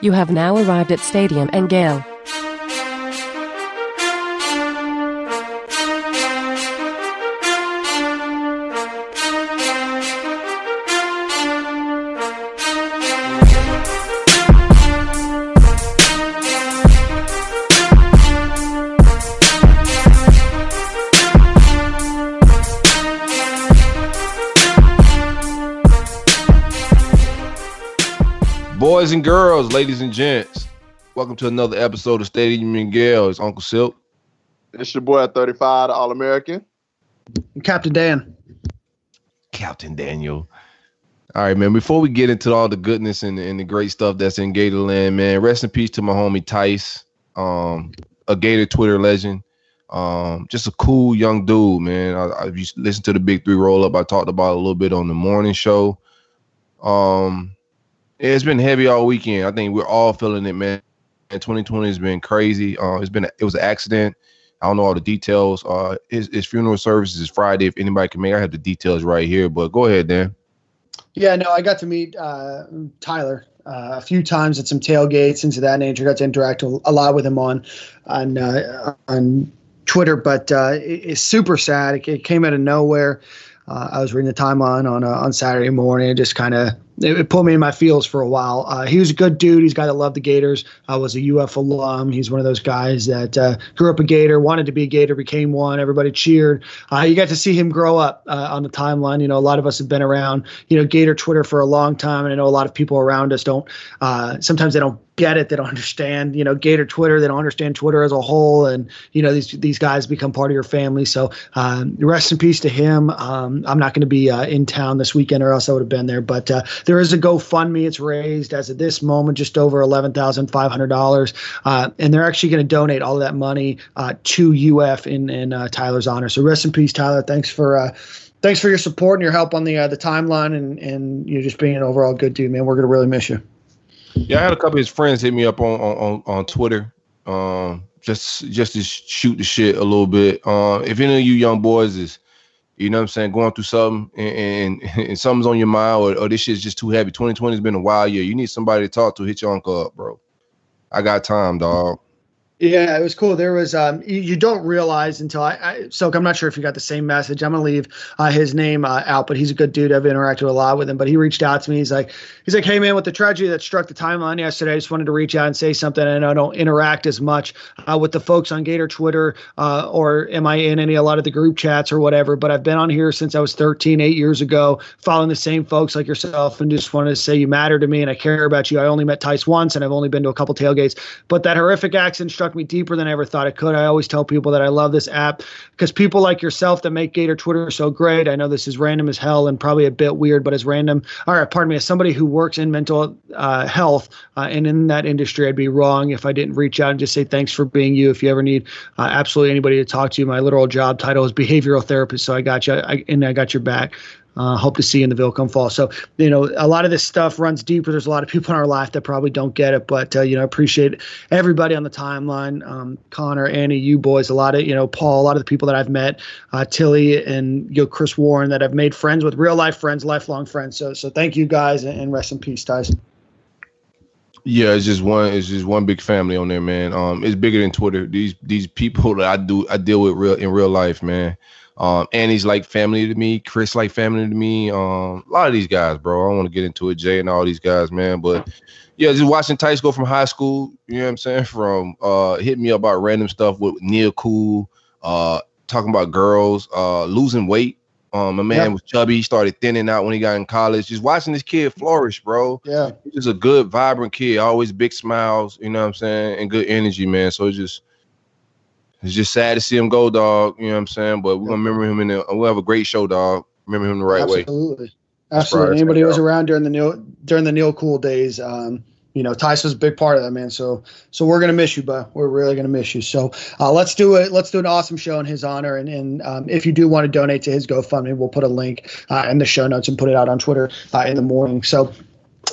You have now arrived at Stadium and Boys and girls, ladies and gents, welcome to another episode of Stadium and Gale. It's Uncle Silk. It's your boy at 35, All American. Captain Dan. Captain Daniel. All right, man. Before we get into all the goodness and, and the great stuff that's in Gatorland, man, rest in peace to my homie Tice, um, a Gator Twitter legend. Um, just a cool young dude, man. I, I you listen to the Big Three roll up. I talked about it a little bit on the morning show. Um, yeah, it's been heavy all weekend. I think we're all feeling it, man. And 2020 has been crazy. Uh, it's been it was an accident. I don't know all the details. Uh, his, his funeral service is Friday. If anybody can make, I have the details right here. But go ahead, Dan. Yeah, no, I got to meet uh, Tyler uh, a few times at some tailgates, things of that nature. Got to interact a lot with him on on uh, on Twitter, but uh, it, it's super sad. It, it, came out of nowhere. Uh, I was reading the timeline on uh, on Saturday morning. It just kind of it, it, put me in my feels for a while. Uh, he was a good dude. He's a guy that loved the Gators. I was a UF alum. He's one of those guys that uh, grew up a Gator, wanted to be a Gator, became one. Everybody cheered. Uh, you got to see him grow up uh, on the timeline. You know, a lot of us have been around, you know, Gator Twitter for a long time, and I know a lot of people around us don't. Uh, sometimes they don't get it. They don't understand, you know, Gator Twitter. They don't understand Twitter as a whole, and you know these these guys become part of your family. So um, rest in peace to him. Um, I'm not going to be uh, in town this weekend, or else I would have been there. But uh, there is a GoFundMe. It's raised as of this moment just over eleven thousand five hundred dollars, uh, and they're actually going to donate all of that money uh, to UF in in uh, Tyler's honor. So rest in peace, Tyler. Thanks for uh, thanks for your support and your help on the uh, the timeline and and you just being an overall good dude, man. We're gonna really miss you. Yeah, I had a couple of his friends hit me up on on on Twitter, um, just just to shoot the shit a little bit. Uh, if any of you young boys is, you know, what I'm saying, going through something and, and, and something's on your mind, or, or this shit's just too heavy. 2020 has been a wild year. You need somebody to talk to. Hit your uncle up, bro. I got time, dog. Yeah, it was cool. There was um, you, you don't realize until I, I so I'm not sure if you got the same message. I'm gonna leave uh, his name uh, out, but he's a good dude. I've interacted a lot with him. But he reached out to me. He's like, he's like, hey man, with the tragedy that struck the timeline yesterday, I just wanted to reach out and say something. And I don't interact as much uh, with the folks on Gator Twitter, uh, or am I in any a lot of the group chats or whatever. But I've been on here since I was 13, eight years ago, following the same folks like yourself, and just wanted to say you matter to me and I care about you. I only met Tice once, and I've only been to a couple tailgates, but that horrific accident struck me deeper than I ever thought it could. I always tell people that I love this app because people like yourself that make Gator Twitter so great. I know this is random as hell and probably a bit weird, but as random. All right, pardon me. As somebody who works in mental uh, health uh, and in that industry, I'd be wrong if I didn't reach out and just say thanks for being you. If you ever need uh, absolutely anybody to talk to, my literal job title is behavioral therapist. So I got you, I, and I got your back. Uh, hope to see in the Vilcom Fall. So, you know, a lot of this stuff runs deeper. There's a lot of people in our life that probably don't get it, but, uh, you know, appreciate everybody on the timeline. Um, Connor, Annie, you boys, a lot of, you know, Paul, a lot of the people that I've met, uh, Tilly and, you know, Chris Warren that I've made friends with, real life friends, lifelong friends. So, so thank you guys and rest in peace, Tyson. Yeah, it's just one. It's just one big family on there, man. Um, it's bigger than Twitter. These these people that I do I deal with real in real life, man. Um, Annie's like family to me. Chris like family to me. Um, a lot of these guys, bro. I don't want to get into it, Jay and all these guys, man. But yeah, just watching Tice go from high school, you know what I'm saying? From uh hitting me up about random stuff with Neil Cool, uh, talking about girls, uh, losing weight. Um, my man yep. was chubby. He started thinning out when he got in college. Just watching this kid flourish, bro. Yeah, he's just a good, vibrant kid. Always big smiles, you know what I'm saying, and good energy, man. So it's just it's just sad to see him go, dog. You know what I'm saying? But we're gonna remember him in the we'll have a great show, dog. Remember him the right Absolutely. way. Absolutely. Absolutely. Anybody who was around during the Neil during the Neil Cool days, um, you know, Tice was a big part of that, man. So so we're gonna miss you, but we're really gonna miss you. So uh, let's do it. Let's do an awesome show in his honor. And and um, if you do want to donate to his GoFundMe, we'll put a link uh, in the show notes and put it out on Twitter uh, in the morning. So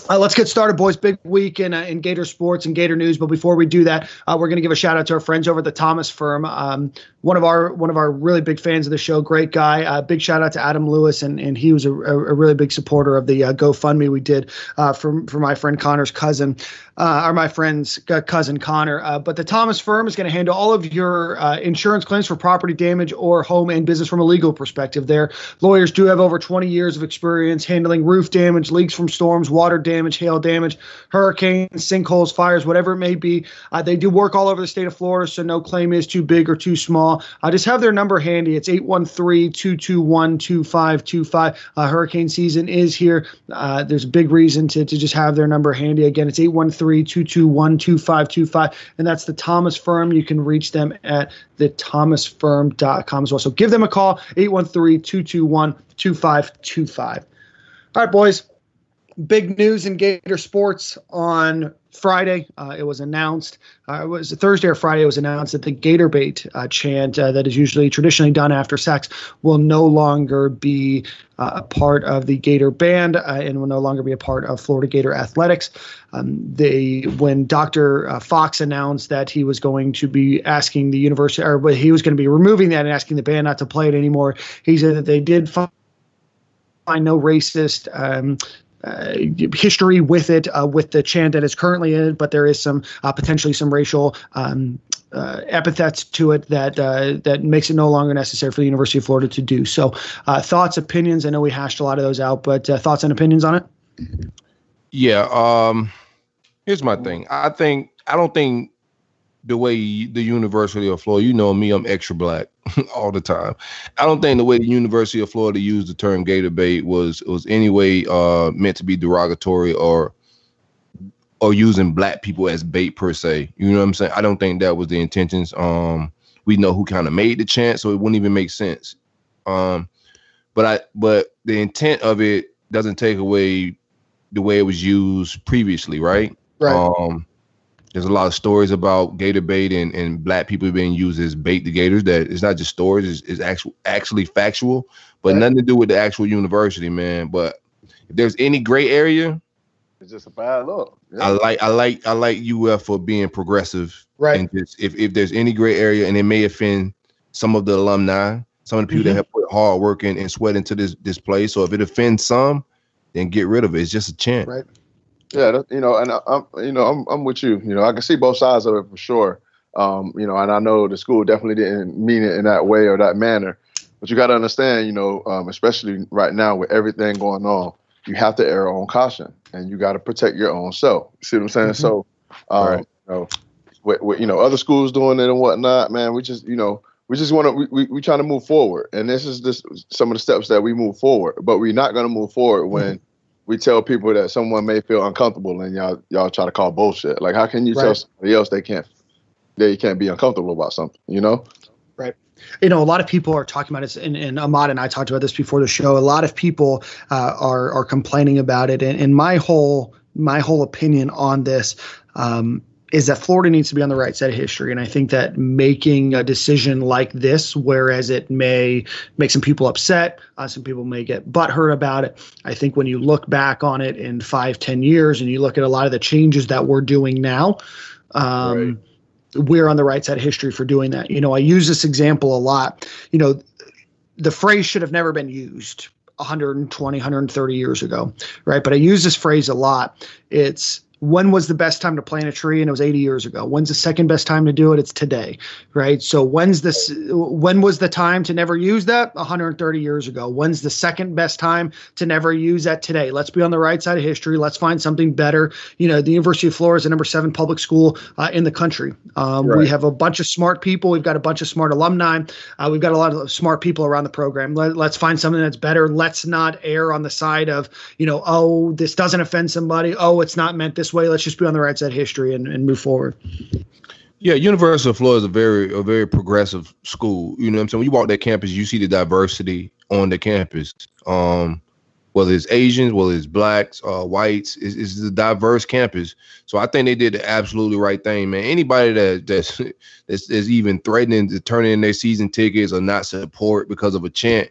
Uh, let's get started, boys. Big week in, uh, in Gator sports and Gator news. But before we do that, uh, we're going to give a shout out to our friends over at the Thomas Firm. Um, one of our one of our really big fans of the show, great guy. Uh, big shout out to Adam Lewis, and and he was a, a really big supporter of the uh, GoFundMe we did uh, for for my friend Connor's cousin, or my friend's cousin Connor. but the Thomas Firm is going to handle all of your insurance claims for property damage or home and business from a legal perspective. Their lawyers do have over 20 years of experience handling roof damage, leaks from storms, water damage, hail damage, hurricanes, sinkholes, fires, whatever it may be. Uh, they do work all over the state of Florida, so no claim is too big or too small. Uh, just have their number handy. It's 813 221 2525. Uh, hurricane season is here. Uh, there's a big reason to, to just have their number handy. Again, it's 813 221 2525. And that's the Thomas Firm. You can reach them at thethomasfirm.com as well. So give them a call, 813 221 2525. All right, boys big news in Gator sports on Friday. Uh, it was announced, uh, it was Thursday or Friday, it was announced that the Gator bait uh, chant uh, that is usually traditionally done after sex will no longer be uh, a part of the Gator band uh, and will no longer be a part of Florida Gator athletics. Um, they, when Dr. Fuchs announced that he was going to be asking the university, or he was going to be removing that and asking the band not to play it anymore, he said that they did find no racist um, uh, history with it, uh, with the chant that is currently in it, but there is some uh, potentially some racial um, uh, epithets to it that uh, that makes it no longer necessary for the University of Florida to do. So, uh, thoughts, opinions. I know we hashed a lot of those out, but thoughts and opinions on it. Yeah. Um, here's my thing. I think I don't think the way the University of Florida, you know me, I'm extra black all the time. I don't think the way the University of Florida used the term gator bait was was anyway uh, meant to be derogatory or or using black people as bait per se. You know what I'm saying? I don't think that was the intentions. Um, we know who kind of made the chant, so it wouldn't even make sense. Um, but I but the intent of it doesn't take away the way it was used previously, right? Right. Um, there's a lot of stories about gator bait and, and black people being used as bait to gators that it's not just stories it's, it's actual actually factual but right. nothing to do with the actual university man. But if there's any gray area it's just a bad look yeah. i like i like i like uf for being progressive. Right. And just if, if there's any gray area and it may offend some of the alumni some of the people mm-hmm. that have put hard work in and sweat into this this place. So if it offends some then get rid of it. It's just a chant right yeah, you know, and I, am you know, I'm, I'm with you. You know, I can see both sides of it for sure. Um, you know, and I know the school definitely didn't mean it in that way or that manner. But you got to understand, you know, um, especially right now with everything going on, you have to err on caution, and you got to protect your own self. See what I'm saying? Mm-hmm. So, um, right. you know, with, with, you know, other schools doing it and whatnot, man, we just, you know, we just want to we, we, we trying to move forward, and this is just some of the steps that we move forward. But we're not going to move forward when. We tell people that someone may feel uncomfortable and y'all y'all try to call bullshit. Like how can you right. tell somebody else they can't they can't be uncomfortable about something, you know? Right. You know, a lot of people are talking about this, and, and Ahmad and I talked about this before the show. A lot of people uh, are are complaining about it, and, and my whole my whole opinion on this um, is that Florida needs to be on the right side of history. And I think that making a decision like this, whereas it may make some people upset, uh, some people may get butthurt about it. I think when you look back on it in five, ten years and you look at a lot of the changes that we're doing now, um, right. we're on the right side of history for doing that. You know, I use this example a lot. You know, the phrase should have never been used 120, 130 years ago, right? But I use this phrase a lot. It's when was the best time to plant a tree? And it was 80 years ago. When's the second best time to do it? It's today right? So when's this when was the time to never use that? 130 years ago. When's the second best time to never use that today? Let's be on the right side of history. Let's find something better. You know the university of florida is the number seven public school uh, in the country. Um, right. we have a bunch of smart people. We've got a bunch of smart alumni. Uh, we've got a lot of smart people around the program. Let, let's find something that's better. Let's not err on the side of you know oh this doesn't offend somebody. Oh it's not meant this way. Let's just be on the right side of history and, and move forward. Yeah, University of Florida is a very a very progressive school. You know what I'm saying? When you walk that campus, you see the diversity on the campus. Um, whether it's Asians, whether it's blacks, uh, whites, it's, it's a diverse campus. So I think they did the absolutely right thing, man. Anybody that that's that's, that's even threatening to turn in their season tickets or not support because of a chant,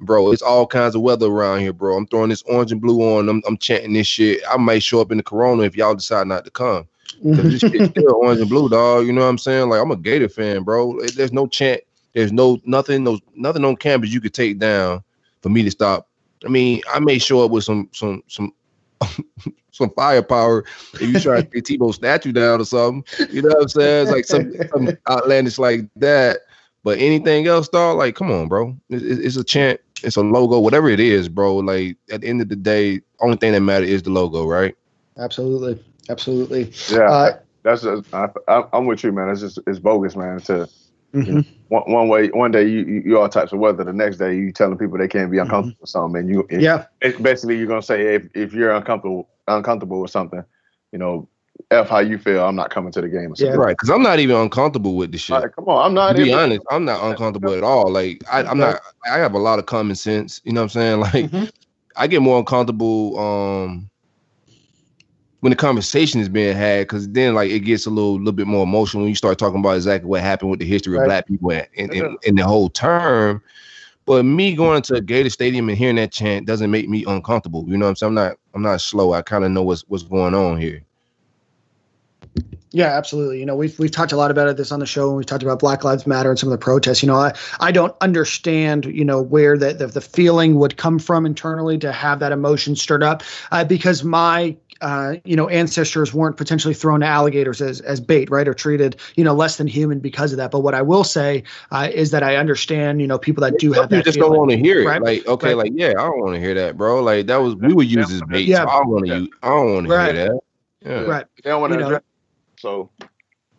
bro, it's all kinds of weather around here, bro. I'm throwing this orange and blue on. I'm, I'm chanting this shit. I might show up in the corona if y'all decide not to come. 'Cause this still orange and blue, dog. You know what I'm saying? Like I'm a Gator fan, bro. There's no chant. There's no nothing. No nothing on campus you could take down for me to stop. I mean, I may show up with some some some some firepower if you try to take Tebow statue down or something. You know what I'm saying? It's like some, some outlandish like that. But anything else, dog, like come on, bro. It's, it's it's a chant. It's a logo, whatever it is, bro. Like at the end of the day, only thing that matters is the logo, right? Absolutely, absolutely. Yeah, Uh, that's just, I, I, I'm with you, man. It's just it's bogus, man. To mhm. one, one way, one day you, you you all types of weather, the next day you telling people they can't be uncomfortable with something, and you Yeah, it, basically you're gonna say if if you're uncomfortable uncomfortable with something, you know, f how you feel. I'm not coming to the game. Or something. Yeah. Right. Because I'm not even uncomfortable with the shit. Like, come on, I'm not. to be even- honest, I'm not uncomfortable at all. Like I, I'm not. I have a lot of common sense. You know what I'm saying? Like Mhm. I get more uncomfortable um when the conversation is being had because then like it gets a little little bit more emotional when you start talking about exactly what happened with the history Right. of black people and in, in, in the whole term. But me going to a Gator Stadium and hearing that chant doesn't make me uncomfortable. You know what I'm saying? I'm not I'm not slow. I kind of know what's what's going on here. Yeah, absolutely. You know, we've we've talked a lot about it this on the show, and we've talked about Black Lives Matter and some of the protests. You know, I I don't understand, you know, where the the, the feeling would come from internally to have that emotion stirred up, uh, because my uh, you know ancestors weren't potentially thrown to alligators as as bait, right, or treated you know less than human because of that. But what I will say uh, is that I understand, you know, people that do have that. You just feeling. don't want to hear it. Right. Like, okay, Right. like, yeah, I don't want to hear that, bro. Like, that was we would use as bait. Yeah. So I don't want to use. I don't want to Right. hear that. Yeah. right. They don't want to You know, address. So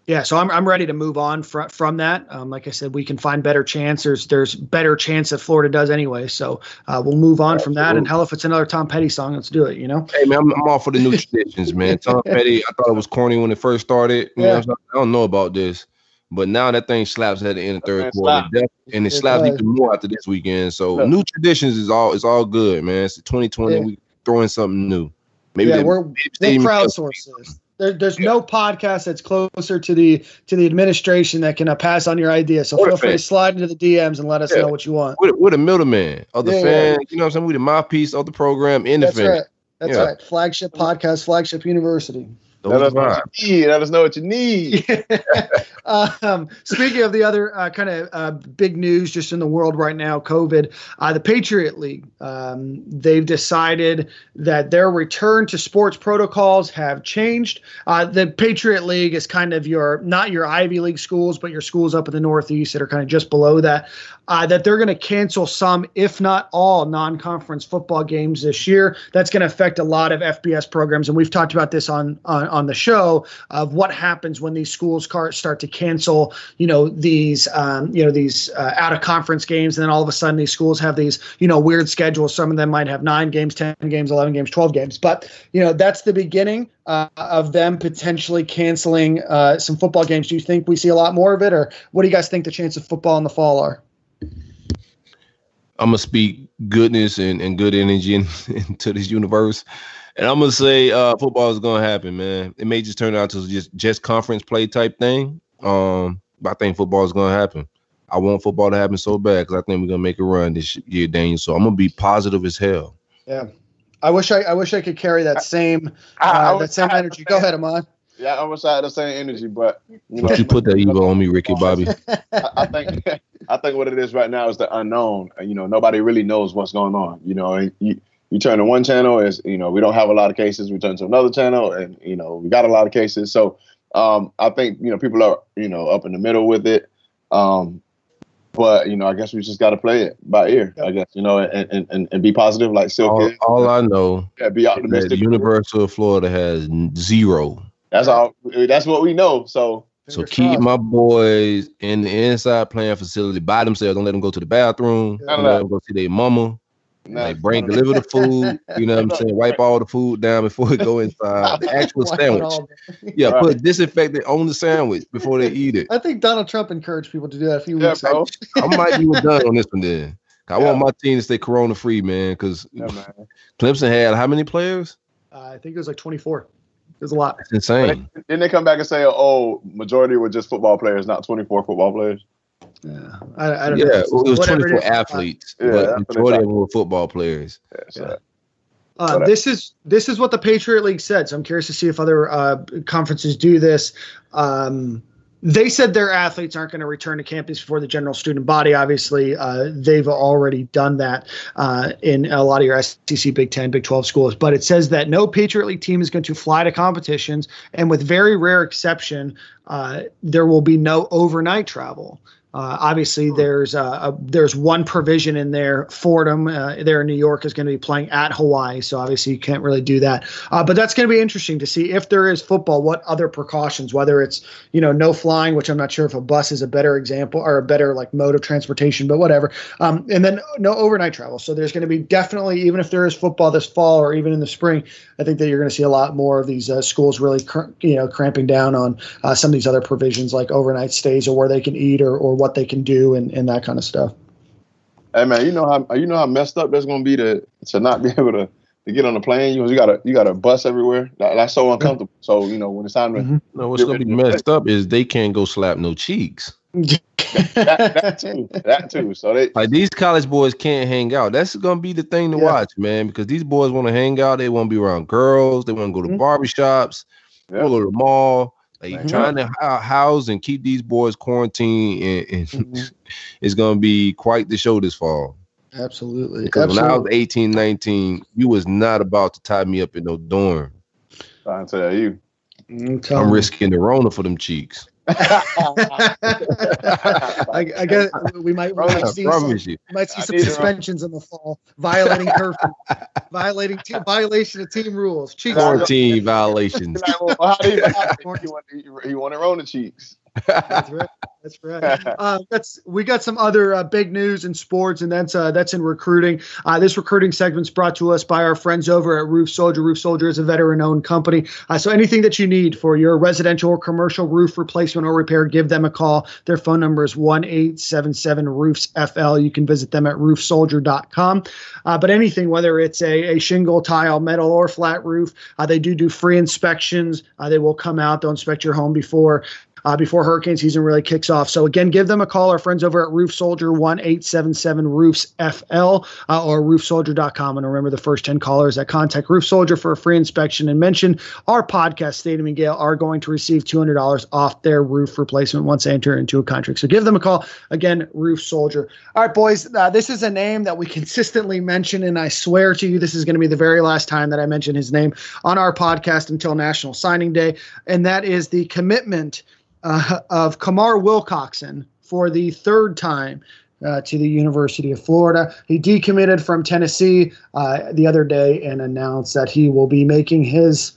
Yeah, so I'm I'm ready to move on from from that. Um, like I said, we can find better chance. There's there's better chance that Florida does anyway. So uh, we'll move on from that. And hell, if it's another Tom Petty song, let's do it. You know. Hey man, I'm, I'm all for the new traditions, man. Tom Petty, I thought it was corny when it first started. You Yeah. what I'm saying? I don't know about this, but now that thing slaps at the end of third thing quarter, slaps. def- and it It slaps does. even more after this weekend. So Yeah. new traditions is all it's all good, man. It's 2020. Yeah. We throwing something new. Maybe yeah, they- we're maybe they crowdsource this. There, there's no podcast that's closer to the to the administration that can uh, pass on your idea. So feel free to slide into the DMs and let us Yeah. know what you want. We're, we're the middleman of the Yeah, fan. You know what I'm saying? We're the mouthpiece of the program in the That's fan. right. That's Yeah. right. Flagship podcast, flagship university. Let us know vibes. what you need. Let us know what you need. um, speaking of the other uh, kind of uh, big news just in the world right now, COVID, uh, the Patriot League, um, they've decided that their return to sports protocols have changed. Uh, the Patriot League is kind of your, not your Ivy League schools, but your schools up in the Northeast that are kind of just below that. Uh, that they're going to cancel some, if not all, non conference football games this year. That's going to affect a lot of FBS programs. And we've talked about this on, on, on the show of what happens when these schools start to cancel, you know, these, um, you know, these uh, out of conference games. And then all of a sudden these schools have these, you know, weird schedules. Some of them might have nine games, 10 games, 11 games, 12 games. But, you know, that's the beginning uh, of them potentially canceling uh, some football games. Do you think we see a lot more of it? Or what do you guys think the chance of football in the fall are? I'm gonna speak goodness and, and good energy into this universe. And I'm gonna say uh, football is gonna happen, man. It may just turn out to just just conference play type thing. Um, but I think football is gonna happen. I want football to happen so bad because I think we're gonna make a run this year, Daniel. So I'm gonna be positive as hell. Yeah. I wish I, I wish I could carry that same I- I uh, was- that same energy. Go ahead, Ahmad. Yeah, I wish I had the same energy, but you know, Don't you put that evil on me, Ricky Bobby? I, I think I think what it is right now is the unknown. You know, nobody really knows what's going on. You know, you you turn to one channel is you know we don't have a lot of cases. We turn to another channel, and you know we got a lot of cases. So um, I think you know people are you know up in the middle with it. Um, but you know, I guess we just got to play it by ear. I guess you know, and and, and, and be positive, like Silk All, is. all I know Yeah, be optimistic. the University of Florida has zero. That's all. That's what we know. So So keep my boys in the inside playing facility by themselves. Don't let them go to the bathroom. None Don't of let them go see their mama. Nah, Like bring, deliver the food. You know what I'm saying? Wipe all the food down before it go inside. The actual sandwich. Yeah, Right. put disinfectant on the sandwich before they eat it. I think Donald Trump encouraged people to do that a few Yeah, weeks ago. I might be done on this one then. I want my team to stay corona free, man. Because Yeah. Clemson had how many players? Uh, I think it was like 24. It was a lot. It's insane. Didn't they come back and say, "Oh, majority were just football players, not 24 football players"? Yeah, I, I don't Yeah, know. well, it was Whatever 24 is, uh, athletes, Yeah, but that's the what they majority of them were football players. Yeah, so Yeah. Uh, this is this is what the Patriot League said. So I'm curious to see if other uh, conferences do this. Um, they said their athletes aren't going to return to campus before the general student body. Obviously, uh, they've already done that uh, in a lot of your SEC, Big Ten, Big Twelve schools. But it says that no Patriot League team is going to fly to competitions, and with very rare exception, uh, there will be no overnight travel. Uh, obviously, there's uh, a, there's one provision in there. Fordham, uh, there in New York, is going to be playing at Hawaii, so obviously you can't really do that. Uh, but that's going to be interesting to see if there is football. What other precautions? Whether it's you know no flying, which I'm not sure if a bus is a better example or a better like mode of transportation, but whatever. Um, and then no overnight travel. So there's going to be definitely even if there is football this fall or even in the spring, I think that you're going to see a lot more of these uh, schools really cr- you know cramping down on uh, some of these other provisions like overnight stays or where they can eat or, or what they can do and, and that kind of stuff. Hey man, you know how you know how messed up that's gonna be to to not be able to, to get on the plane. You you got a you got a bus everywhere. That, that's so uncomfortable. So you know when it's time to Mhm. No, what's gonna be messed up is they can't go slap no cheeks. that, that too, that too. So they Like these college boys can't hang out. That's gonna be the thing to Yeah. watch, man, because these boys want to hang out. They want to be around girls. They want to go to Mhm. barbershops, Yeah. go to the mall. Like Mhm. trying to house and keep these boys quarantined, and, and Mhm. it's gonna be quite the show this fall. Absolutely. Because when I was Absolutely. 18, 19, you was not about to tie me up in no dorm. trying to tell you. I'm, I'm risking the Rona for them cheeks. I, I guess we might, we I might see some, promise you. might see some suspensions in the fall, violating curfew, violating te- violation of team rules. Cheeks. Quarantine violations. Like, well, how do you, you want you, you want to roll the cheeks? That's right. That's right. Uh, that's we got some other uh, big news in sports, and that's uh, that's in recruiting. Uh, this recruiting segment's brought to us by our friends over at Roof Soldier. Roof Soldier is a veteran-owned company, uh, so anything that you need for your residential or commercial roof replacement or repair, give them a call. Their phone number is one eight seven seven roofs FL. You can visit them at roofsoldier.com. Uh, but anything, whether it's a, a shingle, tile, metal, or flat roof, they do do free inspections. They will come out, they'll inspect your home before uh, before hurricane season really kicks off. So again, give them a call. Our friends over at Roof Soldier one eight seven seven roofs FL uh, or roofsoldier.com. And remember, the first ten callers that contact Roof Soldier for a free inspection and mention our podcast, Stadium and Gale, are going to receive two hundred dollars off their roof replacement once they enter into a contract. So give them a call. Again, Roof Soldier. All right, boys. Uh, this is a name that we consistently mention, and I swear to you, this is going to be the very last time that I mention his name on our podcast until National Signing Day, and that is the commitment uh, of Kamar Wilcoxon for the third time uh, to the University of Florida. He decommitted from Tennessee uh, the other day and announced that he will be making his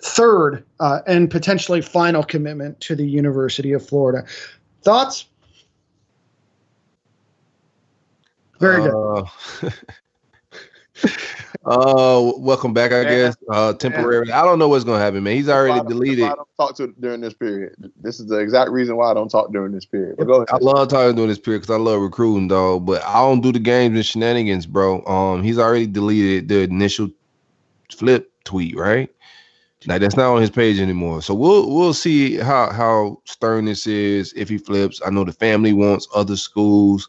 third uh, and potentially final commitment to the University of Florida. Thoughts? Very good. Uh, welcome back, I guess. Uh, temporary. I don't know what's gonna happen, man. He's already I deleted. I don't talk to during this period. This is the exact reason why I don't talk during this period. I love talking during this period because I love recruiting, dog. But I don't do the games and shenanigans, bro. Um, he's already deleted the initial flip tweet, right? Like that's not on his page anymore. So we'll we'll see how how stern this is if he flips. I know the family wants other schools.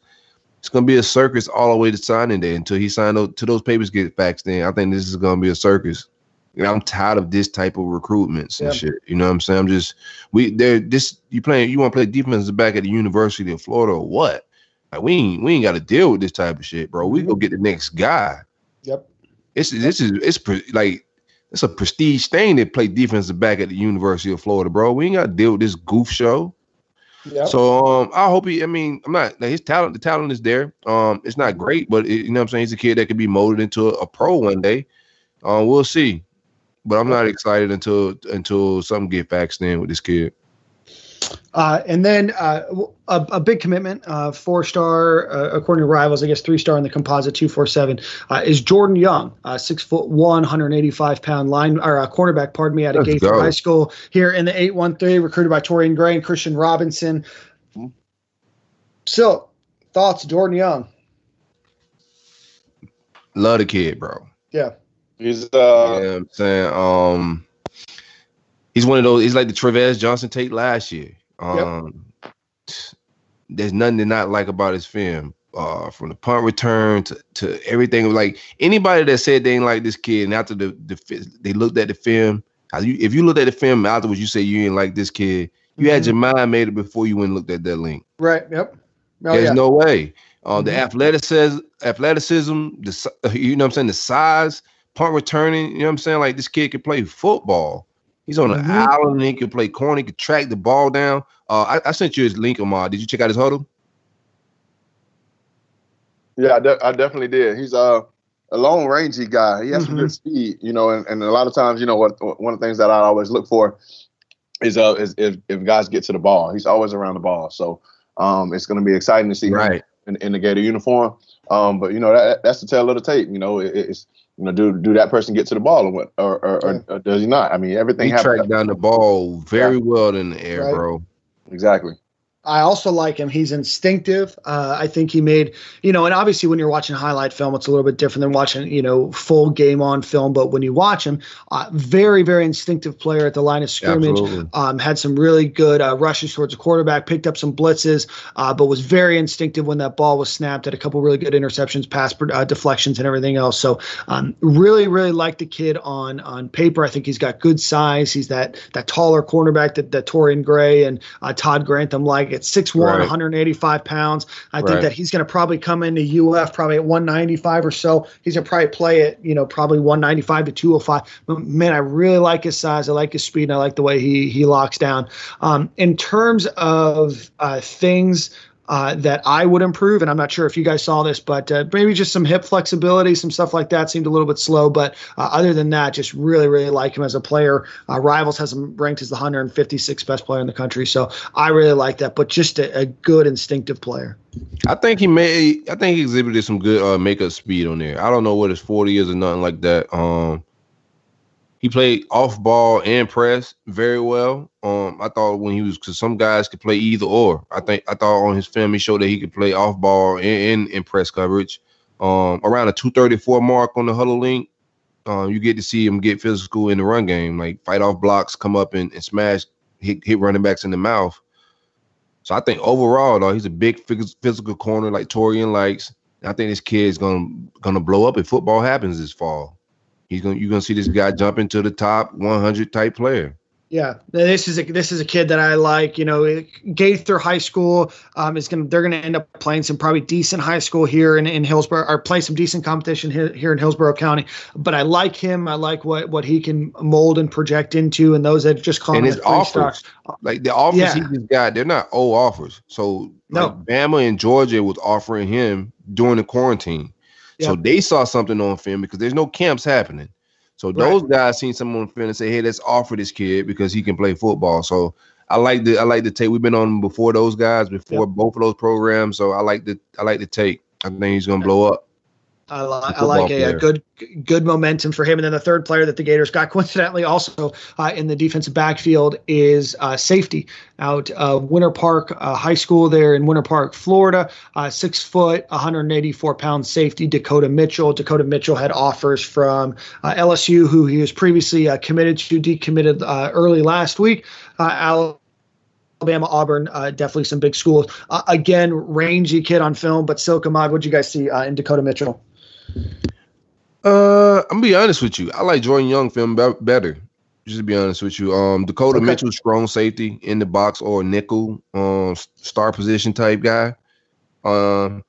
It's gonna be a circus all the way to signing day until he signed up to those papers get faxed in. I think this is gonna be a circus. Know, I'm tired of this type of recruitments and Yeah. shit. You know what I'm saying? I'm just we there this you playing you want to play defensive back at the University of Florida or what? Like we ain't we ain't got to deal with this type of shit, bro. We go get the next guy. Yep. It's this is it's pre- like it's a prestige thing to play defensive back at the University of Florida, bro. We ain't got to deal with this goof show. Yep. So um, I hope he. I mean, I'm not. Like, his talent, the talent is there. Um, it's not great, but it, you know, what I'm saying he's a kid that could be molded into a, a pro one day. Um, we'll see. But I'm not excited until until something get faxed in with this kid. Uh, and then uh, a, a big commitment, uh, four star, uh, according to rivals, I guess three star in the composite 247, uh, is Jordan Young, uh, six foot one, 185 pound line or uh, cornerback, pardon me, out of Let's Gaither go. High School here in the 813, recruited by Torian Gray and Christian Robinson. So, thoughts, Jordan Young? Love the kid, bro. Yeah. He's uh, You know what I'm saying? Um, he's one of those. He's like the Travis Johnson take last year. Um, there's nothing to not like about his film. Uh, from the punt return to, to everything. Like anybody that said they didn't like this kid, and after the, the they looked at the film, if you looked at the film afterwards, you say you didn't like this kid. You mm-hmm. had your mind made it before you went and looked at that link. Right. Yep. Oh, There's yeah. no way. Uh, mm-hmm. The athleticism, athleticism, the you know what I'm saying, the size, punt returning. You know what I'm saying? Like this kid can play football. He's on an mm-hmm. island. He can play corner. He can track the ball down. Uh, I, I, sent you his link, Ahmad. Did you check out his Hudl? Yeah, I, de- I definitely did. He's uh, a long rangey guy. He has mm-hmm. some good speed, you know, and, and a lot of times, you know, what one of the things that I always look for is uh is if, if guys get to the ball. He's always around the ball. So um it's gonna be exciting to see right. him in, in the Gator uniform. Um, but you know, that that's the tale of the tape. You know, it, it's you know, do do that person get to the ball or what, or, or, or, or does he not? I mean, everything. He tracked down the ball very yeah. well in the air, right. bro. Exactly. I also like him. He's instinctive. Uh, I think he made, you know, and obviously when you're watching highlight film, it's a little bit different than watching, you know, full game on film. But when you watch him, uh, very, very instinctive player at the line of scrimmage. Um, had some really good uh, rushes towards the quarterback, picked up some blitzes, uh, but was very instinctive when that ball was snapped. Had a couple really good interceptions, pass uh, deflections, and everything else. So um, really, really like the kid on on paper. I think he's got good size. He's that that taller cornerback that, that Torian Gray and uh, Todd Grantham like at 6'1, right. 185 pounds. I right. think that he's going to probably come into UF probably at 195 or so. He's going to probably play at, you know, probably 195 to 205. But man, I really like his size. I like his speed. And I like the way he he locks down. Um, in terms of uh, things uh, that I would improve. And I'm not sure if you guys saw this, but uh, maybe just some hip flexibility, some stuff like that seemed a little bit slow. But uh, other than that, just really, really like him as a player. Uh, Rivals has him ranked as the 156th best player in the country. So I really like that, but just a, a good instinctive player. I think he may. I think he exhibited some good uh, makeup speed on there. I don't know what his 40 is or nothing like that. Um, he played off ball and press very well. Um, I thought when he was because some guys could play either or. I think I thought on his film he showed that he could play off ball and in press coverage. Um, around a 234 mark on the Hudl link, um, you get to see him get physical in the run game, like fight off blocks, come up and, and smash, hit, hit running backs in the mouth. So I think overall, though, he's a big physical corner like Torian likes. I think this kid's gonna gonna blow up if football happens this fall. He's gonna you're gonna see this guy jump into the top 100 type player. Yeah, this is a this is a kid that I like. You know, Gaither High School um, is gonna they're gonna end up playing some probably decent high school here in, in Hillsborough or play some decent competition here, here in Hillsborough County. But I like him. I like what what he can mold and project into, and those that just call and his offers, like the offers yeah. he just got, they're not old offers. So no, like Bama and Georgia was offering him during the quarantine. So they saw something on film because there's no camps happening. So right. those guys seen someone on film and say, "Hey, let's offer this kid because he can play football." So I like the I like the take. We've been on before those guys before yep. both of those programs. So I like the I like the take. I think he's gonna blow up. I, li- I like a, a, good good momentum for him. And then the third player that the Gators got, coincidentally, also uh, in the defensive backfield is uh, safety out of Winter Park uh, High School there in Winter Park, Florida. Uh, six foot, 184 pound safety Dakota Mitchell. Dakota Mitchell had offers from uh, LSU, who he was previously uh, committed to, decommitted early last week. Alabama, Auburn, uh, definitely some big schools. Uh, again, rangy kid on film, but Silk Ahmad, what'd you guys see uh, in Dakota Mitchell? Uh, I'm gonna be honest with you. I like Jordan Young film be- better. Just to be honest with you, um, Dakota okay. Mitchell, strong safety in the box or nickel, um, star position type guy. Um,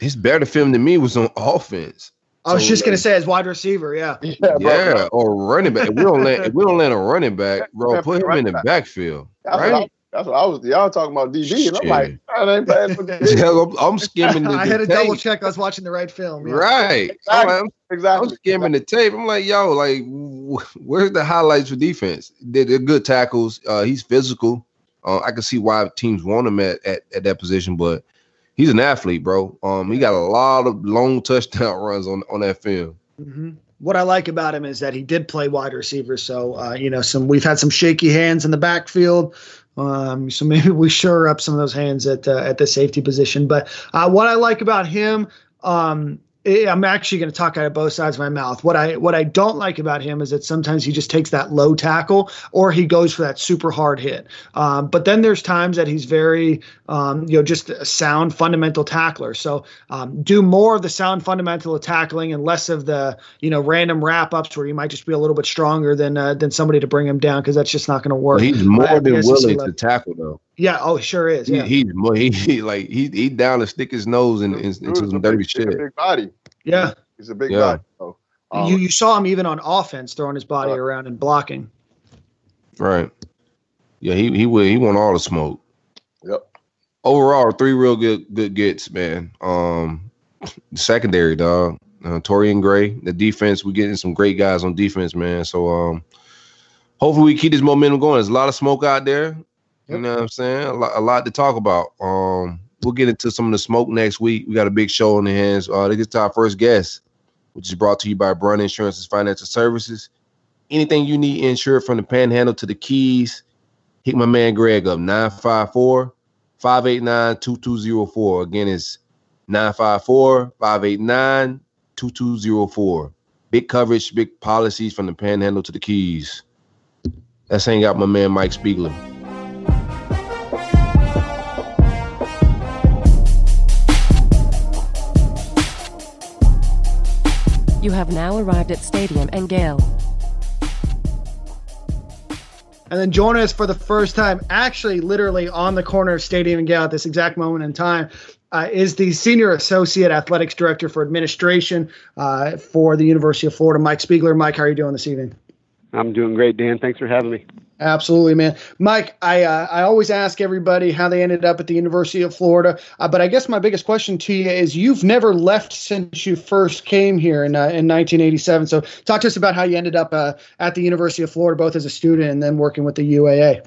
his better film than me was on offense. I was so, just gonna say as wide receiver, yeah, yeah, yeah or running back. If we don't let if we don't let a running back, bro, put him in the backfield, right? That's what I was. Y'all talking about DB, and I'm like, I ain't playing for DB. yeah, I'm, skimming the. I had to double check. I was watching the right film. Yeah. Right. Exactly. I'm, exactly. I'm skimming the tape. I'm like, yo, like, where's the highlights for defense? They're, they're good tackles. Uh, he's physical. Uh, I can see why teams want him at, at, at that position, but he's an athlete, bro. Um, he got a lot of long touchdown runs on on that film. Mm-hmm what I like about him is that he did play wide receiver. So uh, you know, some we've had some shaky hands in the backfield. Um, so maybe we shore up some of those hands at uh, at the safety position. But uh, what I like about him, um, I'm actually going to talk out of both sides of my mouth. What I what I don't like about him is that sometimes he just takes that low tackle or he goes for that super hard hit. Um, but then there's times that he's very um, you know just a sound fundamental tackler. So um, do more of the sound fundamental tackling and less of the you know random wrap ups where you might just be a little bit stronger than uh, than somebody to bring him down because that's just not going to work. Well, he's more than willing to tackle though. Yeah. Oh, sure is. Yeah. He, he's more. He, he, like he he down to stick his nose in, in, into some dirty shit. Big body. Yeah. He's a big yeah. guy. So, um, you you saw him even on offense throwing his body around and blocking. Right. Yeah, he he he want all the smoke. Yep. Overall, three real good good gets, man. Um, secondary dog, uh, Torian Gray. The defense, we're getting some great guys on defense, man. So um, hopefully we keep this momentum going. There's a lot of smoke out there. Yep. You know what I'm saying? A lot, a lot to talk about. Um, we'll get into some of the smoke next week. We got a big show in the hands. Uh, get to our first guest which is brought to you by Brunt Insurance's Financial Services. Anything you need insured from the panhandle to the keys, hit my man Gregg up 954 589 2204. Again, it's 954 589 2204. Big coverage, big policies from the panhandle to the keys. Let's hang out my man Mike Spiegler. You have now arrived at Stadium and Gale. And then joining us for the first time, actually, literally on the corner of Stadium and Gale at this exact moment in time, uh, is the Senior Associate Athletics Director for Administration uh, for the University of Florida, Mike Spiegler. Mike, how are you doing this evening? I'm doing great, Dan. Thanks for having me. Absolutely, man. Mike, I uh, I always ask everybody how they ended up at the University of Florida, uh, but I guess my biggest question to you is you've never left since you first came here in uh, in 1987. So talk to us about how you ended up uh, at the University of Florida, both as a student and then working with the UAA.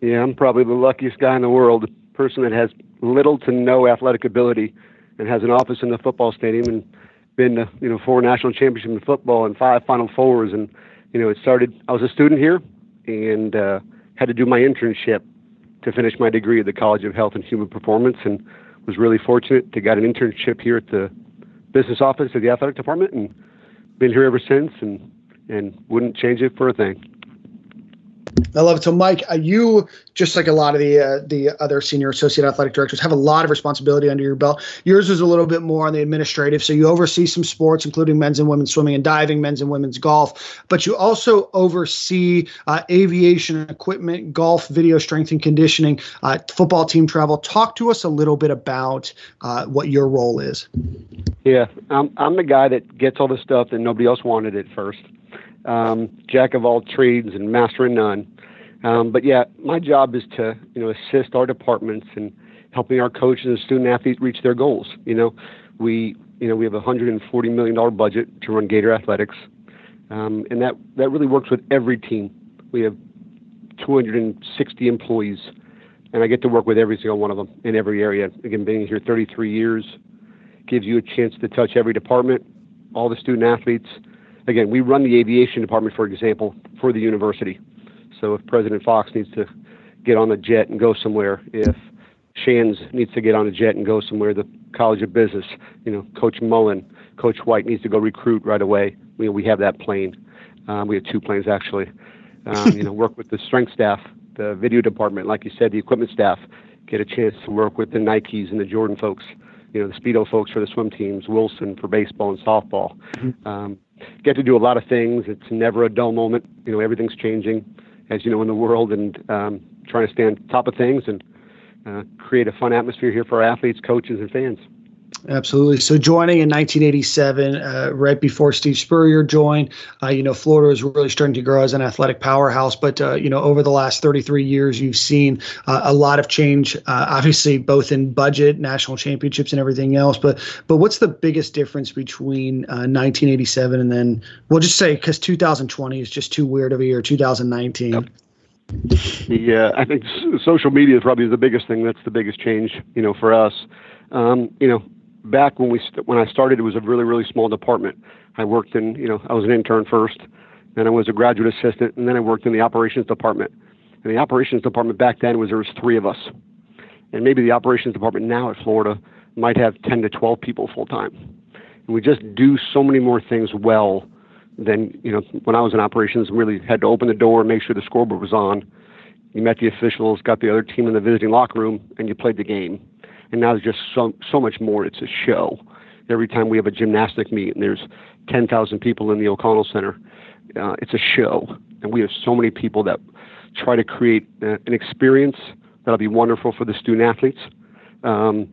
Yeah, I'm probably the luckiest guy in the world, a person that has little to no athletic ability and has an office in the football stadium and been to you know four national championships in football and five Final Fours and you know it started. I was a student here and uh, had to do my internship to finish my degree at the College of Health and Human Performance, and was really fortunate to get an internship here at the business office of the athletic department, and been here ever since, and and wouldn't change it for a thing. I love it. So, Mike, uh, you just like a lot of the uh, the other senior associate athletic directors have a lot of responsibility under your belt. Yours is a little bit more on the administrative. So you oversee some sports, including men's and women's swimming and diving, men's and women's golf. But you also oversee uh, aviation equipment, golf, video strength and conditioning, uh, football team travel. Talk to us a little bit about uh, what your role is. Yeah, I'm I'm the guy that gets all the stuff that nobody else wanted at first um, jack of all trades and master of none. Um, but yeah, my job is to you know assist our departments in helping our coaches and student athletes reach their goals. You know, we you know we have a hundred and forty million dollar budget to run Gator Athletics, um, and that that really works with every team. We have 260 employees, and I get to work with every single one of them in every area. Again, being here 33 years gives you a chance to touch every department, all the student athletes, again, we run the aviation department, for example, for the university. So if President Fuchs needs to get on a jet and go somewhere, if Shands needs to get on a jet and go somewhere, the College of Business, you know, Coach Mullen, Coach White needs to go recruit right away. We, we have that plane. Um, we have two planes actually. Um, you know, work with the strength staff, the video department, like you said, the equipment staff. Get a chance to work with the Nikes and the Jordan folks. You know, the Speedo folks for the swim teams, Wilson for baseball and softball. Mm-hmm. Um, get to do a lot of things. It's never a dull moment. You know, everything's changing, as you know, in the world, and um, trying to stay on top of things and uh, create a fun atmosphere here for our athletes, coaches, and fans. Absolutely. So joining in 1987, uh, right before Steve Spurrier joined, uh, you know, Florida was really starting to grow as an athletic powerhouse. But uh, you know, over the last 33 years, you've seen uh, a lot of change. Uh, obviously, both in budget, national championships, and everything else. But but what's the biggest difference between 1987 uh, and then we'll just say because 2020 is just too weird of a year, 2019. Yep. Yeah, I think social media is probably the biggest thing. That's the biggest change, you know, for us. Um, you know, back when we when I started, it was a really really small department. I worked in you know I was an intern first, then I was a graduate assistant, and then I worked in the operations department. And the operations department back then was there was three of us, and maybe the operations department now at Florida might have 10 to 12 people full time. And we just do so many more things well than you know when I was in operations. Really had to open the door, make sure the scoreboard was on. You met the officials, got the other team in the visiting locker room, and you played the game. And now there's just so so much more. It's a show. Every time we have a gymnastic meet and there's 10,000 people in the O'Connell Center, uh, it's a show. And we have so many people that try to create uh, an experience that'll be wonderful for the student athletes um,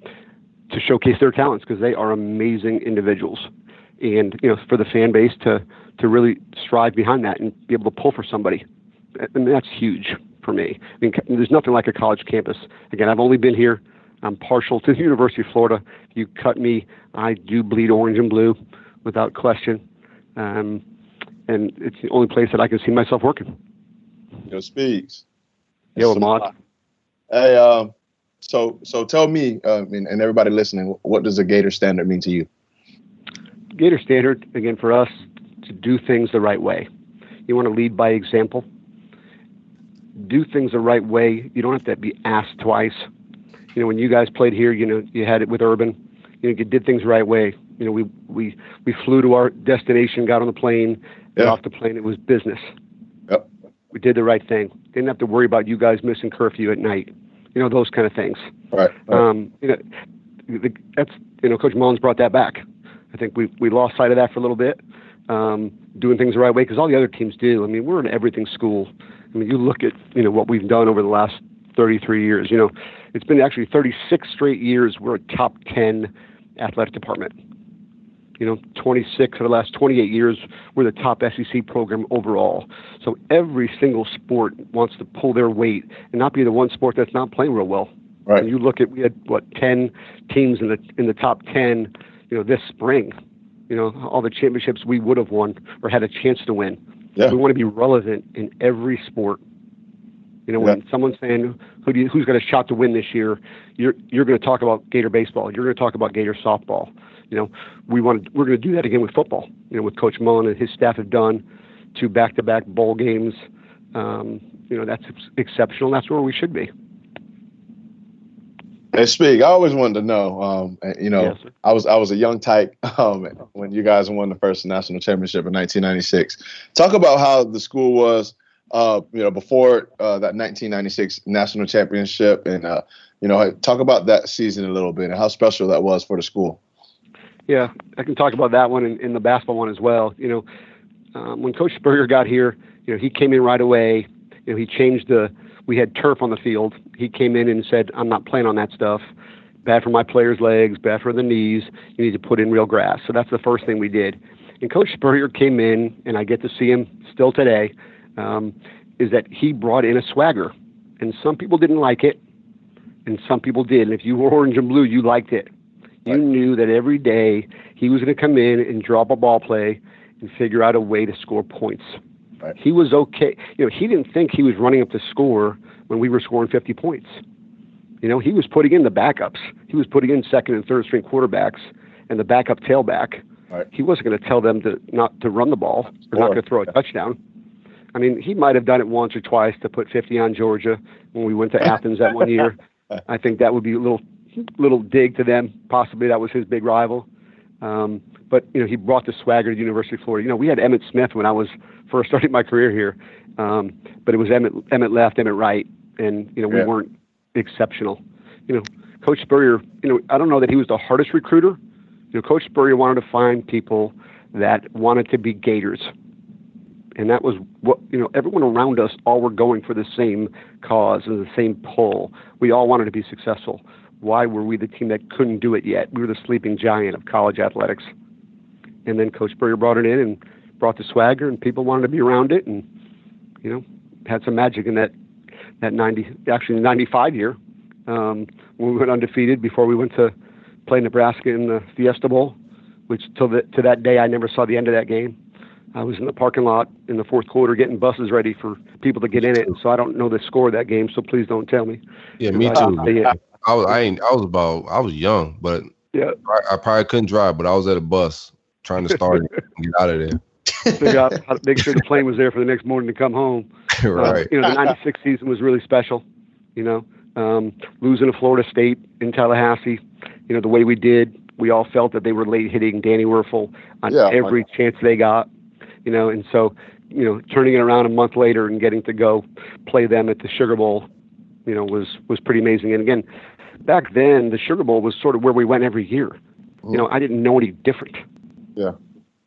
to showcase their talents because they are amazing individuals. And you know, for the fan base to to really strive behind that and be able to pull for somebody, and that's huge for me. I mean, there's nothing like a college campus. Again, I've only been here. I'm partial to the University of Florida. If you cut me, I do bleed orange and blue, without question. Um, and it's the only place that I can see myself working. Yo, Speaks. Yo, Ahmad. Hey, um, so so tell me, uh, and, and everybody listening, what does a Gator standard mean to you? Gator standard, again, for us, to do things the right way. You want to lead by example. Do things the right way. You don't have to be asked twice. You know, when you guys played here, you know, you had it with Urban. You know, you did things the right way. You know, we we we flew to our destination, got on the plane, got off the plane. It was business. Yep. We did the right thing. Didn't have to worry about you guys missing curfew at night. You know, those kind of things. Right. right. Um, you know, the, that's you know, Coach Mullins brought that back. I think we we lost sight of that for a little bit. Um, doing things the right way because all the other teams do. I mean, we're an everything school. I mean, you look at you know what we've done over the last 33 years. You know, it's been actually 36 straight years we're a top 10 athletic department. You know, 26 of the last 28 years we're the top SEC program overall. So every single sport wants to pull their weight and not be the one sport that's not playing real well. Right. And you look at we had what 10 teams in the in the top 10. You know, this spring. You know, all the championships we would have won or had a chance to win. Yeah. We want to be relevant in every sport. You know, when Yeah. someone's saying who do you, who's got a shot to win this year, you're you're going to talk about Gator baseball. You're going to talk about Gator softball. You know, we want to we're going to do that again with football. You know, with Coach Mullen and his staff have done two back-to-back bowl games. Um, you know, that's ex- exceptional. That's where we should be. Hey, speak. I always wanted to know. Um, you know, Yes. I was I was a young tyke um, when you guys won the first national championship in 1996. Talk about how the school was, uh, you know, before uh, that 1996 national championship, and uh, you know, talk about that season a little bit and how special that was for the school. Yeah, I can talk about that one and, and the basketball one as well. You know, um, when Coach Spurrier got here, you know, he came in right away. You know, he changed the. We had turf on the field. He came in and said, "I'm not playing on that stuff. Bad for my players' legs. Bad for the knees. You need to put in real grass." So that's the first thing we did. And Coach Spurrier came in, and I get to see him still today. Um, is that he brought in a swagger, and some people didn't like it, and some people did. And if you were orange and blue, you liked it. You Right. knew that every day he was going to come in and drop a ball play and figure out a way to score points. Right. He was okay. You know, he didn't think he was running up the score when we were scoring 50 points. You know, he was putting in the backups. He was putting in second and third string quarterbacks and the backup tailback. Right. He wasn't going to tell them to not to run the ball or not going to throw a touchdown. I mean, he might have done it once or twice to put 50 on Georgia when we went to Athens that one year. I think that would be a little little dig to them. Possibly that was his big rival. Um, but you know, he brought the swagger to the University of Florida. You know, we had Emmitt Smith when I was first starting my career here, um, but it was Emmitt Emmitt left, Emmitt right, and you know we Yeah. weren't exceptional. You know, Coach Spurrier. You know, I don't know that he was the hardest recruiter. You know, Coach Spurrier wanted to find people that wanted to be Gators, and that was what you know. Everyone around us all were going for the same cause and the same pull. We all wanted to be successful. Why were we the team that couldn't do it yet? We were the sleeping giant of college athletics. And then Coach Spurrier brought it in and brought the swagger, and people wanted to be around it, and you know, had some magic in that that ninety actually ninety five year um, when we went undefeated before we went to play Nebraska in the Fiesta Bowl, which till the, to that day I never saw the end of that game. I was in the parking lot in the fourth quarter getting buses ready for people to get in it, And so I don't know the score of that game. So please don't tell me. Yeah, me too. yeah, I was I ain't I was about I was young, but yeah. I, I probably couldn't drive, but I was at a bus trying to start it and get out of there. Figure out how to make sure the plane was there for the next morning to come home. Uh, right. you know, the '96 season was really special. You know, um, losing to Florida State in Tallahassee. You know, the way we did, we all felt that they were late hitting Danny Wuerffel on Yeah, every chance they got. You know, and so you know, turning it around a month later and getting to go play them at the Sugar Bowl, you know, was was pretty amazing. And again, back then the Sugar Bowl was sort of where we went every year. You know, I didn't know any different. Yeah.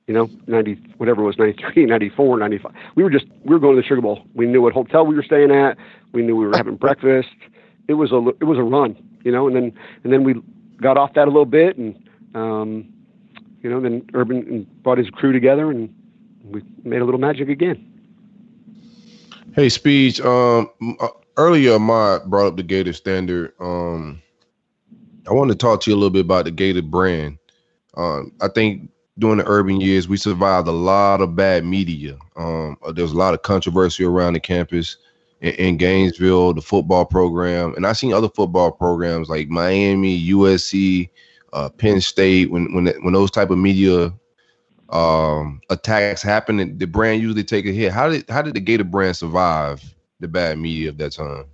You know, 90, whatever it was, 93, 94, 95. We were just, we were going to the Sugar Bowl. We knew what hotel we were staying at. We knew we were having breakfast. It was a, it was a run, you know, and then, and then we got off that a little bit and, um, you know, then Urban brought his crew together and we made a little magic again. Hey, Speech. Um, uh, earlier, Ahmad brought up the Gator standard. Um, I want to talk to you a little bit about the Gator brand. Um, I think during the urban years, we survived a lot of bad media. Um, uh, there was a lot of controversy around the campus in, in Gainesville, the football program, and I seen other football programs like Miami, USC, uh, Penn State. When when when those type of media um attacks happen the brand usually take a hit how did how did the gator brand survive the bad media of that time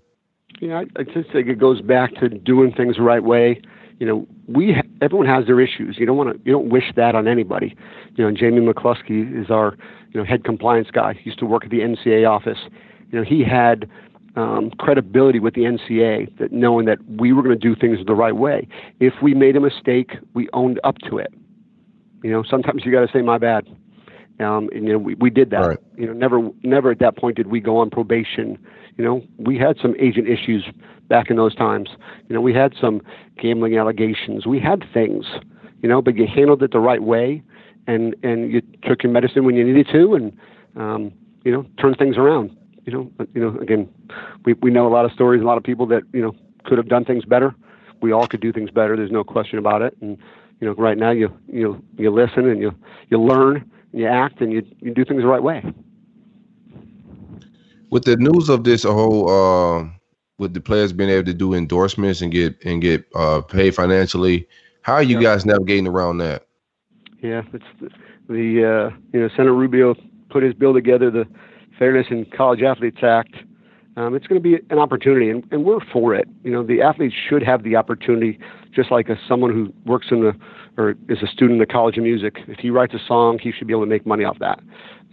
Yeah, I, I just think it goes back to doing things the right way. You know, we everyone has their issues. You don't want to you don't wish that on anybody. You know, and Jamie McCloskey is our you know head compliance guy. He used to work at the NCAA office. You know, he had um, credibility with the NCAA that knowing that we were going to do things the right way. If we made a mistake, we owned up to it. You know, sometimes you got to say my bad. Um, and, you know, we, we did that. Right. You know, never never at that point did we go on probation. You know, we had some agent issues back in those times. You know, we had some gambling allegations. We had things. You know, but you handled it the right way, and and you took your medicine when you needed to, and um, you know, turned things around. You know, you know, again, we we know a lot of stories, a lot of people that you know could have done things better. We all could do things better. There's no question about it. And you know, right now you you you listen and you you learn and you act and you you do things the right way. with the news of this whole uh, with the players being able to do endorsements and get and get uh, paid financially how are you Yeah. guys navigating around that Yeah, it's the, the uh, you know Senator Rubio put his bill together, the Fairness in College Athletes Act. Um, it's going to be an opportunity, and, and we're for it. You know, the athletes should have the opportunity, just like a, someone who works in the or is a student in the College of Music. If he writes a song, he should be able to make money off that.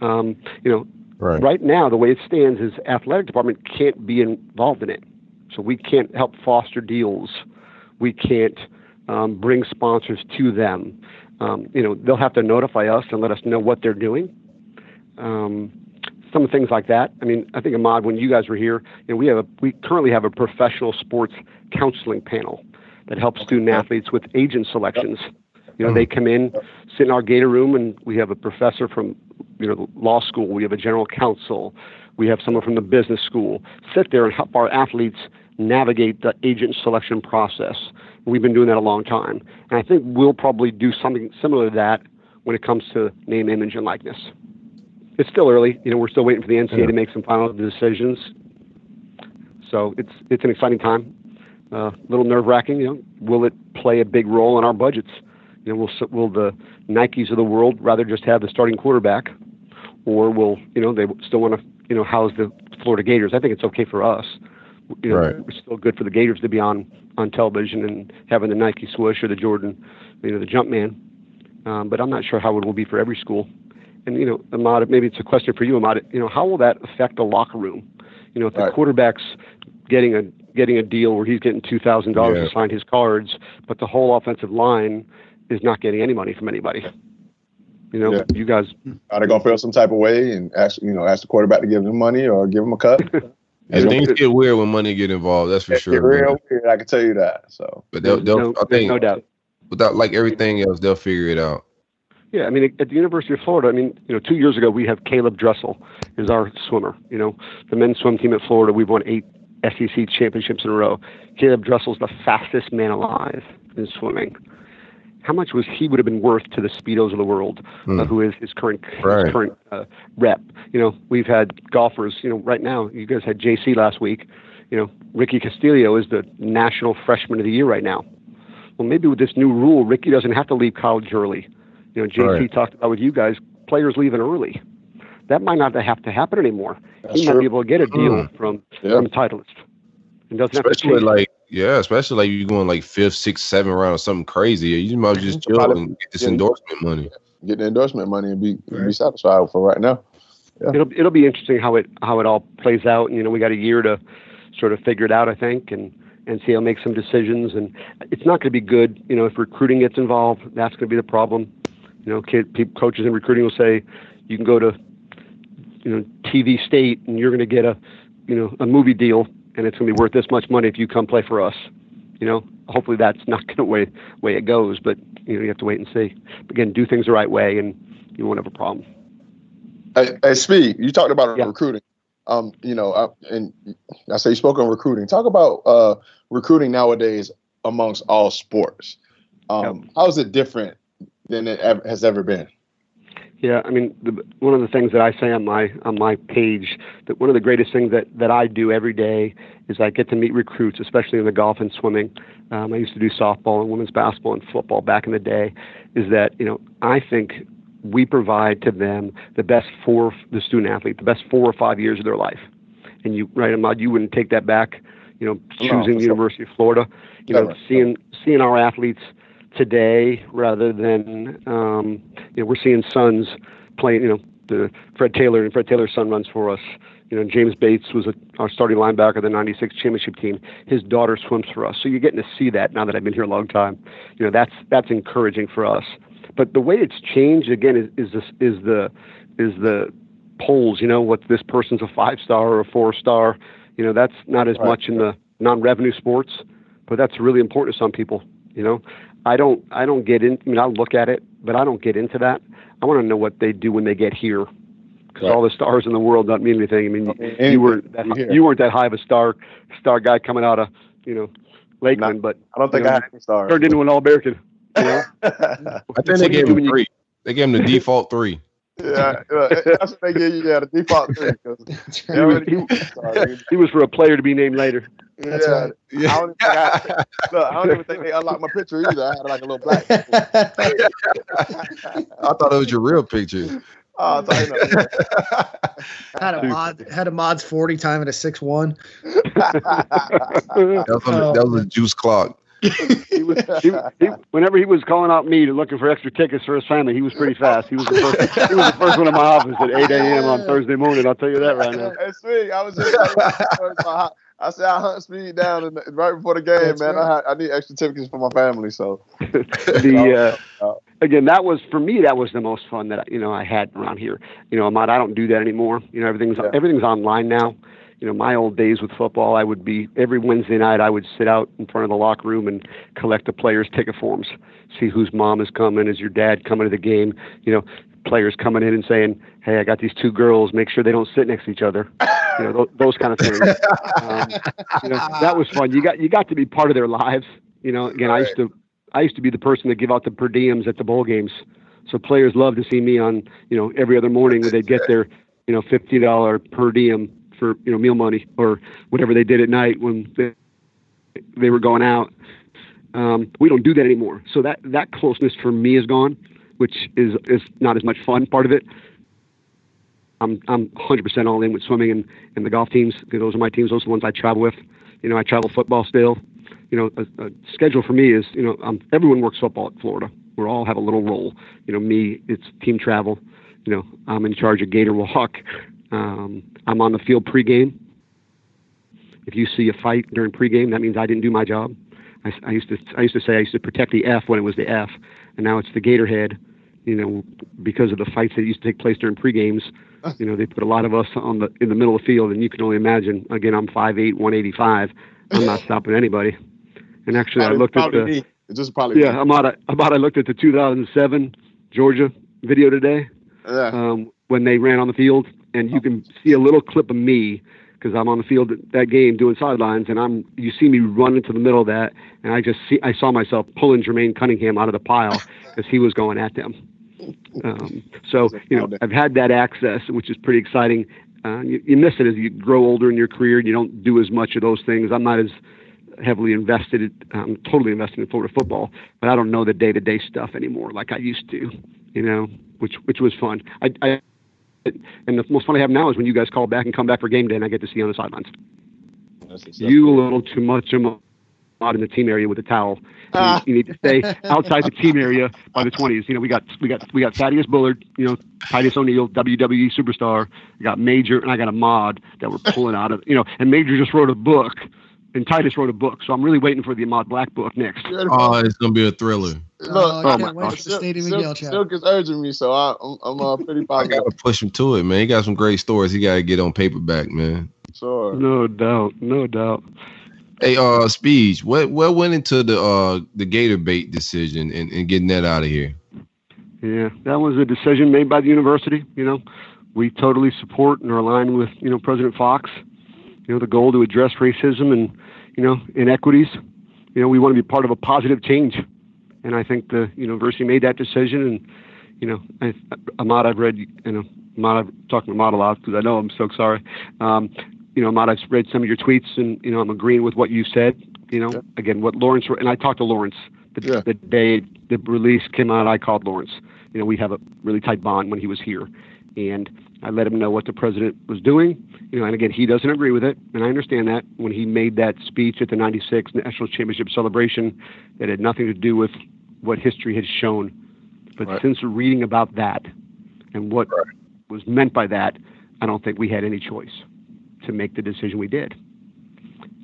Um, you know, right. right now the way it stands is athletic department can't be involved in it. So we can't help foster deals. We can't um, bring sponsors to them. Um, you know they'll have to notify us and let us know what they're doing. Um, some things like that. I mean i think ahmad when you guys were here you know we have a we currently have a professional sports counseling panel that helps student athletes with agent selections. You know they mm-hmm. come in sit in our gator room and we have a professor from you know law school. We have a general counsel. We have someone from the business school. Sit there and help our athletes navigate the agent selection process. We've been doing that a long time. And i think we'll probably do something similar to that when it comes to name image and likeness. It's still early. You know we're still waiting for the NCAA Yeah. to make some final decisions. So it's it's an exciting time uh, a little nerve wracking you know will it play a big role in our budgets you know, will s- will the Nikes of the world rather just have the starting quarterback, or will you know they still want to you know house the Florida Gators? I think it's okay for us. You know, Right. it's still good for the Gators to be on on television and having the Nike swoosh or the Jordan, you know, the Jumpman. Um, but I'm not sure how it will be for every school. And you know, Ahmad, maybe it's a question for you, Ahmad. You know, how will that affect the locker room? You know, if the Right. quarterback's getting a getting a deal where he's getting two thousand dollars to sign his cards, but the whole offensive line is not getting any money from anybody. You know, Yeah. you guys. Are they gonna feel some type of way and ask you know ask the quarterback to give them money or give them a cut? and things get weird when money get involved that's for It's sure man. real weird. I can tell you that. So but they'll, they'll no, i think no doubt. without like everything else they'll figure it out Yeah, I mean, at the University of Florida, I mean, you know, two years ago we have Caeleb Dressel is our swimmer. You know, the men's swim team at Florida, we've won eight SEC championships in a row. Caeleb Dressel's the fastest man alive in swimming. How much was he would have been worth to the speedos of the world, Hmm. uh, who is his current Right. his current uh, rep? You know, we've had golfers. You know, right now you guys had JC last week. You know, Ricky Castillo is the national freshman of the year right now. Well, maybe with this new rule, Ricky doesn't have to leave college early. You know, JC Right. talked about with you guys, players leaving early. That might not have to happen anymore. That's he might true. be able to get a deal Hmm. from Yeah. from Titleist. It doesn't have to Especially change. like yeah, especially like you going like fifth, sixth, seventh round or something crazy. You might just chill and get this yeah. endorsement money. Get the endorsement money and be be satisfied for right now. it'll it'll be interesting how it how it all plays out. And you know, we got a year to sort of figure it out, I think, and and see how make some decisions. And it's not going to be good, you know, if recruiting gets involved. That's going to be the problem. You know, kid, people, coaches in recruiting will say, you can go to, you know, TV State and you're going to get a, you know, a movie deal, and it's going to be worth this much money if you come play for us. You know, hopefully that's not going to way way it goes, but you know, you have to wait and see. Again, do things the right way, and you won't have a problem. Hey, hey Speed, you talked about Yeah. recruiting. Um, you know, uh, and I say you spoke on recruiting. Talk about uh, recruiting nowadays amongst all sports. Um, How is it different than it ever, has ever been? Yeah, I mean, the, one of the things that I say on my on my page that one of the greatest things that that I do every day is I get to meet recruits, especially in the golf and swimming. Um, I used to do softball and women's basketball and football back in the day. Is that you know I think we provide to them the best four the student athlete the best four or five years of their life, and you right Ahmad, you wouldn't take that back. You know, choosing for the. University of Florida. You know, seeing seeing our athletes today rather than um, you know we're seeing sons playing. You know, the Fred Taylor and Fred Taylor's son runs for us. You know, James Bates was a, our starting linebacker of the '96 championship team. His daughter swims for us, so you're getting to see that now that I've been here a long time. You know, that's that's encouraging for us. But the way it's changed again is is this is the is the polls. You know, what this person's a five star or a four star. You know, that's not as Right. much in the non-revenue sports, but that's really important to some people. You know, I don't I don't get in. I mean, I'll look at it, but I don't get into that. I want to know what they do when they get here, because Right. all the stars in the world don't mean anything. I mean, Don't you weren't that you're here. you weren't that high of a star star guy coming out of you know Lakeland, but I don't think You know, I had any stars. turned into an All American. You know, I think they gave him when you- three. They gave him the default three. Yeah, yeah, that's what they give you. Yeah, the default three. 'cause That's they right. already give you he was for a player to be named later. That's yeah, right. I don't, even think I, look, I don't even think they unlocked my picture either. I had like a little black. I thought it was your real picture. oh, so, you know, had Ahmad had Ahmad's 40 time at a six one. That was, on the- that was a juice clock. He was, he, he, whenever he was calling out me to looking for extra tickets for his family, he was pretty fast. He was the first. he was the first one in my office at 8 a.m. on Thursday morning. I'll tell you that right now. Hey, Speed, I was just I said I hunt Speed down and right before the game, That's man. right. I, I need extra tickets for my family, so the uh, again that was for me that was the most fun that you know I had around here. You know, Ahmad, I don't do that anymore. You know, everything's Yeah. everything's online now. You know, my old days with football, I would be every Wednesday night. I would sit out in front of the locker room and collect the players' ticket forms, see whose mom is coming, is your dad coming to the game. You know, players coming in and saying, "Hey, I got these two girls. Make sure they don't sit next to each other." You know, those, those kind of things. Um, you know, that was fun. You got you got to be part of their lives. You know, again, I used to I used to be the person to give out the per diems at the bowl games. So players love to see me on, you know, every other morning when they'd get their, you know, fifty dollar per diem for you know meal money or whatever they did at night when they, they were going out. Um, we don't do that anymore. So that that closeness for me is gone, which is is not as much fun part of it. I'm I'm 100% all in with swimming and, and the golf teams. Those are my teams. Those are the ones I travel with. You know, I travel football still. You know, a, a schedule for me is you know um, everyone works football at Florida. We all have a little role. You know, me it's team travel. You know, I'm in charge of Gator Walk. Um, I'm on the field pregame. If you see a fight during pregame, that means I didn't do my job. I, I used to I used to say I used to protect the F when it was the F, and now it's the Gatorhead. You know, because of the fights that used to take place during pregames, you know, they put a lot of us on the in the middle of the field, and you can only imagine. Again, I'm 5'8", 185. I'm not stopping anybody. And actually, I looked at probably the me. It's just probably yeah, me. about I about I looked at the 2007 Georgia video today yeah. um, when they ran on the field, and you can see a little clip of me because I'm on the field at that game doing sidelines, and I'm you see me run into the middle of that, and I just see I saw myself pulling Jermaine Cunningham out of the pile because he was going at them. Um, so you know I've had that access, which is pretty exciting. Uh, you, you miss it as you grow older in your career, and you don't do as much of those things. I'm not as heavily invested, I'm totally invested in Florida football, but I don't know the day to day stuff anymore like I used to, you know, which which was fun. I, I and the most fun I have now is when you guys call back and come back for game day, and I get to see you on the sidelines. That's, that's you a little too much of out in the team area with a towel. Ah. You, you need to stay outside the team area by the 20s. You know, we got we got we got Thaddeus Bullard, you know, Titus O'Neil, WWE superstar. We got Major, and I got Ahmad that we're pulling out of. You know, and Major just wrote a book, and Titus wrote a book. So I'm really waiting for the Ahmad Black book next. Oh, it's gonna be a thriller. Oh, Look, I oh can't my wait gosh. for Silk, Silk is urging me, so I, I'm, I'm uh, pretty I gotta push him to it, man. He got some great stories. He gotta get on paperback, man. Sure. No doubt, no doubt. Hey, uh, Speech, what what went into the uh the Gator bait decision and, and getting that out of here? Yeah, that was a decision made by the university. You know, we totally support and are aligned with you know President Fuchs. You know, the goal to address racism and you know inequities. You know, we want to be part of a positive change, and I think the university made that decision. And you know, I, Ahmad, I've read you know, Ahmad, I've talked to Ahmad a lot because I know I'm So sorry. Um, you know, Ahmad, I've read some of your tweets, and you know, I'm agreeing with what you said. You know, Yeah. again, what Lawrence and I talked to Lawrence the, Yeah. the day the release came out. I called Lawrence. You know, we have a really tight bond when he was here, and I let him know what the president was doing. You know, and again, he doesn't agree with it, and I understand that. When he made that speech at the '96 National Championship celebration, that had nothing to do with what history had shown. But Right. since reading about that and what was meant by that, I don't think we had any choice to make the decision we did.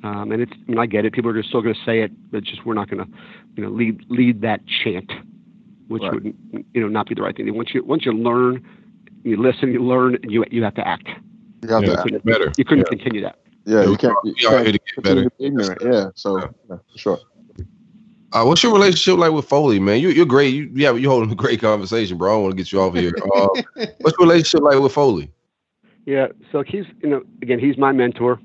Um, and it's, I mean, I get it. People are just still going to say it, but just we're not going to, you know, lead lead that chant, which Right. would, you know, not be the right thing. Once you once you learn, you listen, you learn, and you you have to act. You have Yeah, to, get better. You couldn't Yeah. continue that. yeah, Yeah, you can't. we You can't here to get better. be ignorant. Yeah. So, Yeah. yeah, sure. Uh, what's your relationship like with Foley, man? You, you're great. You, yeah, you're holding a great conversation, bro. I don't want to get you off here. Uh, what's your relationship like with Foley? Yeah, so he's you know again he's my mentor.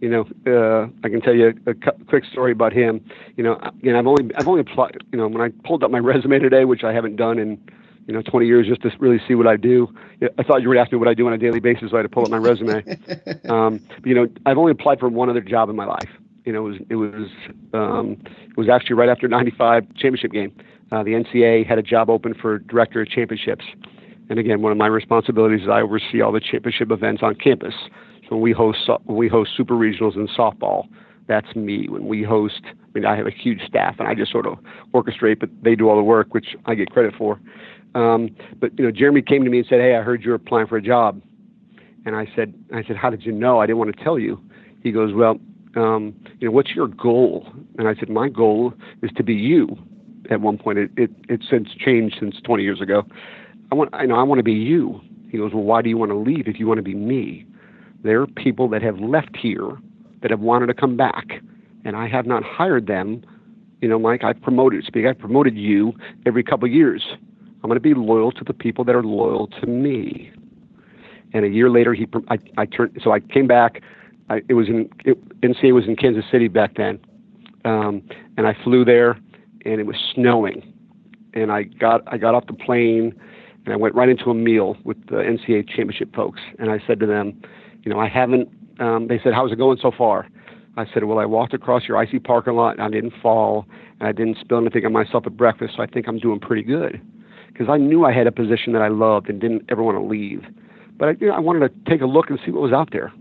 You know, uh, I can tell you a, cu- quick story about him. You know, again I've only I've only applied. You know, when I pulled up my resume today, which I haven't done in you know 20 years, just to really see what I do. I thought you would ask me what I do on a daily basis, so I had to pull up my resume. um, but, you know, I've only applied for one other job in my life. You know, it was it was um, it was actually right after '95 championship game. Uh, the NCAA had a job open for director of championships. And again, one of my responsibilities is I oversee all the championship events on campus. So when we host so- when we host super regionals in softball, that's me. When we host, I mean, I have a huge staff, and I just sort of orchestrate, but they do all the work, which I get credit for. Um, but you know, Jeremy came to me and said, "Hey, I heard you're applying for a job," and I said, "I said, how did you know? I didn't want to tell you." He goes, "Well, um, you know, what's your goal?" And I said, "My goal is to be you." At one point, it it it's since changed since 20 years ago. I want, I know, I want to be you. He goes, well, why do you want to leave if you want to be me? There are people that have left here that have wanted to come back, and I have not hired them. You know, Mike, I've promoted, speak, I've promoted you every couple of years. I'm going to be loyal to the people that are loyal to me. And a year later, he, I, I turned, so I came back. I, it was in, it, NCAA was in Kansas City back then. Um, and I flew there and it was snowing. And I got, I got off the plane and I went right into a meal with the NCAA championship folks. And I said to them, you know, I haven't, um, they said, how's it going so far? I said, well, I walked across your icy parking lot and I didn't fall and I didn't spill anything on myself at breakfast. So I think I'm doing pretty good because I knew I had a position that I loved and didn't ever want to leave. But I, you know, I wanted to take a look and see what was out there.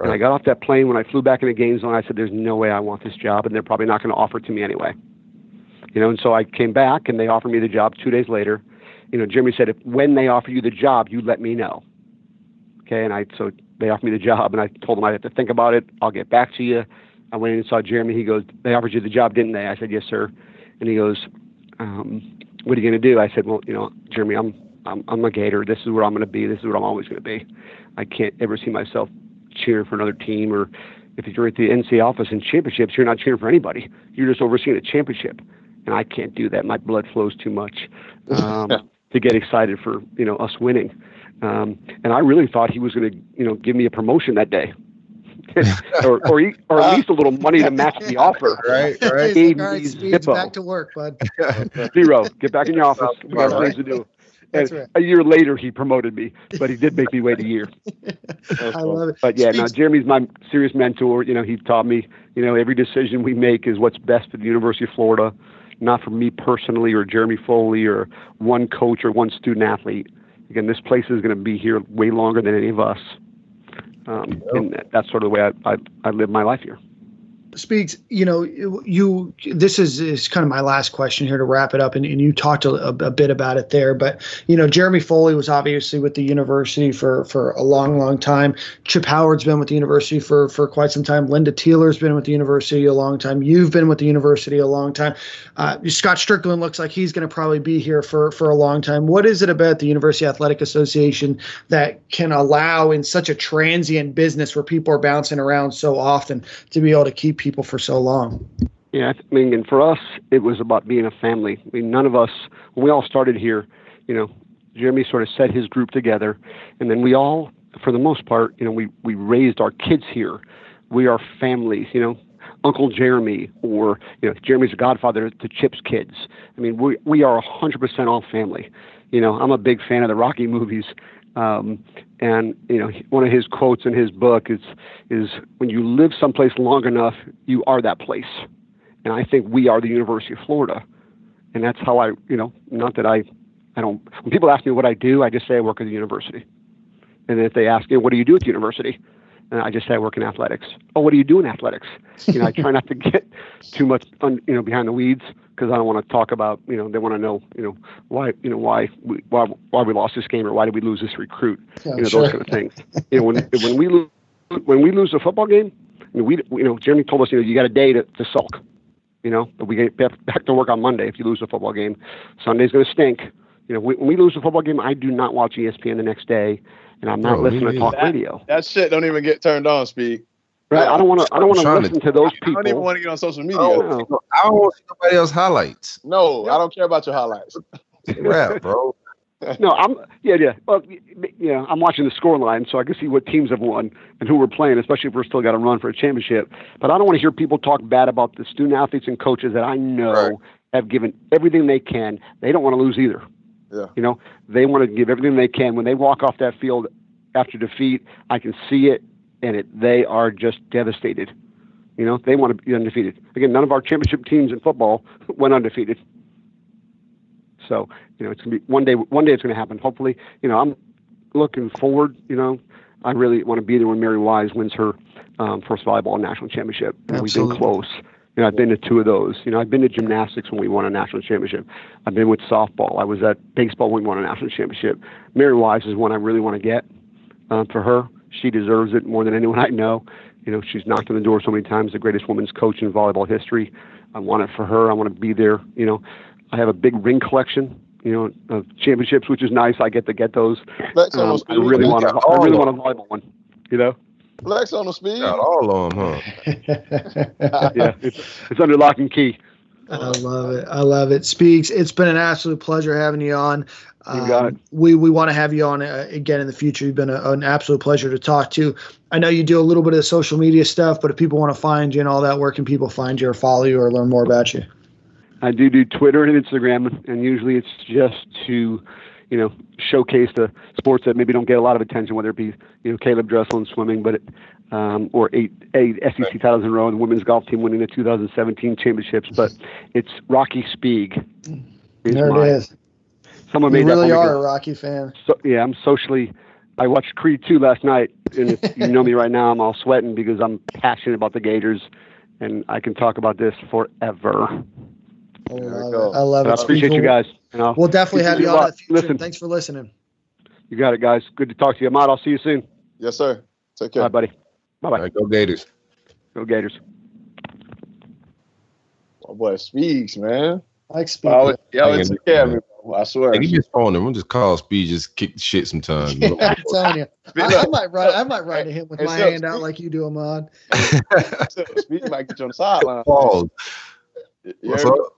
And I got off that plane when I flew back into Gainesville. And I said, "There's no way I want this job, and they're probably not going to offer it to me anyway." You know, and so I came back, and they offered me the job two days later. You know, Jimmy said, "If when they offer you the job, you let me know." Okay, and I so they offered me the job, and I told them I have to think about it. I'll get back to you. I went in and saw Jeremy. He goes, "They offered you the job, didn't they?" I said, "Yes, sir." And he goes, um, "What are you going to do?" I said, "Well, you know, Jeremy, I'm I'm, I'm a Gator. This is where I'm going to be. This is what I'm always going to be. I can't ever see myself cheering for another team or if you're at the NCAA office in championships, you're not cheering for anybody. You're just overseeing a championship, and I can't do that. My blood flows too much um, to get excited for you know us winning. Um, and I really thought he was going to you know give me a promotion that day, or or, e- or at uh, least a little money to match the offer. Right, right. He's like, all right, needs Speeds, back to work, bud. Zero. Get back in your office. We got Right. things to do. That's And right. A year later, he promoted me, but he did make me wait a year. I love it. But yeah, now Jeremy's my serious mentor. You know, he taught me, you know, every decision we make is what's best for the University of Florida, not for me personally or Jeremy Foley or one coach or one student athlete. Again, this place is going to be here way longer than any of us. Um, and that's sort of the way I, I, I live my life here. Speaks, you know, you. This is is kind of my last question here to wrap it up, and, and you talked a, a, bit about it there. But you know, Jeremy Foley was obviously with the university for for a long, long time. Chip Howard's been with the university for for quite some time. Lynda Tealer's been with the university a long time. You've been with the university a long time. Uh, Scott Stricklin looks like he's going to probably be here for for a long time. What is it about the University Athletic Association that can allow in such a transient business where people are bouncing around so often to be able to keep people for so long. Yeah, I mean, and for us, it was about being a family. I mean, none of us, when we all started here, you know, Jeremy sort of set his group together, and then we all, for the most part, you know, we we raised our kids here. We are families, you know. Uncle Jeremy, or you know, Jeremy's a godfather to Chip's kids. I mean, we we are 100% all family. You know, I'm a big fan of the Rocky movies, um, and you know, one of his quotes in his book is is when you live someplace long enough, you are that place. And I think we are the University of Florida, and that's how I, you know, not that I, I don't. When people ask me what I do, I just say I work at the university. And if they ask me, what do you do at the university? And I just say I work in athletics. Oh, what do you do in athletics? You know, I try not to get too much, un, you know, behind the weeds because I don't want to talk about, you know, they want to know, you know, why, you know, why we, why, why we lost this game or why did we lose this recruit, yeah, you know, sure. those kind of things. you know, when when we lose when we lose a football game, I mean, we, you know, Jeremy told us, you know, you got a day to, to sulk. You know, but we get back to work on Monday if you lose a football game. Sunday's going to stink. You know, when we lose a football game, I do not watch ESPN the next day and I'm not Bro, listening to talk that, radio. That shit don't even get turned on, speak. Right. I don't want to. I don't want to listen to, those people. I don't even want to get on social media. No. I don't want to see nobody else highlights. No, I don't care about your highlights. Rap, bro. no, I'm yeah, yeah. Well, yeah, I'm watching the score line, so I can see what teams have won and who we're playing, especially if we're still got to run for a championship. But I don't want to hear people talk bad about the student athletes and coaches that I know right. have given everything they can. They don't want to lose either. Yeah. You know, they want to give everything they can when they walk off that field after defeat. I can see it, and it they are just devastated. You know, they want to be undefeated. Again, none of our championship teams in football went undefeated. So, you know, it's gonna be one day. One day, it's gonna happen. Hopefully, you know, I'm looking forward. You know, I really want to be there when Mary Wise wins her um, first volleyball national championship. We've been close. You know, I've been to two of those. You know, I've been to gymnastics when we won a national championship. I've been with softball. I was at baseball when we won a national championship. Mary Wise is one I really want to get uh, for her. She deserves it more than anyone I know. You know, she's knocked on the door so many times, the greatest women's coach in volleyball history. I want it for her. I want to be there. You know, I have a big ring collection. You know, of championships, which is nice. I get to get those. Um, I really want to. I really want a volleyball one. You know. Flex on the speed. Got all of them, huh? yeah, it's, it's under lock and key. I love it. I love it. Speaks. It's been an absolute pleasure having you on. You got it. Um, we we want to have you on uh, again in the future. You've been a, an absolute pleasure to talk to. I know you do a little bit of social media stuff, but if people want to find you and all that, where can people find you or follow you or learn more about you? I do do Twitter and Instagram, and usually it's just to you know, showcase the sports that maybe don't get a lot of attention, whether it be, you know, Caeleb Dressel in swimming, but, um, or eight, eight SEC titles in a row, and the women's golf team winning the 2017 championships. But it's Rocky Spieg. There my, it is. Someone you made really that are a Rocky fan. So, yeah, I'm socially. I watched Creed 2 last night, and if you know me right now, I'm all sweating because I'm passionate about the Gators, and I can talk about this forever. I love it. I love it. I appreciate you guys. We'll definitely have you on in the future. Listen, Thanks for listening. You got it, guys. Good to talk to you. Ahmad, I'll see you soon. Yes, sir. Take care. Bye, buddy. Bye bye. Right, go Gators. Go Gators. Oh, boy, Speaks, man. I like Speaks. Oh, yeah, always take care of me. I swear. Hey, give me his phone number. We'll just call Speed, just kick the shit sometimes. yeah, I'm telling you. I, I, might run. I might run to him with hey, my so, hand out like you do, Ahmad. Speed might get you on the sideline. Pause. What's up?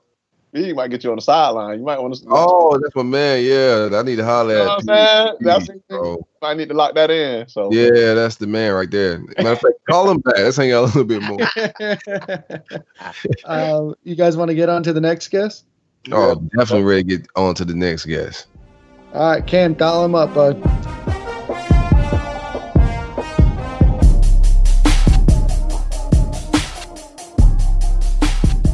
He might get you on the sideline. You might want to. Oh, that's my man. Yeah, I need to holler you know at. Man? That's bro. I need to lock that in. So yeah, that's the man right there. Matter of fact, call him back. Let's hang out a little bit more. um, you guys want to get on to the next guest? Oh, definitely ready to get on to the next guest. All right, Cam, dial him up, bud.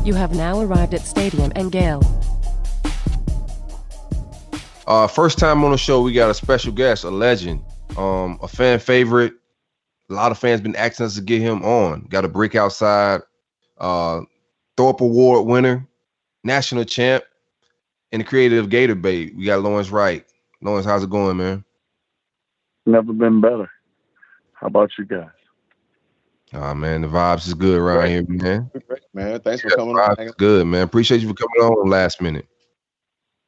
You have now arrived at Stadium and Gale. Uh, first time on the show, we got a special guest, a legend, um, a fan favorite, a lot of fans been asking us to get him on. Got a brick outside, uh, Thorpe Award winner, national champ, and the creative Gator Bait. We got Lawrence Wright. Lawrence, how's it going, man? Never been better. How about you guys? Oh man, the vibes is good around Great. here, man. Great, man. Thanks for coming vibes on. is good, man. Appreciate you for coming on last minute.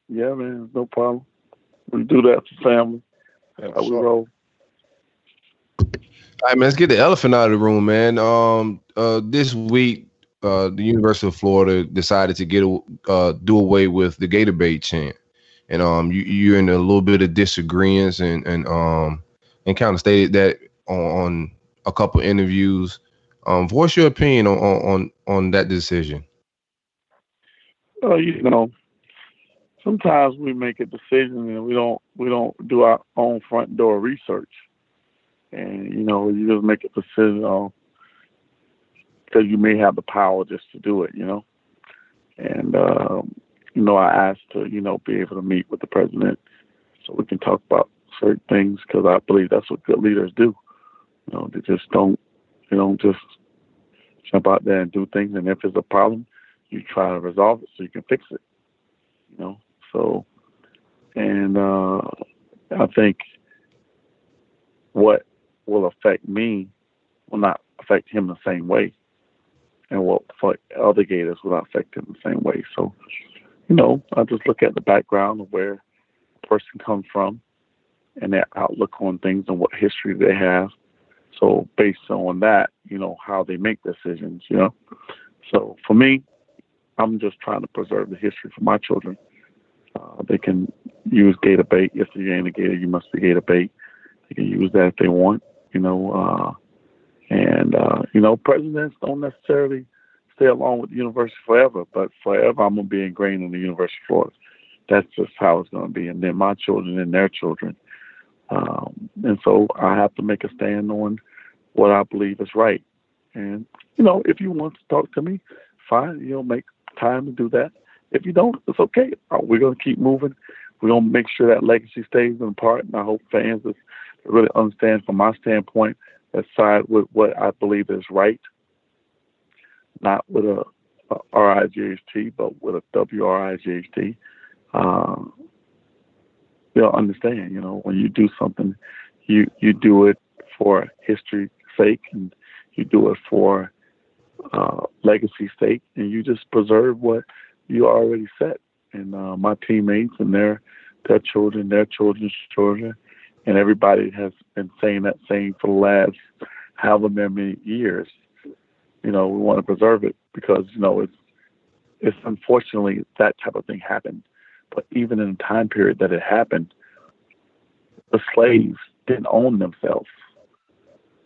Yeah, man, no problem. We do that for family. Yeah, How we sure. roll. All right, man. Let's get the elephant out of the room, man. Um, uh, this week, uh, the University of Florida decided to get a- uh do away with the Gator Bait chant, and um, you you're in a little bit of disagreements, and and um, and kind of stated that on, on a couple interviews. Um, voice your opinion on on on, that decision. Uh, you know, sometimes we make a decision and we don't we don't do our own front door research, and you know you just make a decision on because you may have the power just to do it, you know. And um, you know, I asked to you know be able to meet with the president so we can talk about certain things because I believe that's what good leaders do. You know, they just don't they don't just jump out there and do things, and if it's a problem you try to resolve it so you can fix it. You know, so and uh, I think what will affect me will not affect him the same way, and what affect other Gators will not affect him the same way. So, you know, I just look at the background of where a person comes from and their outlook on things and what history they have. So based on that, you know, how they make decisions, you know. So for me, I'm just trying to preserve the history for my children. Uh, they can use Gator bait. If you're in a Gator, you must be Gator bait. They can use that if they want, you know. Uh, and uh, you know, presidents don't necessarily stay along with the university forever, but forever I'm gonna be ingrained in the University of Florida. That's just how it's gonna be. And then my children and their children. Um, and so I have to make a stand on what I believe is right. And you know, if you want to talk to me, fine. You know, make time to do that. If you don't, it's okay. Uh, We're gonna keep moving. We're gonna make sure that legacy stays in part, and I hope fans really understand from my standpoint that side with what I believe is right, not with a, a R-I-G-H-T, but with a W-R-I-G-H-T. Um, they'll understand, you know, when you do something, you you do it for history's sake, and you do it for uh, legacy sake, and you just preserve what you already set. And uh, my teammates and their their children, their children's children, and everybody has been saying that same for the last however many years. You know, we want to preserve it because you know it's it's unfortunately that type of thing happened. But even in the time period that it happened, the slaves didn't own themselves.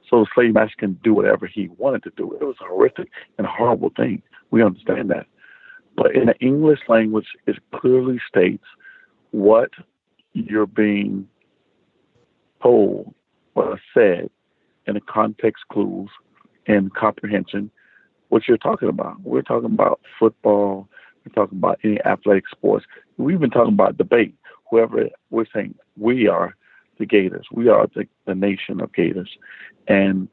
So the slave master can do whatever he wanted to do. It was a horrific and horrible thing. We understand that. But in the English language, it clearly states what you're being told or said in the context clues and comprehension what you're talking about. We're talking about football. We're talking about any athletic sports. We've been talking about debate. Whoever we're saying we are the Gators. We are the, the nation of Gators. And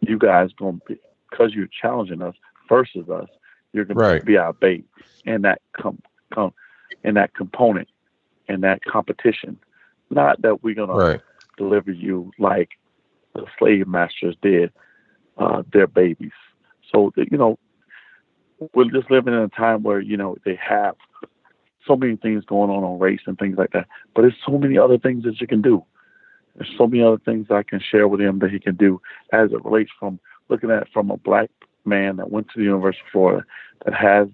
you guys to be, because you're challenging us versus us, you're Right. to be our bait and that com, com, in that component, and that competition. Not that we're going to Right. deliver you like the slave masters did uh, their babies. So that, you know, we're just living in a time where you know they have so many things going on on race and things like that. But there's so many other things that you can do. There's so many other things I can share with him that he can do as it relates from looking at it from a black man that went to the University of Florida that has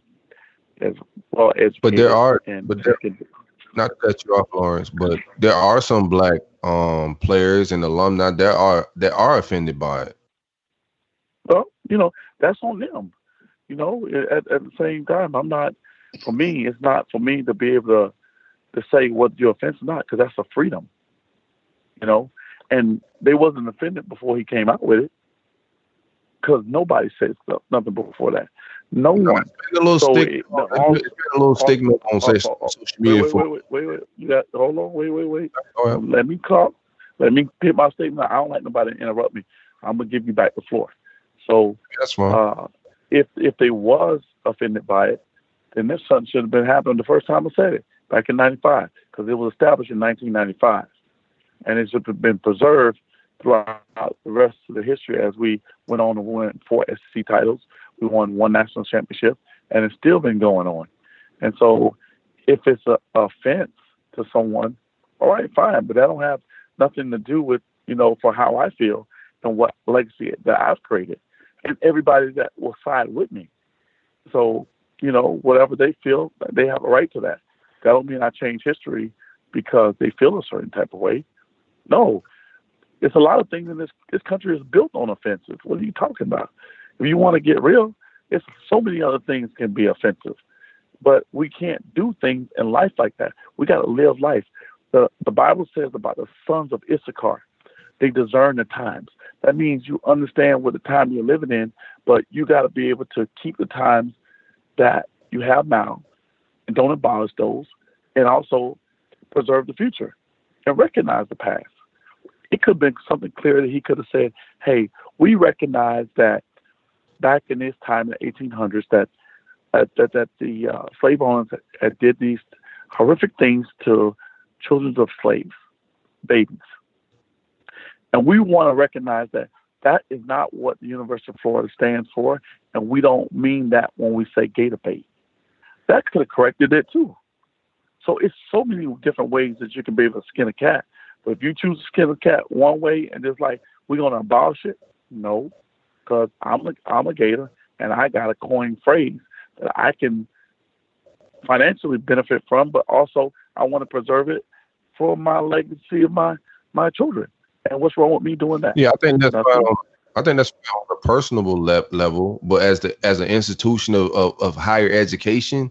as well as But there are, and but there- not to cut you off, Lawrence, but there are some black um players and alumni that are that are offended by it. Well, you know, that's on them. You know, at, at the same time, I'm not. For me, it's not for me to be able to to say what your offense is not, because that's a freedom. You know, and they wasn't offended before he came out with it, because nobody said stuff, nothing before that. No one. A little So stigma. it- the- all- a little stigma on social, all- all- social media Wait, for. wait, wait, wait. You got hold on. Wait, wait, wait. Let me talk. Let me hit my statement. I don't like nobody to interrupt me I'm gonna give you back the floor. So That's fine. uh, if if they was offended by it, then this something should have been happening the first time I said it back in '95 because it was established in 1995, and it should have been preserved throughout the rest of the history as we went on and won four SEC titles. We won one national championship, and it's still been going on. And so, if it's a offense to someone, all right, fine, but that don't have nothing to do with you know for how I feel and what legacy that I've created, and everybody that will side with me. So you know, whatever they feel, they have a right to that. That don't mean I change history because they feel a certain type of way. No, it's a lot of things in this this country is built on offenses. What are you talking about? If you want to get real, it's so many other things can be offensive, but we can't do things in life like that. We got to live life. The the Bible says about the sons of Issachar, they discern the times. That means you understand what the time you're living in, but you got to be able to keep the times that you have now and don't abolish those, and also preserve the future and recognize the past. It could have been something clear that he could have said, "Hey, we recognize that back in this time in the 1800s that uh, that that the uh, slave owners had did these horrific things to children of slaves, babies, and we want to recognize that that is not what the University of Florida stands for, and we don't mean that when we say gator bait. That could have corrected it too. So it's so many different ways that you can be able to skin a cat. But if you choose to skin a cat one way and just like we're gonna abolish it, no, because I'm a I'm a gator and I got a coin phrase that I can financially benefit from, but also I want to preserve it for my legacy of my my children. And what's wrong with me doing that? Yeah, I think that's. I think that's on a personal le- level, but as the as an institution of, of, of higher education,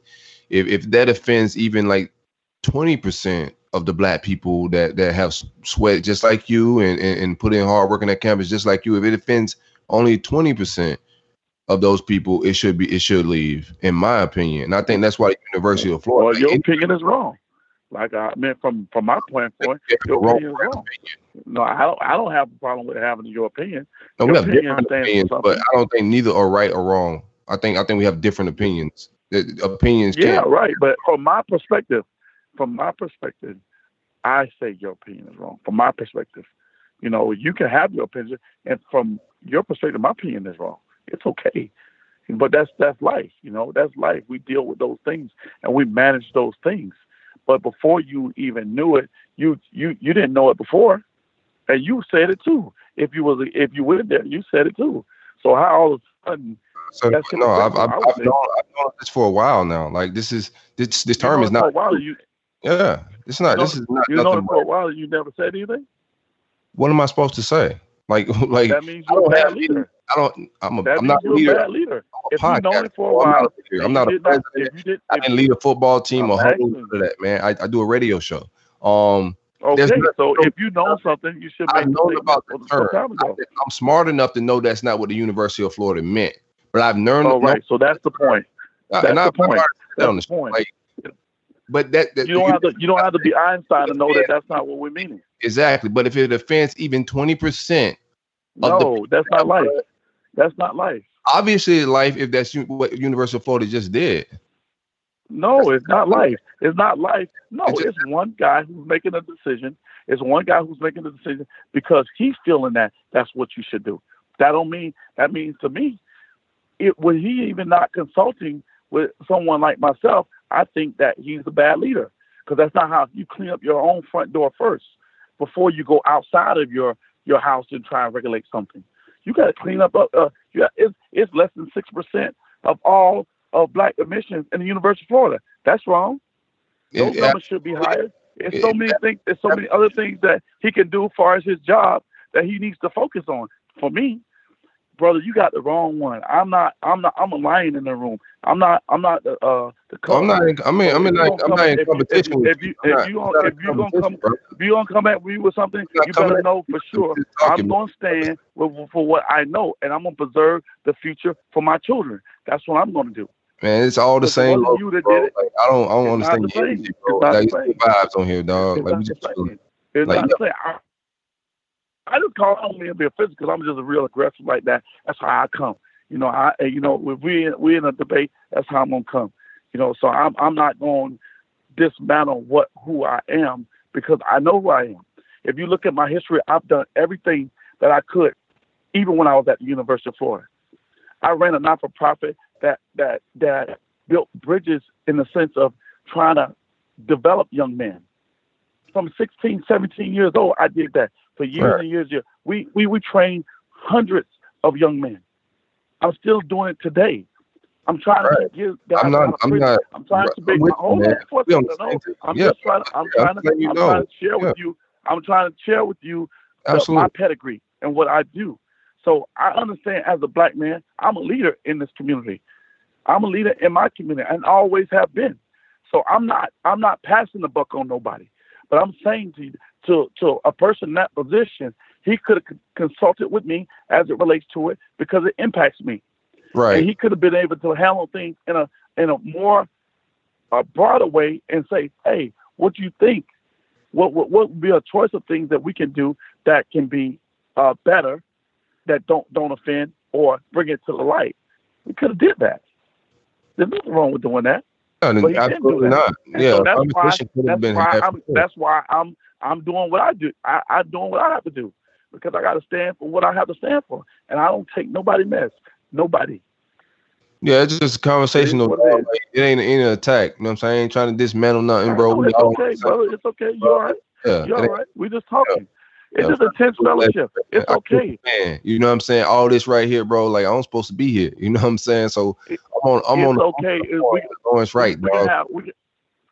if, if that offends even like twenty percent of the black people that that have sweat just like you and, and, and put in hard work on that campus just like you, if it offends only twenty percent of those people, it should be it should leave, in my opinion. And I think that's why the University of Well, Florida. your like, opinion is wrong. Like I mean, from from my point point, it's your opinion is wrong. No, I don't. I don't have a problem with having your opinion. No, we Your have opinion different opinions, but. I don't think neither are right or wrong. I think I think we have different opinions. The opinions Yeah, right. But from my perspective, from my perspective, I say your opinion is wrong. From my perspective, you know, you can have your opinion, and from your perspective, my opinion is wrong. It's okay, but that's that's life. You know, that's life. We deal with those things, and we manage those things. But before you even knew it, you you you didn't know it before, and you said it too. If you was if you went there, you said it too. So how all of a sudden So That's no, I've, I've, I I've known, I've known this for a while now. Like this is this this term is know it for a not. while, you Yeah, it's not. you This is not you know for a while, you never said anything. What am I supposed to say? Like like That means I you're a don't bad have leader. I don't. I'm a. That I'm means not a leader. a bad leader. If I'm a you've known podcast. for a while, not a leader. I'm not a president. did, I didn't lead a football team or hold to that, man. I, I do a radio show. Um, okay, so if you know something, you should I've known about the term. time. I'm smart enough to know that's not what the University of Florida meant. But I've learned. All right, so that's the point. That's and the I've- point. That's on the point. like, But that, that You don't have to. You don't have to be Einstein to know that that's not what we're meaning. exactly. But if it offends even twenty percent, the- No, that's not life. That's not life. Obviously, life if that's what Universal Florida just did. No, it's not life. It's not life. No, It's it's, one guy who's making a decision. It's one guy who's making a decision because he's feeling that that's what you should do. That don't mean that means to me, it was he even not consulting with someone like myself. I think that he's a bad leader because that's not how you clean up your own front door first before you go outside of your your house and try and regulate something. You got to clean up. Uh, uh, yeah, it's it's less than six percent of all of black emissions in the University of Florida. That's wrong. Those It- numbers should be higher. There's so many things. There's so many other things that he can do as far as his job that he needs to focus on. For me, brother, you got the wrong one. I'm not. I'm not. I'm a lion in the room. I'm not. I'm not the uh the. I'm not. In, I mean, I'm in. Like, I'm not in if you- competition. If, with you, if you not if you gonna come bro. if you gonna come at me with something, you better know for sure. I'm gonna stand with, for what I know, and I'm gonna preserve the future for my children. That's what I'm gonna do. Man, it's all the same. wasn't you that bro. did it. Like, I don't. I don't understand the the energy, bro. It's Like, it's vibes on here, dog. It's Like, not we just same. It's like, not. I- I just call on me and be offensive because I'm just a real aggressive like that. That's how I come. You know, I you know if we we in a debate, that's how I'm gonna come. You know, so I'm I'm not going to dismantle what who I am because I know who I am. If you look at my history, I've done everything that I could, even when I was at the University of Florida. I ran a non-for-profit that that that built bridges in the sense of trying to develop young men. From 16, 17 years old, I did that for years Right. and years. and years. We we we trained hundreds of young men. I'm still doing it today. I'm trying Right. to give guys I'm not. I'm not. I'm trying to make my you, hold on for a We on second. the No. I'm Yeah, just trying. I'm yeah, trying I'm to. you I'm trying to share Yeah. with you. I'm trying to share with you the, my pedigree and what I do. So I understand as a black man, I'm a leader in this community. I'm a leader in my community and always have been. So I'm not I'm not passing the buck on nobody. But I'm saying to to to a person in that position, he could have consulted with me as it relates to it because it impacts me. Right. And he could have been able to handle things in a in a more uh, broader way and say, "Hey, what do you think? What, what what would be a choice of things that we can do that can be uh, better, that don't don't offend or bring it to the light?" We could have did that. There's nothing wrong with doing that. No, But he didn't do absolutely not. And Yeah, so that's why conversation could have why I'm that's why I'm I'm doing what I do. I, I'm doing what I have to do because I got to stand for what I have to stand for, and I don't take nobody mess. Nobody. Yeah, it's just a conversational. it ain't any attack. You know what I'm saying? I ain't trying to dismantle nothing, bro. It's okay, brother. It's okay. You're all right. Yeah, You're it all right. We just talking. It's Yeah. just intense fellowship. It's okay. Man, you know what I'm saying? All this right here, bro. Like I'm supposed to be here. You know what I'm saying? So I'm on. I'm it's on. okay. I'm we, Lawrence right, we can have we, can-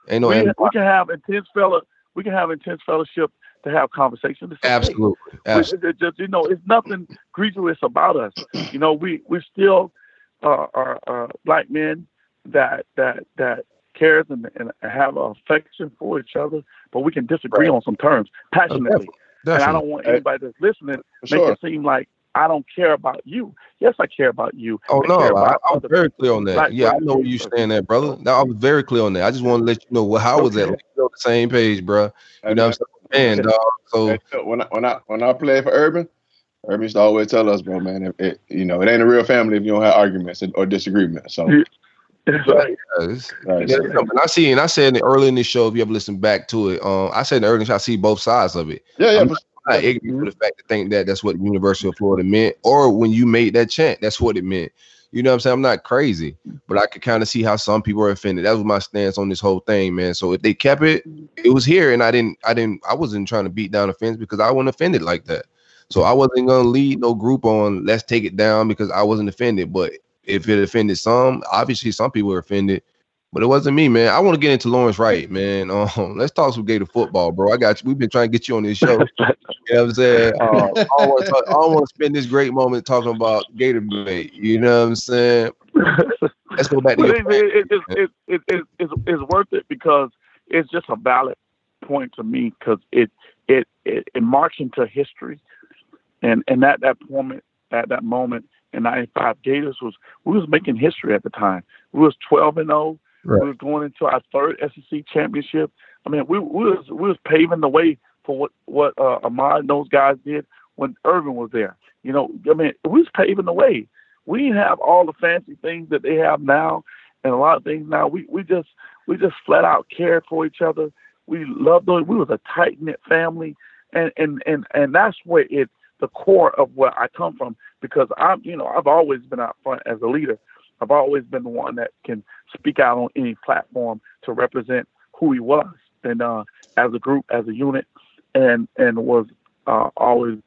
Ain't no. we, we can have intense fellow. We can have intense fellowship to have conversations. Okay. absolutely. Absolutely. just you know, it's nothing grievous about us. You know, we we still uh, are, are black men that that that cares and, and have affection for each other, but we can disagree on some terms passionately. And I don't want anybody that's listening For make sure. it seem like I don't care about you. Yes, I care about you. Oh I no, I, I'm other very clear on that. black Yeah, I know where you stand at, brother. Now I was very clear on that. I just want to let you know what how was that. Like, on the same page, bro. You know what I'm saying, dog. So when I when I when I play for Urban, Urban used to always tell us, bro, man, if it you know it ain't a real family if you don't have arguments or disagreements. So Yeah. Right. yeah, right, Yeah, so- and I see, and I said early in the show. If you ever listen back to it, um, I said in the early show, I see both sides of it. yeah, yeah, I'm for- I'm not ignorant to the fact to think that that's what the University of Florida meant, or when you made that chant, that's what it meant. You know what I'm saying? I'm not crazy, but I could kind of see how some people are offended. That was my stance on this whole thing, man. So if they kept it, it was here, and I didn't, I didn't, I wasn't trying to beat down the fence because I wasn't offended like that. So I wasn't gonna lead no group on let's take it down because I wasn't offended. But if it offended some, obviously some people were offended. But it wasn't me, man. I want to get into Lawrence Wright, man. Um, let's talk some Gator football, bro. I got you. We've been trying to get you on this show. You know what I'm saying? Uh, I don't want to talk, I don't want to spend this great moment talking about Gator debate. You know what I'm saying? Let's go back to your it, it, it, it, it, it, it's, it's worth it because it's just a valid point to me because it, it, it, it marks into history. And, and at that moment, at that moment in 95, Gators was, we was making history at the time. We was 12 and 0. Right. We were going into our third SEC championship. I mean, we, we was, we was paving the way for what, what, uh, Ahmad and those guys did when Urban was there. You know, I mean, we was paving the way. We didn't have all the fancy things that they have now and a lot of things now. We we just we just flat out cared for each other. We loved those. We was a tight knit family, and and and and that's where it the core of where I come from because I'm you know I've always been out front as a leader. I've always been the one that can speak out on any platform to represent who he was and uh, as a group, as a unit, and and was uh, always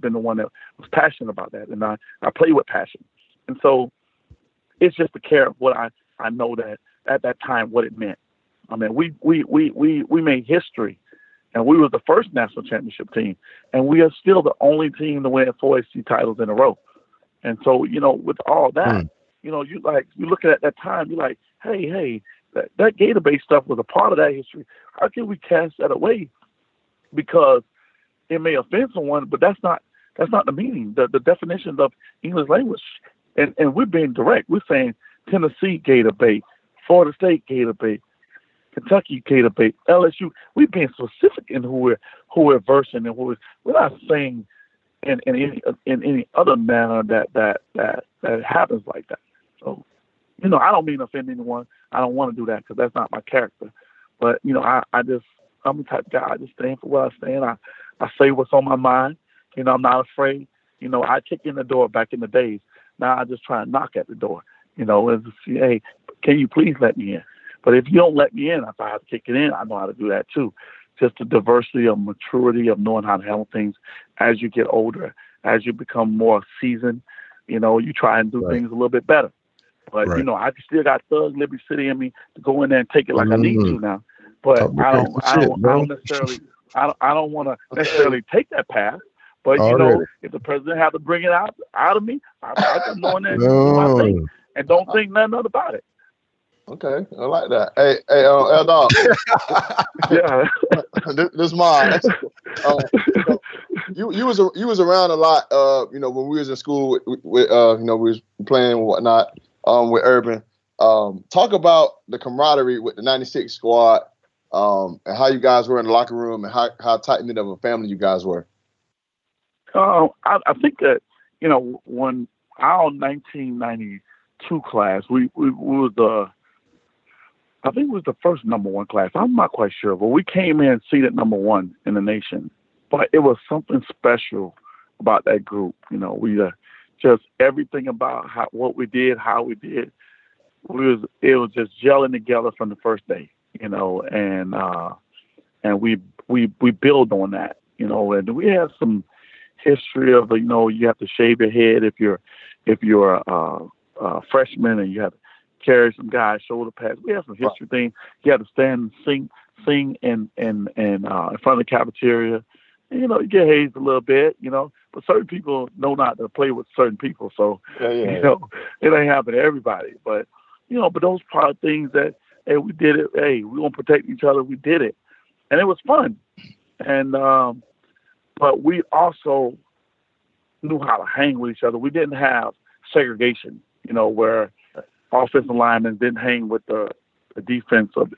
been the one that was passionate about that, and I I play with passion, and so it's just the care of what I I know that at that time what it meant. I mean, we we we we we made history, and we were the first national championship team, and we are still the only team to win four SEC titles in a row. And so, you know, with all that, Mm. you know, you like you look at that time, you're like, hey, hey, that, that Gator based stuff was a part of that history. How can we cast that away? Because it may offend someone, but that's not that's not the meaning, the, the definition of English language. And and we're being direct. We're saying Tennessee Gator bait, Florida State Gator bait, Kentucky Gator bait, LSU. We're being specific in who we're who we're versing and who we're, we're not saying in, in any in any other manner that that that that happens like that. So, you know, I don't mean to offend anyone. I don't want to do that because that's not my character. But you know, I I just I'm the type of guy. I just stand for what I stand. I I say what's on my mind. You know, I'm not afraid. You know, I kick in the door back in the days. Now I just try and knock at the door. You know, and say, hey, can you please let me in? But if you don't let me in, if I have to kick it in, I know how to do that too. Just the diversity of maturity of knowing how to handle things as you get older, as you become more seasoned. You know, you try and do Right. things a little bit better. But you know, I still got Thug Liberty City in me to go in there and take it like I need Mhm. to now. But I don't, I don't, I don't necessarily, I don't, I don't want to necessarily take that path. But you know, Already. if the president had to bring it out out of me, I, I just know in there and do my thing and don't think nothing other about it. Okay, I like that. Hey, hey, uh, L Dog, Yeah. this, this mine. Um, you you was a- you was around a lot. Uh, you know, when we was in school with, with uh, you know, we was playing and whatnot. Um, with Urban. Um, talk about the camaraderie with the '96 squad. Um, and how you guys were in the locker room and how how tight knit of a family you guys were. Uh, I, I think that you know when our 1992 class, we we, we was the, I think it was the first number one class. I'm not quite sure, but we came in seated number one in the nation. But it was something special about that group. You know, we uh, just everything about how what we did, how we did. We was it was just gelling together from the first day. You know, and uh, and we we we build on that. You know, and we have some history of you know you have to shave your head if you're if you're a, a, freshman and you have carry some guys shoulder pads. We have some history thing. You have to stand and sing sing in in in, uh, in front of the cafeteria. And, you know, you get hazed a little bit. You know, but certain people know not to play with certain people. So Yeah, you know, it ain't happen to everybody. But you know, but those part of things that hey, we did it. Hey, we gonna protect each other. We did it, and it was fun. And um, but we also knew how to hang with each other. We didn't have segregation, you know, where offensive linemen didn't hang with the, the defensive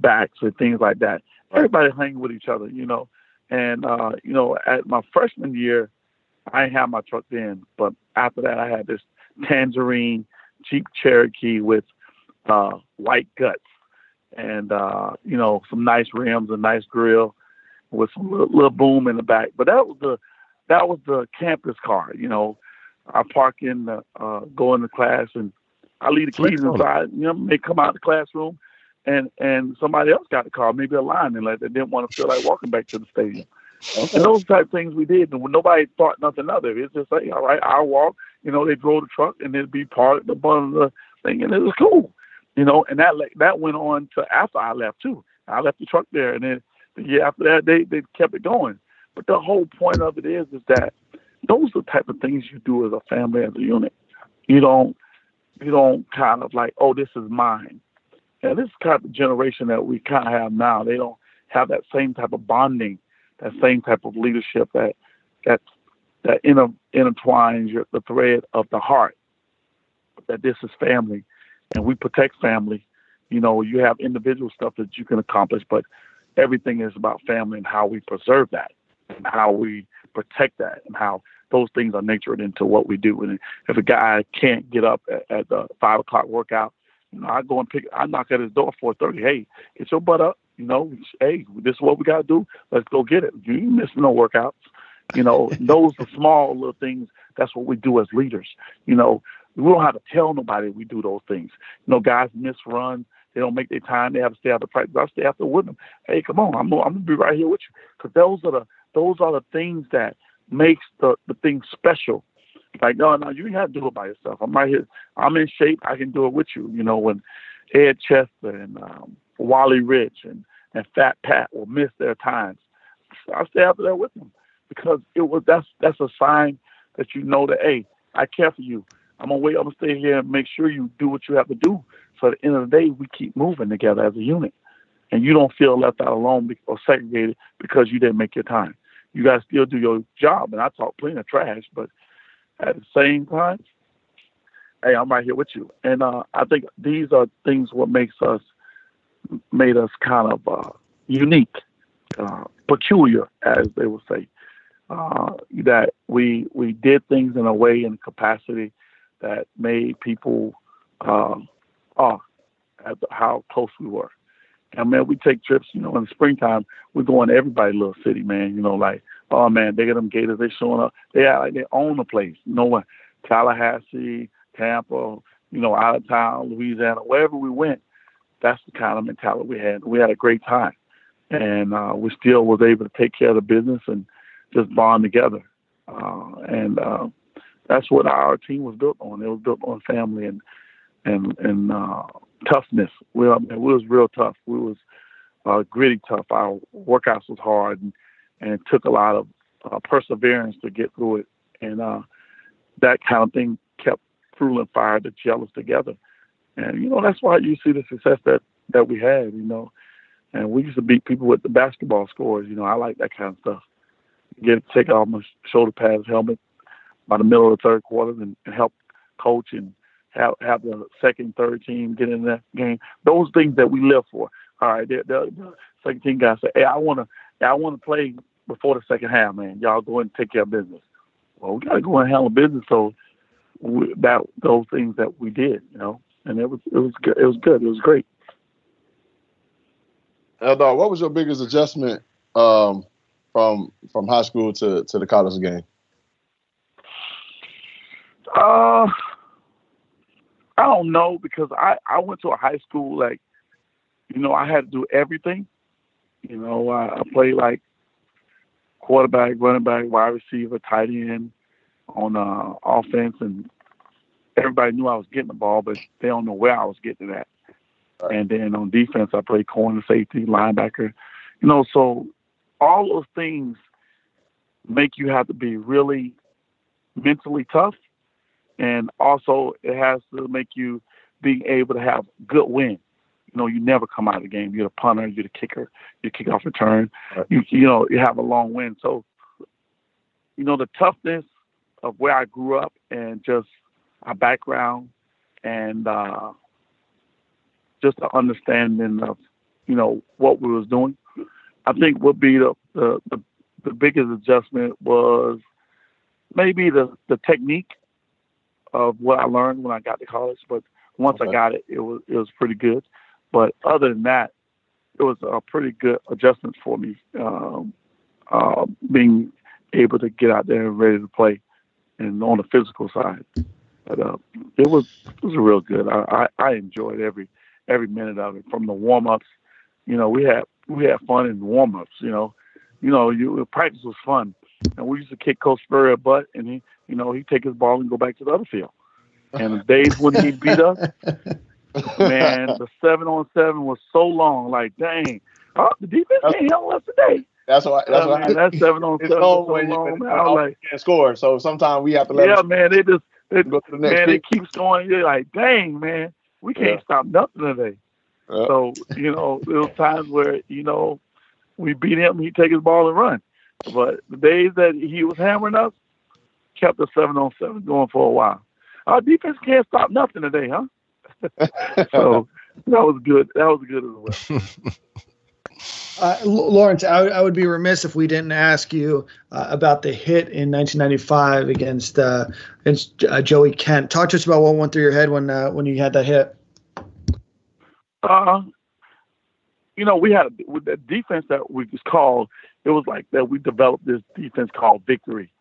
backs or things like that. Everybody hang with each other, you know. And uh, you know, at my freshman year, I didn't my truck then, but after that, I had this tangerine Jeep Cherokee with uh, white guts and uh, you know some nice rims, a nice grill with some little, little boom in the back. But that was the that was the campus car. You know, I park in the uh, go into class and I leave the keys Flex on it. inside. You know, they come out of the classroom and and somebody else got the car, maybe a lineman like they didn't want to feel like walking back to the stadium. And those type of things we did, and nobody thought nothing of it. It's just like, all right, I'll walk. You know, they drove the truck, and it'd be part of the bottom of the thing, and it was cool. You know, and that that went on to after I left too. I left the truck there, and then the year after that, they they kept it going. But the whole point of it is, is that those are the type of things you do as a family, as a unit. You don't you don't kind of like, oh, this is mine. And this kind of generation that we kind of have now, they don't have that same type of bonding, that same type of leadership that that that inter, intertwines your, the thread of the heart. That this is family, and we protect family. You know, you have individual stuff that you can accomplish, but everything is about family and how we preserve that, and how we protect that, and how those things are natured into what we do. And if a guy can't get up at, at the five o'clock workout, you know, I go and pick, I knock at his door four thirty. Hey, get your butt up. You know, hey, this is what we got to do. Let's go get it. You ain't missing no workouts. You know, those are small little things. That's what we do as leaders. You know, we don't have to tell nobody we do those things. You know, guys miss runs. They don't make their time. They have to stay out after practice. I stay after with them. Hey, come on, I'm, I'm gonna be right here with you. Because those are the those are the things that makes the the thing special. Like, no, no, you to do it by yourself. I'm right here. I'm in shape. I can do it with you. You know, when Ed Chester and um, Wally Rich and, and Fat Pat will miss their times, I stay after that with them because it was that's that's a sign that you know that hey, I care for you. I'm gonna wait. I'm gonna stay here and make sure you do what you have to do. So at the end of the day, we keep moving together as a unit, and you don't feel left out alone or segregated because you didn't make your time. You guys still do your job, and I talk plenty of trash, but at the same time, hey, I'm right here with you. And uh, I think these are things what makes us made us kind of uh, unique, uh, peculiar, as they would say. Uh, that we we did things in a way and capacity that made people uh, awe at how close we were. And man, we take trips, you know, in the springtime, we're going to everybody's little city, man. You know, like, oh man, they got them Gators, they showing up. They act like they own the place. You know what? Tallahassee, Tampa, you know, out of town, Louisiana, wherever we went, that's the kind of mentality we had. We had a great time. And uh, we still was able to take care of the business and just bond together. Uh, and uh, that's what our team was built on. It was built on family and and and uh, toughness. We, I mean, we was real tough. We was uh, gritty tough. Our workouts was hard and and it took a lot of uh, perseverance to get through it. And uh, that kind of thing kept fueling fire to gel us together. And you know that's why you see the success that that we had. You know, and we used to beat people with the basketball scores. You know, I like that kind of stuff. Get take off my shoulder pads, helmet by the middle of the third quarter, and, and help coach and have have the second, third team get in that game. Those things that we live for. All right, the, the, second team guys say, "Hey, I want to, I want to play before the second half, man. Y'all go and take care of business." Well, we got to go and handle business. So we, that those things that we did, you know, and it was it was good. It was good. It was great. Eldar, what was your biggest adjustment um, from from high school to, to the college game? Uh, I don't know because I I went to a high school like, you know, I had to do everything. You know, I, I played like quarterback, running back, wide receiver, tight end on uh, offense, and everybody knew I was getting the ball, but they don't know where I was getting it at. And then on defense, I played corner, safety, linebacker. You know, so all those things make you have to be really mentally tough, and also it has to make you being able to have good win. You know, you never come out of the game. You're the punter, you're the kicker, you kick off return. Right. You you know you have a long win. So, you know, the toughness of where I grew up and just our background and uh, just the understanding of you know what we was doing. I think would be the the, the, the biggest adjustment was maybe the the technique of what I learned when I got to college. But once I got it, it was it was pretty good. But other than that, it was a pretty good adjustment for me. Um, uh, being able to get out there and ready to play, and on the physical side. But uh, it was it was real good. I, I, I enjoyed every every minute of it. From the warm ups, you know, we had we had fun in warm ups. You know, you know, you practice was fun, and we used to kick Coach Spurrier a butt, and he, you know, he'd take his ball and go back to the other field. And the days when he beat us, man, the seven on seven was so long. Like, dang, oh, the defense can't handle us today. That's why. That's why. man, that seven on seven so when long, when man. I was like, can't score. So sometimes we have to let yeah, man, they just they, go to the next. man, it keeps going. You're like, dang, man, we can't Yeah. stop nothing today. Yeah. So you know, there was times where you know we beat him, he take his ball and run. But the days that he was hammering us, kept the seven on seven going for a while. Our defense can't stop nothing today, huh? So that was good. That was good as well. Uh, Lawrence, I, I would be remiss if we didn't ask you uh, about the hit in 1995 against uh, against uh, Joey Kent. Talk to us about what went through your head when uh, when you had that hit. Uh, you know, we had with the defense that we was called. It was like that. We developed this defense called Victory,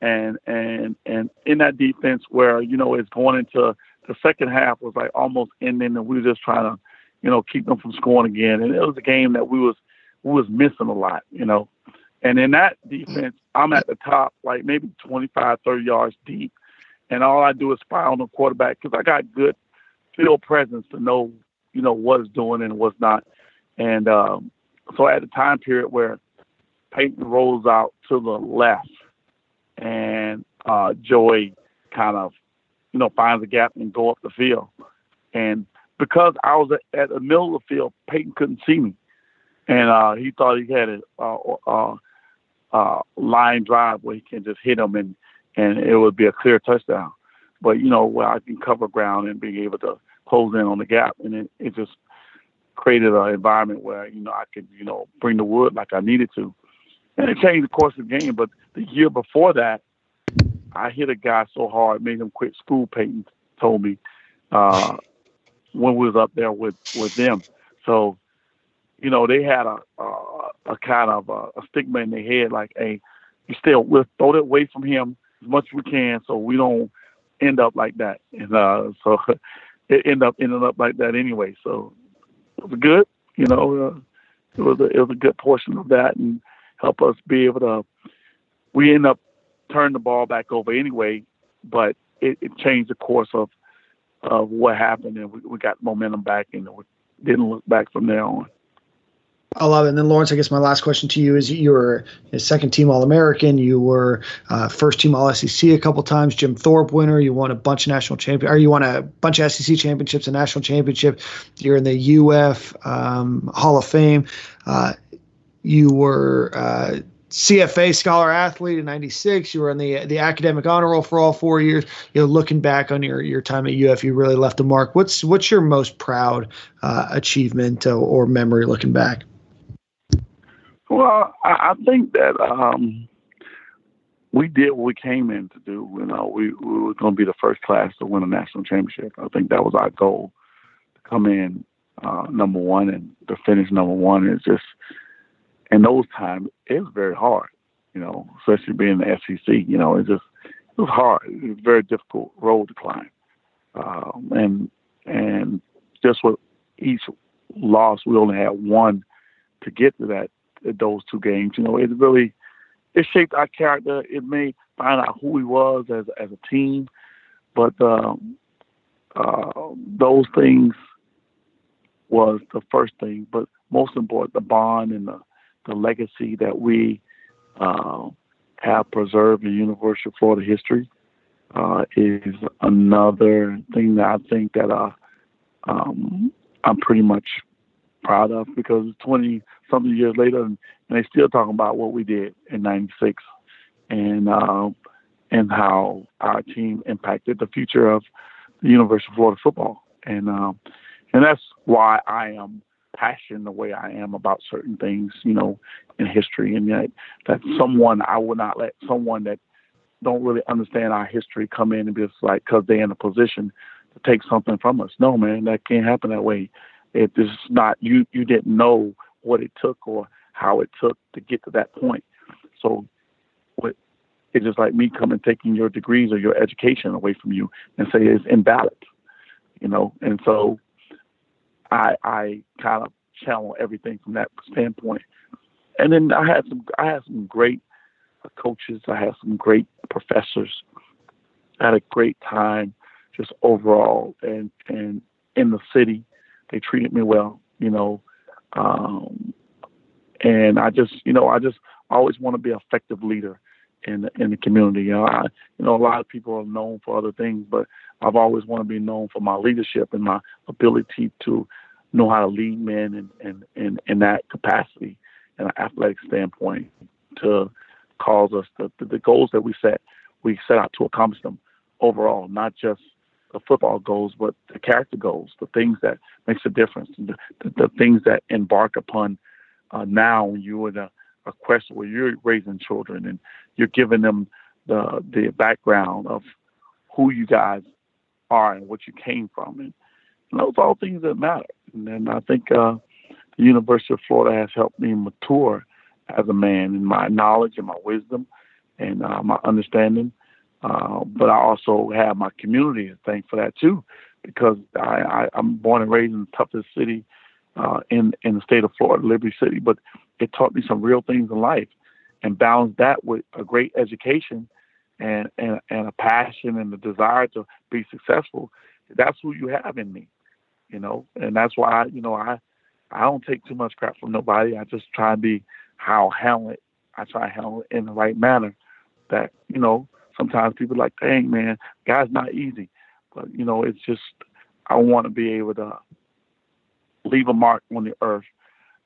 and and and in that defense, where you know it's going into the second half was like almost ending, and we were just trying to, you know, keep them from scoring again. And it was a game that we was we was missing a lot, you know. And in that defense, I'm at the top, like maybe 25, 30 yards deep, and all I do is spy on the quarterback because I got good field presence to know you know what's doing and what's not. And um, so at the time period where Peyton rolls out to the left, and uh, Joey kind of you know finds a gap and go up the field, and because I was at, at the middle of the field, Peyton couldn't see me, and uh, he thought he had a uh, uh, line drive where he can just hit him and and it would be a clear touchdown. But you know where I can cover ground and being able to close in on the gap, and it, it just created an environment where you know I could you know bring the wood like I needed to, and it changed the course of the game. But the year before that, I hit a guy so hard, made him quit school. Peyton told me uh, when we was up there with with them. So, you know, they had a a, a kind of a, a stigma in their head, like, "Hey, you still we'll throw it away from him as much as we can, so we don't end up like that." And uh, so it ended up ended up like that anyway. So it was good, you know. Uh, it was a it was a good portion of that, and help us be able to. We end up turning the ball back over anyway, but it, it changed the course of of what happened, and we, we got momentum back, and we didn't look back from there on. I love it. And then Lawrence, I guess my last question to you is: You were a second team All American. You were uh, first team All SEC a couple times. Jim Thorpe winner. You won a bunch of national champion, or you won a bunch of SEC championships, a national championship. You're in the UF um, Hall of Fame. Uh, you were uh, CFA scholar athlete in '96. You were on the the academic honor roll for all four years. You know, looking back on your your time at UF, you really left a mark. What's what's your most proud uh, achievement or, or memory looking back? Well, I, I think that um, we did what we came in to do. You know, we, we were going to be the first class to win a national championship. I think that was our goal to come in uh, number one and to finish number one. Is just in those times it was very hard. You know, especially being the SEC. You know, it just it was hard. It was a very difficult road to climb, um, and and just with each loss, we only had one to get to that those two games. You know, it really it shaped our character. It made find out who we was as as a team. But um, uh, those things was the first thing. But most important, the bond and the the legacy that we uh, have preserved in University of Florida history uh, is another thing that I think that uh, um, I'm pretty much proud of because 20 something years later, and, they still talking about what we did in '96, and uh, and how our team impacted the future of the University of Florida football, and um, and that's why I am passionate the way I am about certain things, you know, in history, and that that someone I would not let someone that don't really understand our history come in and be just like because they're in a position to take something from us. No, man, that can't happen that way. If It is not you. You didn't know what it took or how it took to get to that point. So what it's just like me coming taking your degrees or your education away from you and say it's invalid. You know, and so I I kind of channel everything from that standpoint. And then I had some I had some great coaches, I had some great professors. I had a great time just overall and and in the city. They treated me well, you know. Um, and I just, you know, I just always want to be an effective leader in the, in the community. You know, I, you know, a lot of people are known for other things, but I've always wanted to be known for my leadership and my ability to know how to lead men in in in, in that capacity, in an athletic standpoint, to cause us the, the the goals that we set. We set out to accomplish them overall, not just the football goals, but the character goals, the things that makes a difference, the, the, the things that embark upon uh, now when you're in a, a question where you're raising children and you're giving them the the background of who you guys are and what you came from, and, those are all things that matter. And then I think uh, the University of Florida has helped me mature as a man in my knowledge and my wisdom and uh, my understanding uh, but I also have my community to thank for that too, because I, I, am born and raised in the toughest city uh, in in the state of Florida, Liberty City. But it taught me some real things in life, and balanced that with a great education and and, and a passion and the desire to be successful. That's who you have in me, you know, and that's why you know I I don't take too much crap from nobody. I just try to be how I handle it. I try to handle it in the right manner. That you know sometimes people like, dang man, God's not easy. But you know, it's just I want to be able to leave a mark on the earth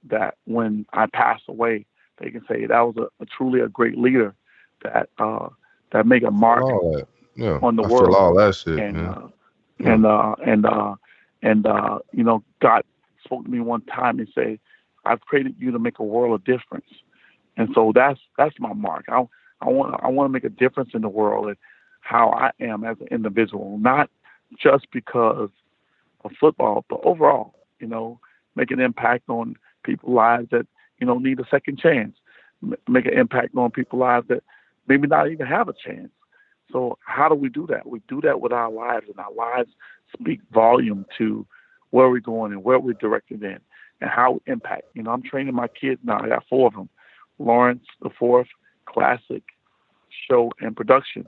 that when I pass away, they can say that was a, a truly a great leader that uh, that make a mark yeah. on the I world. all that shit, and, man. uh, and uh, and uh, and uh, you know, God spoke to me one time and said, "I've created you to make a world of difference," and so that's that's my mark. I I want I want to make a difference in the world and how I am as an individual, not just because of football, but overall, you know, make an impact on people's lives that you know need a second chance, M- make an impact on people's lives that maybe not even have a chance. So how do we do that? We do that with our lives, and our lives speak volume to where we're going and where we're directed in, and how we impact. You know, I'm training my kids now. I got four of them: Lawrence, the fourth, classic, show, and production.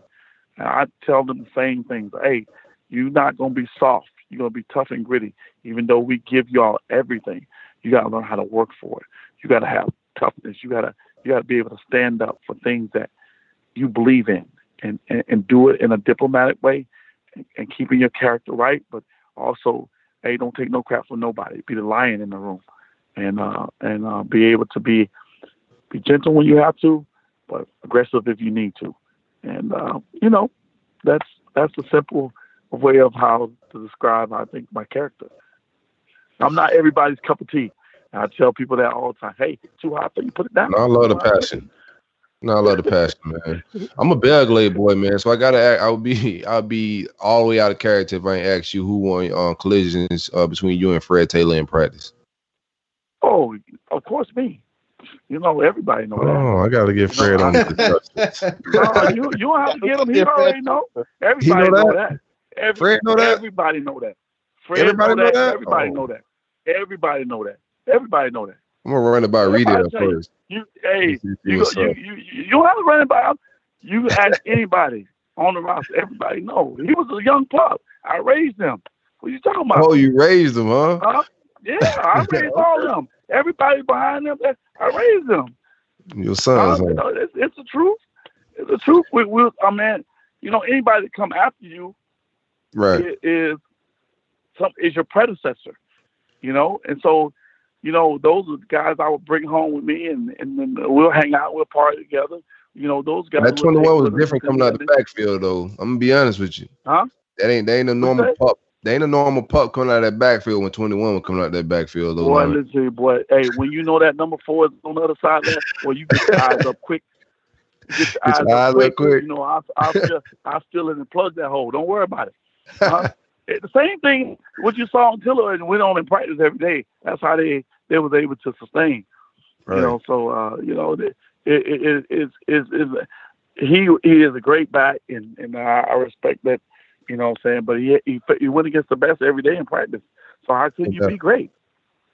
And I tell them the same things. Hey, you're not gonna be soft. You're gonna be tough and gritty. Even though we give y'all everything, you gotta learn how to work for it. You gotta have toughness. You gotta you gotta be able to stand up for things that you believe in and, and, and do it in a diplomatic way and, and keeping your character right, but also, hey, don't take no crap from nobody. Be the lion in the room and uh and uh be able to be be gentle when you have to, but aggressive if you need to. And uh, you know, that's that's a simple way of how to describe I think my character. I'm not everybody's cup of tea. I tell people that all the time. Hey, too hot for you, put it down. I love the passion. No, I love the passion, man. I'm a Belle Glade boy, man. So I gotta act. I would be, I'll be all the way out of character if I ain't ask you who won uh, collisions uh, between you and Fred Taylor in practice. Oh, of course me. You know, everybody know that. Oh, I gotta get Fred on the discussion. No, you you don't have to get him. He already know. Everybody know know that? that. Every, Fred know that? Everybody know that. Fred Everybody know that? Everybody Oh. know that. Everybody know that. Everybody know that. I'm gonna run it by you. first. You hey, you you, you you don't have to run it by. You ask anybody on the roster. Everybody know he was a young pup. I raised him. What you talking about? Oh, you raised him, huh? Huh? Yeah, I raised all of them. Everybody behind them, I raised them. Your sons, Uh, you know, it's, it's the truth. It's the truth. We, we, I mean, you know, anybody that come after you Right. i- is some is your predecessor. You know, and so, you know, those are the guys I would bring home with me, and and then we'll hang out, we'll party together. You know, those guys. That 21 was different coming out of the backfield, though. I'm gonna be honest with you. Huh? That ain't that ain't a normal that? pup. They ain't a normal pup coming out of that backfield when 21 was coming out of that backfield, though. Boy, listen, boy. Hey, when you know that number four is on the other side there, well, you get your eyes up quick. You get your Get eyes, your eyes up quick. quick. You know, I I feel I feel it and plug that hole. Don't worry about it. Uh-huh. It- the same thing what you saw on Tiller and went on in practice every day. That's how they they was able to sustain. Right. You know, so uh, you know, it it it is is is he he is a great back and and I, I respect that. You know what I'm saying? But he he he went against the best every day in practice. So how could you be great?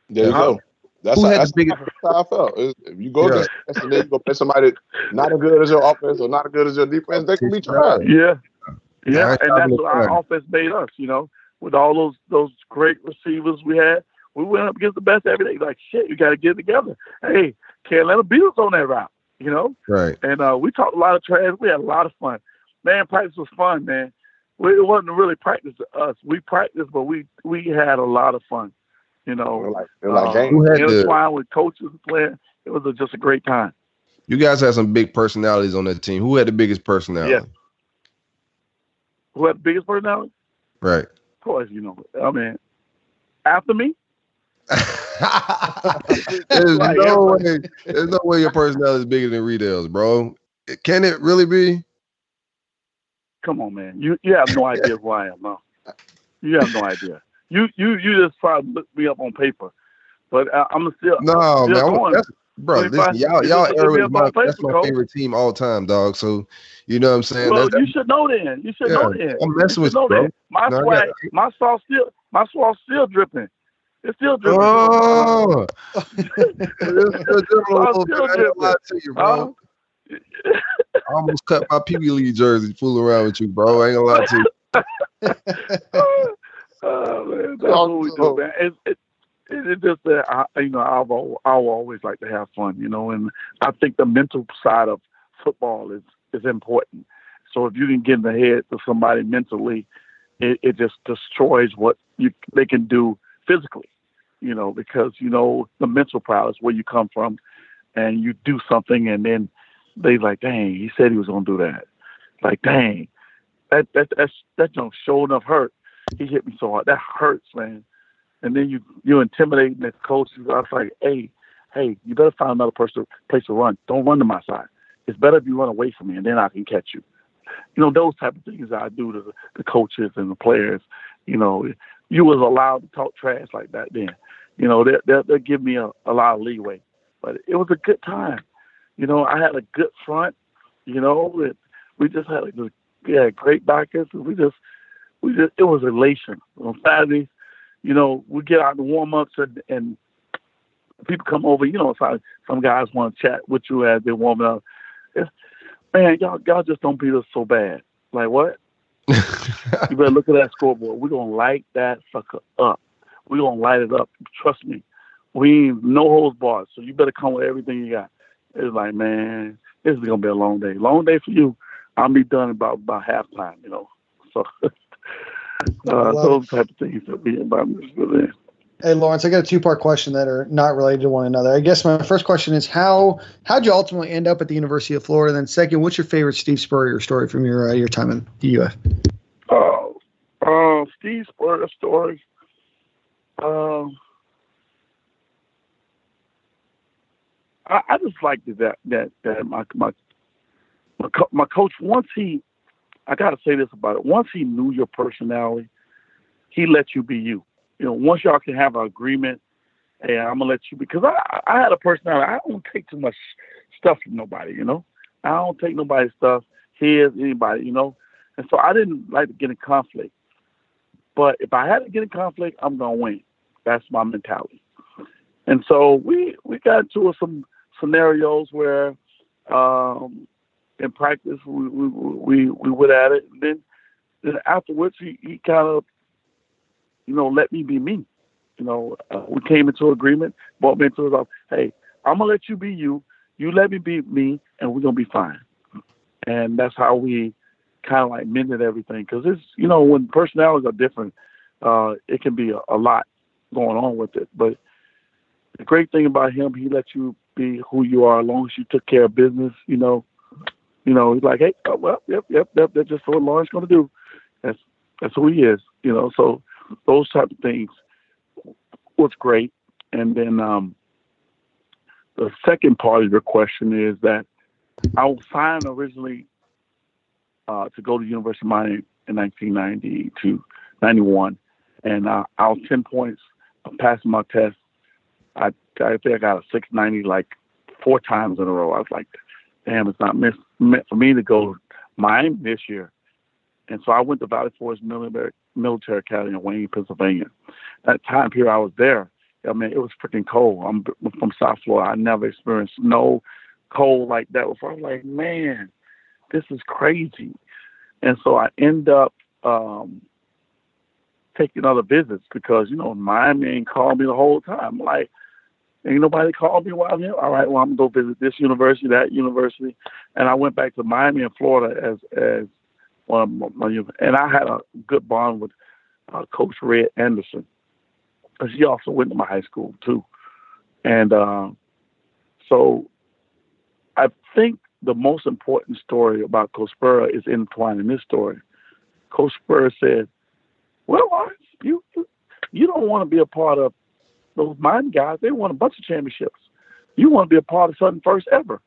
There you go. That's Who how, the that's biggest- how I felt. Is If you go Yeah. against us and then you go play somebody not as good as your offense or not as good as your defense, they can beat your ass. Yeah, Yeah, yeah, and that's what our offense made us. You know, with all those those great receivers we had, we went up against the best every day. Like shit, you got to get together. Hey, can't let them beat us on that route. You know, Right. and uh, we talked a lot of trash. We had a lot of fun. Man, practice was fun, man. We, it wasn't really practice to us. We practiced, but we we had a lot of fun. You They're know, like, they're like uh, games. Who had the intertwined with coaches and playing. It was a, just a great time. you guys had some big personalities on that team. Who had the biggest personality? Yeah. Who had the biggest personality? Right. Of course, you know. I mean, after me, there's Like, no way. There's no way your personality is bigger than Reidel's, bro. Can it really be? come on, man. You you have no idea who I am, no. You have no idea. You you you just try to look me up on paper, but I, I'm still No, still man. That's, bro, listen, y'all, y'all it's Arrow looking is me up my, that's my favorite team all time, dog. So you know what I'm saying? Well, you should know then. You should Yeah, know then. I'm messing you with you, bro. that. My No, swag, my sauce still, my sauce still dripping. It's still dripping. Oh, it's still dribbling a little still I gonna you, bro. I almost cut my Pee Wee League jersey fooling around with you, bro. I ain't gonna lie to you. oh man, that's what we do, man. It, it, it, it just that I, you know, I've I will always like to have fun, you know, and I think the mental side of football is is important. So if you can get in the head of somebody mentally, it, it just destroys what you they can do physically, you know, because you know the mental prowess where you come from, and you do something, and then they like, dang, he said he was gonna do that. Like, dang, that that that's that don't show enough hurt. He hit me so hard. That hurts, man. and then you you intimidating the coach. I was like, hey, hey, you better find another person place to run. Don't run to my side. It's better if you run away from me, and then I can catch you. You know those type of things I do to the, the coaches and the players. You know, you was allowed to talk trash like that then. You know, they they they give me a, a lot of leeway, but it was a good time. You know, I had a good front. You know, it, we just had like, we had great backers. And we just we just it was elation on Saturdays. You know, we get out in the warm ups and, and people come over. You know, some some guys want to chat with you as they're warming up. It's, man, y'all y'all just don't beat us so bad. Like what? you better look at that scoreboard. We're gonna light that sucker up. We're gonna light it up. Trust me. We ain't no holds barred. So you better come with everything you got. It's like, man, this is gonna be a long day. Long day for you. I'll be done about about halftime, you know. So uh, those type of things that we about. Hey Lawrence, I got a two-part question that are not related to one another. I guess my first question is how how'd you ultimately end up at the University of Florida? And then second, what's your favorite Steve Spurrier story from your uh, your time in the UF? Oh, uh, Steve Spurrier story. Um, I, I just liked that that that my my my, co- my coach once he I got to say this about it. Once he knew your personality, he let you be you. You know, once y'all can have an agreement, hey, I'm gonna let you because I I had a personality. I don't take too much stuff from nobody. You know, I don't take nobody's stuff. His anybody. You know, and so I didn't like to get in conflict. But if I had to get in conflict, I'm gonna win. That's my mentality. And so we we got into some scenarios where um, in practice we we we, we went at it, and then then afterwards he, he kind of you know let me be me. You know, uh, we came into agreement, brought me into it. Hey, I'm gonna let you be you. You let me be me, and we're gonna be fine. And that's how we kind of like mended everything. Because it's you know when personalities are different, uh, it can be a, a lot going on with it. But the great thing about him, he lets you be who you are as long as you took care of business. You know, you know, he's like, hey, oh, well, yep, yep, yep. That's just what Lawrence going to do. That's that's who he is. You know, so those type of things was great. And then um, the second part of your question is that I was signed originally uh, to go to University of Miami in 1990 to 91, and uh, I was 10 points passing my test. I I think I got a 690 like four times in a row. I was like, damn, it's not meant, meant for me to go Miami this year. And so I went to Valley Forge Military, Military Academy in Wayne, Pennsylvania. That time period I was there, I mean, it was freaking cold. I'm from South Florida. I never experienced snow, cold like that before. I was like, man, this is crazy. And so I end up um, taking other visits because, you know, Miami ain't called me the whole time. Like, ain't nobody called me while I'm here. All right, well, I'm going to go visit this university, that university. And I went back to Miami and Florida as, as one of my, and I had a good bond with uh, Coach Red Anderson because he also went to my high school too. And uh, so I think the most important story about Spurrier is entwined in this story. Spurrier said, "Well, Lawrence, you you don't want to be a part of those Miami guys. They won a bunch of championships. You want to be a part of something first ever."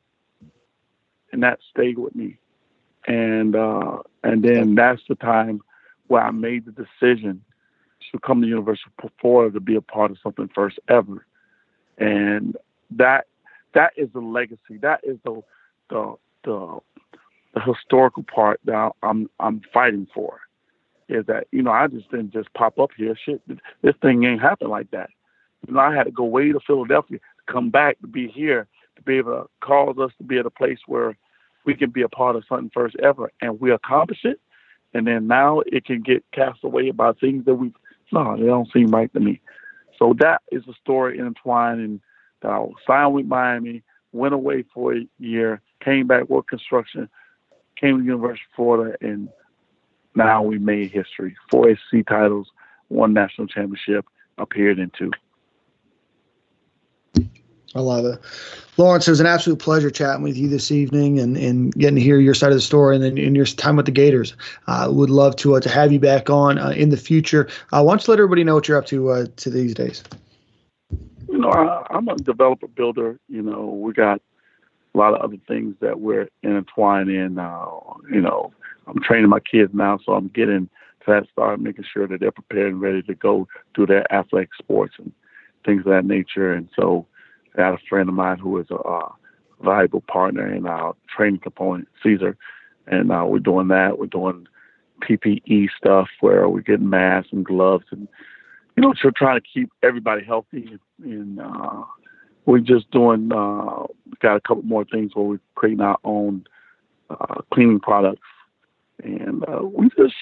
And that stayed with me. And uh, and then that's the time where I made the decision to come to University of Florida to be a part of something first ever. And that that is the legacy. That is the the the, the historical part that I'm I'm fighting for is that you know I just didn't just pop up here. Shit, this thing ain't happen like that. You know, I had to go way to Philadelphia to come back to be here to be able to cause us to be at a place where we can be a part of something first ever, and we accomplish it. And then now it can get cast away by things that we no, they don't seem right to me. So that is a story intertwined, and that I was signed with Miami, went away for a year, came back, worked construction, came to University of Florida, and now we made history. Four SEC titles, one national championship, appeared in two. I love it. Lawrence, it was an absolute pleasure chatting with you this evening and, and getting to hear your side of the story and, and your time with the Gators. I uh, would love to uh, to have you back on uh, in the future. Uh, why don't you let everybody know what you're up to uh, to these days? Know, I, I'm a developer builder. You know, we got a lot of other things that we're intertwined in. Uh, you know, I'm training my kids now, so I'm getting to that start, making sure that they're prepared and ready to go do their athletic sports and things of that nature. And so I had a friend of mine who is a uh, valuable partner in our training component, Caesar, and uh, we're doing that. We're doing PPE stuff where we're getting masks and gloves, and you know, we're trying to keep everybody healthy. And uh, we're just doing. Uh, got a couple more things where we're creating our own uh, cleaning products, and uh, we just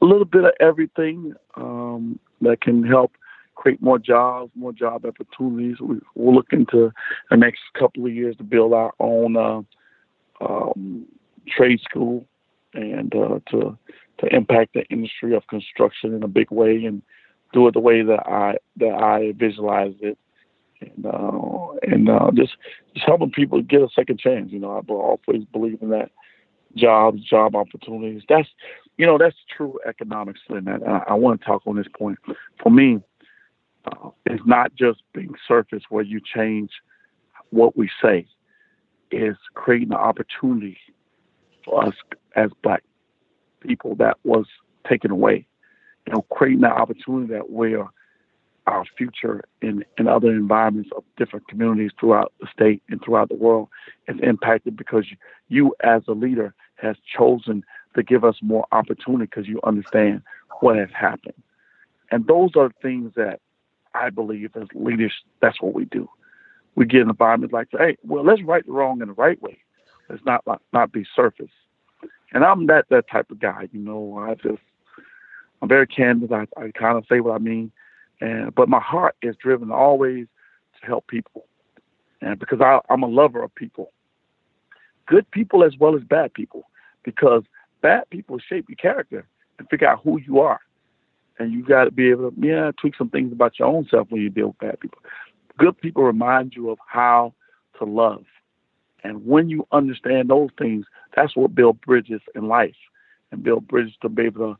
a little bit of everything um, that can help create more jobs, more job opportunities. We, we're looking to the next couple of years to build our own uh, um, trade school and uh, to to impact the industry of construction in a big way and do it the way that I that I visualize it. And uh, and uh, just just helping people get a second chance. You know, I always believe in that jobs, job opportunities. That's you know that's true economics, and I, I want to talk on this point. For me, uh, is not just being surface where you change what we say. Is creating an opportunity for us as black people that was taken away. You know, creating that opportunity that where our future in, in other environments of different communities throughout the state and throughout the world is impacted because you, as a leader has chosen to give us more opportunity because you understand what has happened. And those are things that I believe as leaders, that's what we do. We get an environment like, hey, well, let's right the wrong in the right way. Let's not not be surface. And I'm that that type of guy, you know. I just I'm very candid. I, I kind of say what I mean, and but my heart is driven always to help people, and because I, I'm a lover of people, good people as well as bad people, because bad people shape your character and figure out who you are. And you got to be able to yeah tweak some things about your own self when you deal with bad people. Good people remind you of how to love, and when you understand those things, that's what build bridges in life, and build bridges to be able to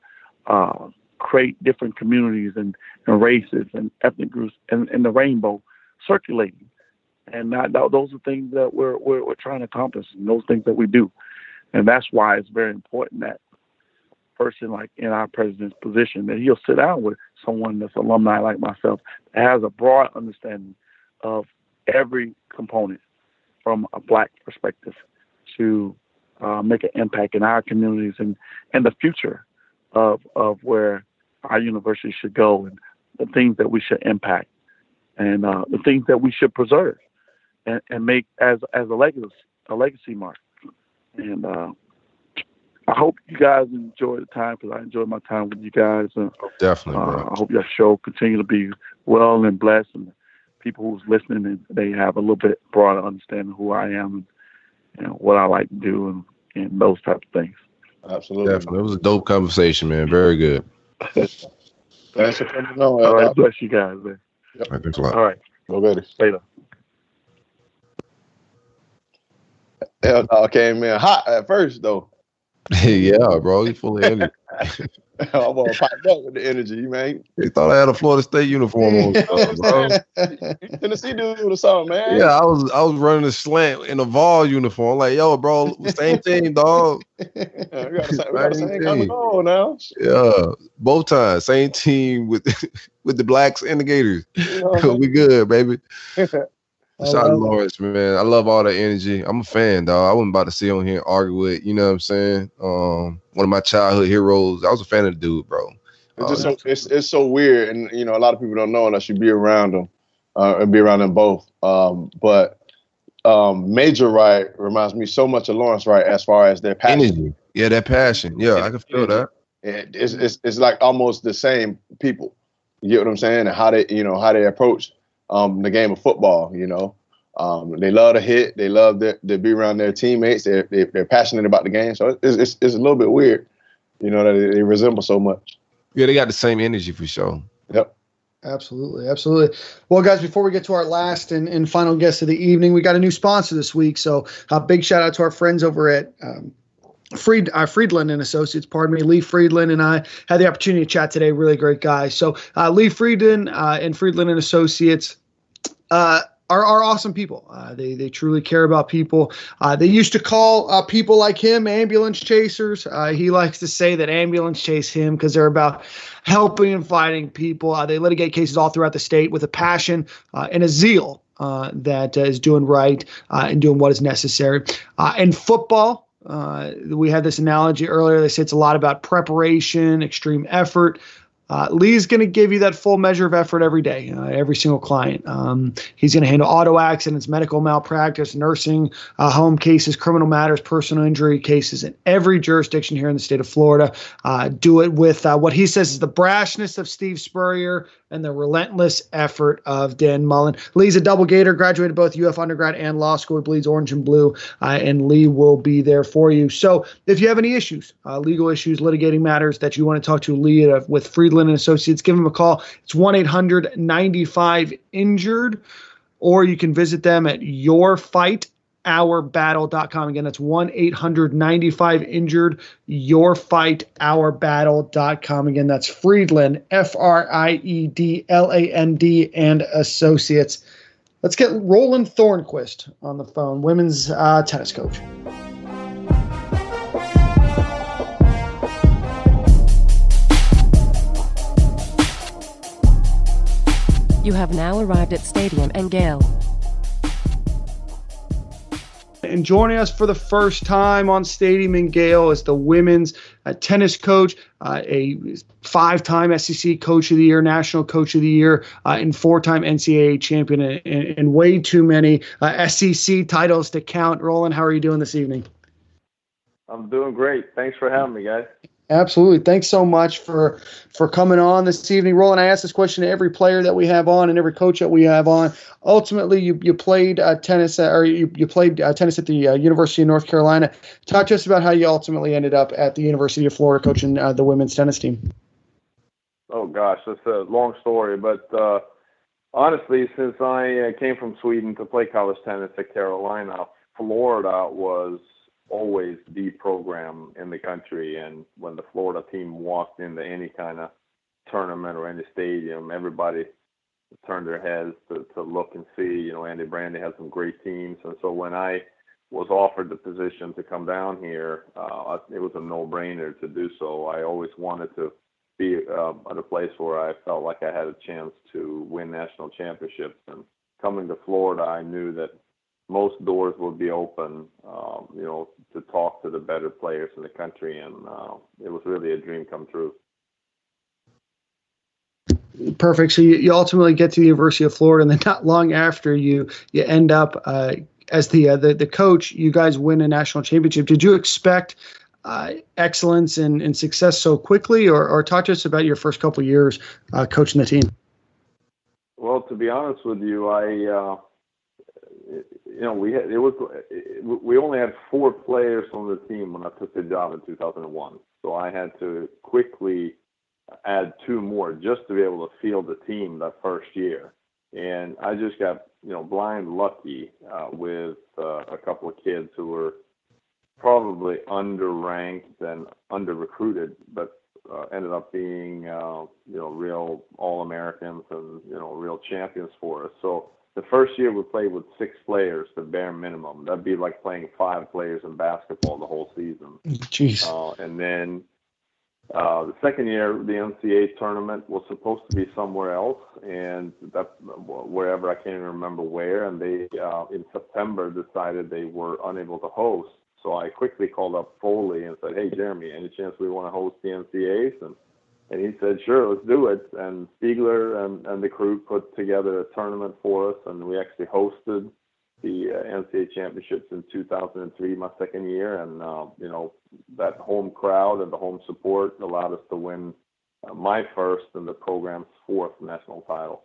uh, create different communities and, and races and ethnic groups and, and the rainbow circulating. And that, those are things that we're, we're, we're trying to accomplish, and those things that we do. And that's why it's very important that person like in our president's position that he'll sit down with someone that's alumni like myself that has a broad understanding of every component from a black perspective to uh, make an impact in our communities and, and the future of, of where our university should go and the things that we should impact and uh, the things that we should preserve and, and make as, as a legacy, a legacy mark. And uh, I hope you guys enjoy the time because I enjoyed my time with you guys. Uh, Definitely, uh, I hope your show continue to be well and blessed, and people who's listening and they have a little bit broader understanding who I am and know, what I like to do and, and those type of things. Absolutely, definitely. It was a dope conversation, man. Very good. Thanks for coming on. All right, bless you guys, man. Yep. Thanks a lot. All right, go get it later. Hell no, came in hot at first though. yeah, bro, you full of energy. I'm gonna pop up with the energy, man. They thought I had a Florida State uniform on, bro. Tennessee dude or something, man. Yeah, I was I was running a slant in a Vol uniform. Like, yo, bro, same team, dog. we got the same, we got the same coming on now. Yeah, both times, same team with with the blacks and the Gators. You know we good, baby. Shout out to Lawrence, man. I love all the energy. I'm a fan, dog. I wasn't about to sit on here and argue with, you know what I'm saying? Um, one of my childhood heroes. I was a fan of the dude, bro. It's just so, it's, it's so weird, and you know, a lot of people don't know unless you be around them, uh, and be around them both. Um, but um, Major Wright reminds me so much of Lawrence Wright as far as their passion. Energy. Yeah, that passion. Yeah, I can feel that. It's, it's it's like almost the same people. You get what I'm saying? And how they, you know, how they approach um, the game of football. You know, um, they love to hit. They love to, to be around their teammates. They're, they're passionate about the game. So it's, it's, it's a little bit weird, you know, that they, they resemble so much. Yeah, they got the same energy for sure. Yep. Absolutely, absolutely. Well, guys, before we get to our last and, and final guest of the evening, we got a new sponsor this week. So, a uh, big shout out to our friends over at um, Fried, uh, Friedland and Associates, pardon me, Lee Friedland and I had the opportunity to chat today. Really great guy. So uh, Lee Friedland uh, and Friedland and Associates uh, are, are awesome people. Uh, they they truly care about people. Uh, they used to call uh, people like him ambulance chasers. Uh, he likes to say that ambulance chase him because they're about helping and fighting people. Uh, they litigate cases all throughout the state with a passion uh, and a zeal that is doing right and doing what is necessary. in football, we had this analogy earlier. They say it's a lot about preparation, extreme effort. Uh, Lee's going to give you that full measure of effort every day, uh, every single client. Um, he's going to handle auto accidents, medical malpractice, nursing, uh, home cases, criminal matters, personal injury cases in every jurisdiction here in the state of Florida. Uh, do it with uh, what he says is the brashness of Steve Spurrier and the relentless effort of Dan Mullen. Lee's a double gator, graduated both UF undergrad and law school, bleeds orange and blue, uh, and Lee will be there for you. So if you have any issues, uh, legal issues, litigating matters that you want to talk to Lee with Friedland and Associates, give them a call. It's 1 800 95 injured, or you can visit them at your fight yourfightourbattle.com. Again, that's 1 800 95 injured, yourfightourbattle.com. Again, that's Friedland, F R I E D L A N D, and Associates. Let's get Roland Thornqvist on the phone, women's uh, tennis coach. You have now arrived at Stadium and Gale. And joining us for the first time on Stadium and Gale is the women's uh, tennis coach, uh, a five time SEC Coach of the Year, National Coach of the Year, uh, and four time NCAA champion, and, and, way too many uh, SEC titles to count. Roland, how are you doing this evening? I'm doing great. Thanks for having me, guys. Absolutely. Thanks so much for for coming on this evening. Roland, I ask this question to every player that we have on and every coach that we have on. Ultimately, you, you played uh, tennis uh, or you, you played uh, tennis at the uh, University of North Carolina. Talk to us about how you ultimately ended up at the University of Florida coaching uh, the women's tennis team. Oh gosh, that's a long story, but honestly, since I came from Sweden to play college tennis at Carolina, Florida was always the program in the country. And when the Florida team walked into any kind of tournament or any stadium, everybody turned their heads to, to look and see. You know, Andy Brandi had some great teams. And so when I was offered the position to come down here, uh, it was a no-brainer to do so. I always wanted to be uh, at a place where I felt like I had a chance to win national championships. And coming to Florida, I knew that most doors will be open, um, you know, to talk to the better players in the country, and uh, it was really a dream come true. Perfect. So you, you ultimately get to the University of Florida, and then not long after you you end up uh, as the, uh, the the coach. You guys win a national championship. Did you expect uh, excellence and, and success so quickly, or, or talk to us about your first couple years uh, coaching the team? Well, to be honest with you, I uh, you know, we had it was we only had four players on the team when I took the job in 2001. So I had to quickly add two more just to be able to field the team that first year. And I just got you know blind lucky uh, with uh, a couple of kids who were probably underranked and under recruited, but uh, ended up being uh, you know real all Americans and you know real champions for us. So the first year we played with six players, the bare minimum. That'd be like playing five players in basketball the whole season. Jeez. Uh, and then uh, the second year, the NCAA tournament was supposed to be somewhere else, and that wherever I can't even remember where. And they uh, in September decided they were unable to host. So I quickly called up Foley and said, "Hey, Jeremy, any chance we want to host the NCAAs?" And and he said, sure, let's do it. And Spiegler and, and the crew put together a tournament for us, and we actually hosted the uh, NCAA championships in 2003, my second year. And, uh, you know, that home crowd and the home support allowed us to win uh, my first and the program's fourth national title.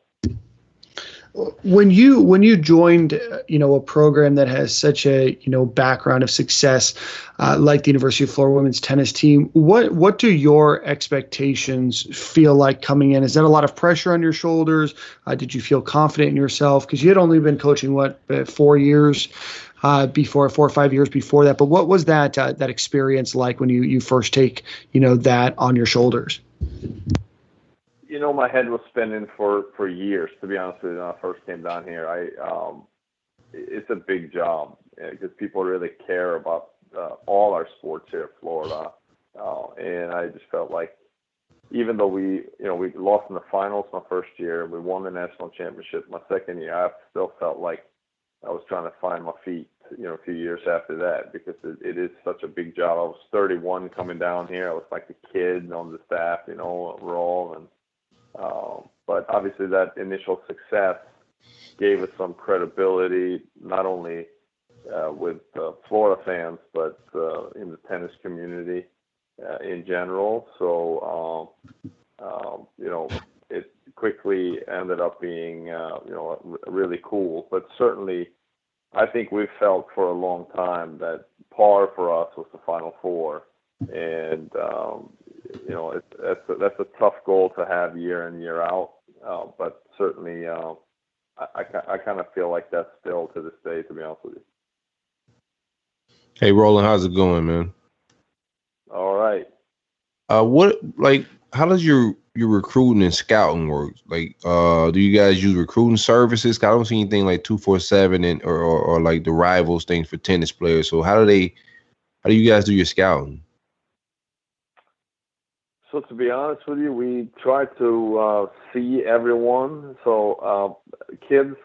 When you when you joined you know a program that has such a you know background of success uh, like the University of Florida women's tennis team what what do your expectations feel like coming in? Is that a lot of pressure on your shoulders? Uh, did you feel confident in yourself? Because you had only been coaching what uh, four years uh, before four or five years before that. But what was that uh, that experience like when you you first take you know that on your shoulders you know, my head was spinning for for years. To be honest with you, when I first came down here, I um, it's a big job because uh, people really care about uh, all our sports here in Florida, uh, and I just felt like even though we, you know, we lost in the finals my first year, we won the national championship my second year, I still felt like I was trying to find my feet, you know, a few years after that because it, it is such a big job. I was 31 coming down here. I was like a kid on the staff, you know, role and um, but obviously, that initial success gave us some credibility, not only uh, with uh, Florida fans, but uh, in the tennis community uh, in general. So, um, um, you know, it quickly ended up being, uh, you know, really cool. But certainly, I think we've felt for a long time that par for us was the Final Four, and you know, it's, that's a, that's a tough goal to have year in year out. Uh, but certainly, uh, I, I, I kind of feel like that's still to this day, to be honest with you. Hey, Roland, how's it going, man? All right. Uh, what like how does your your recruiting and scouting work? Like, uh, do you guys use recruiting services? I don't see anything like two four seven and or, or, or like the rivals thing for tennis players. So how do they? How do you guys do your scouting? So to be honest with you, we try to uh, see everyone. So uh, kids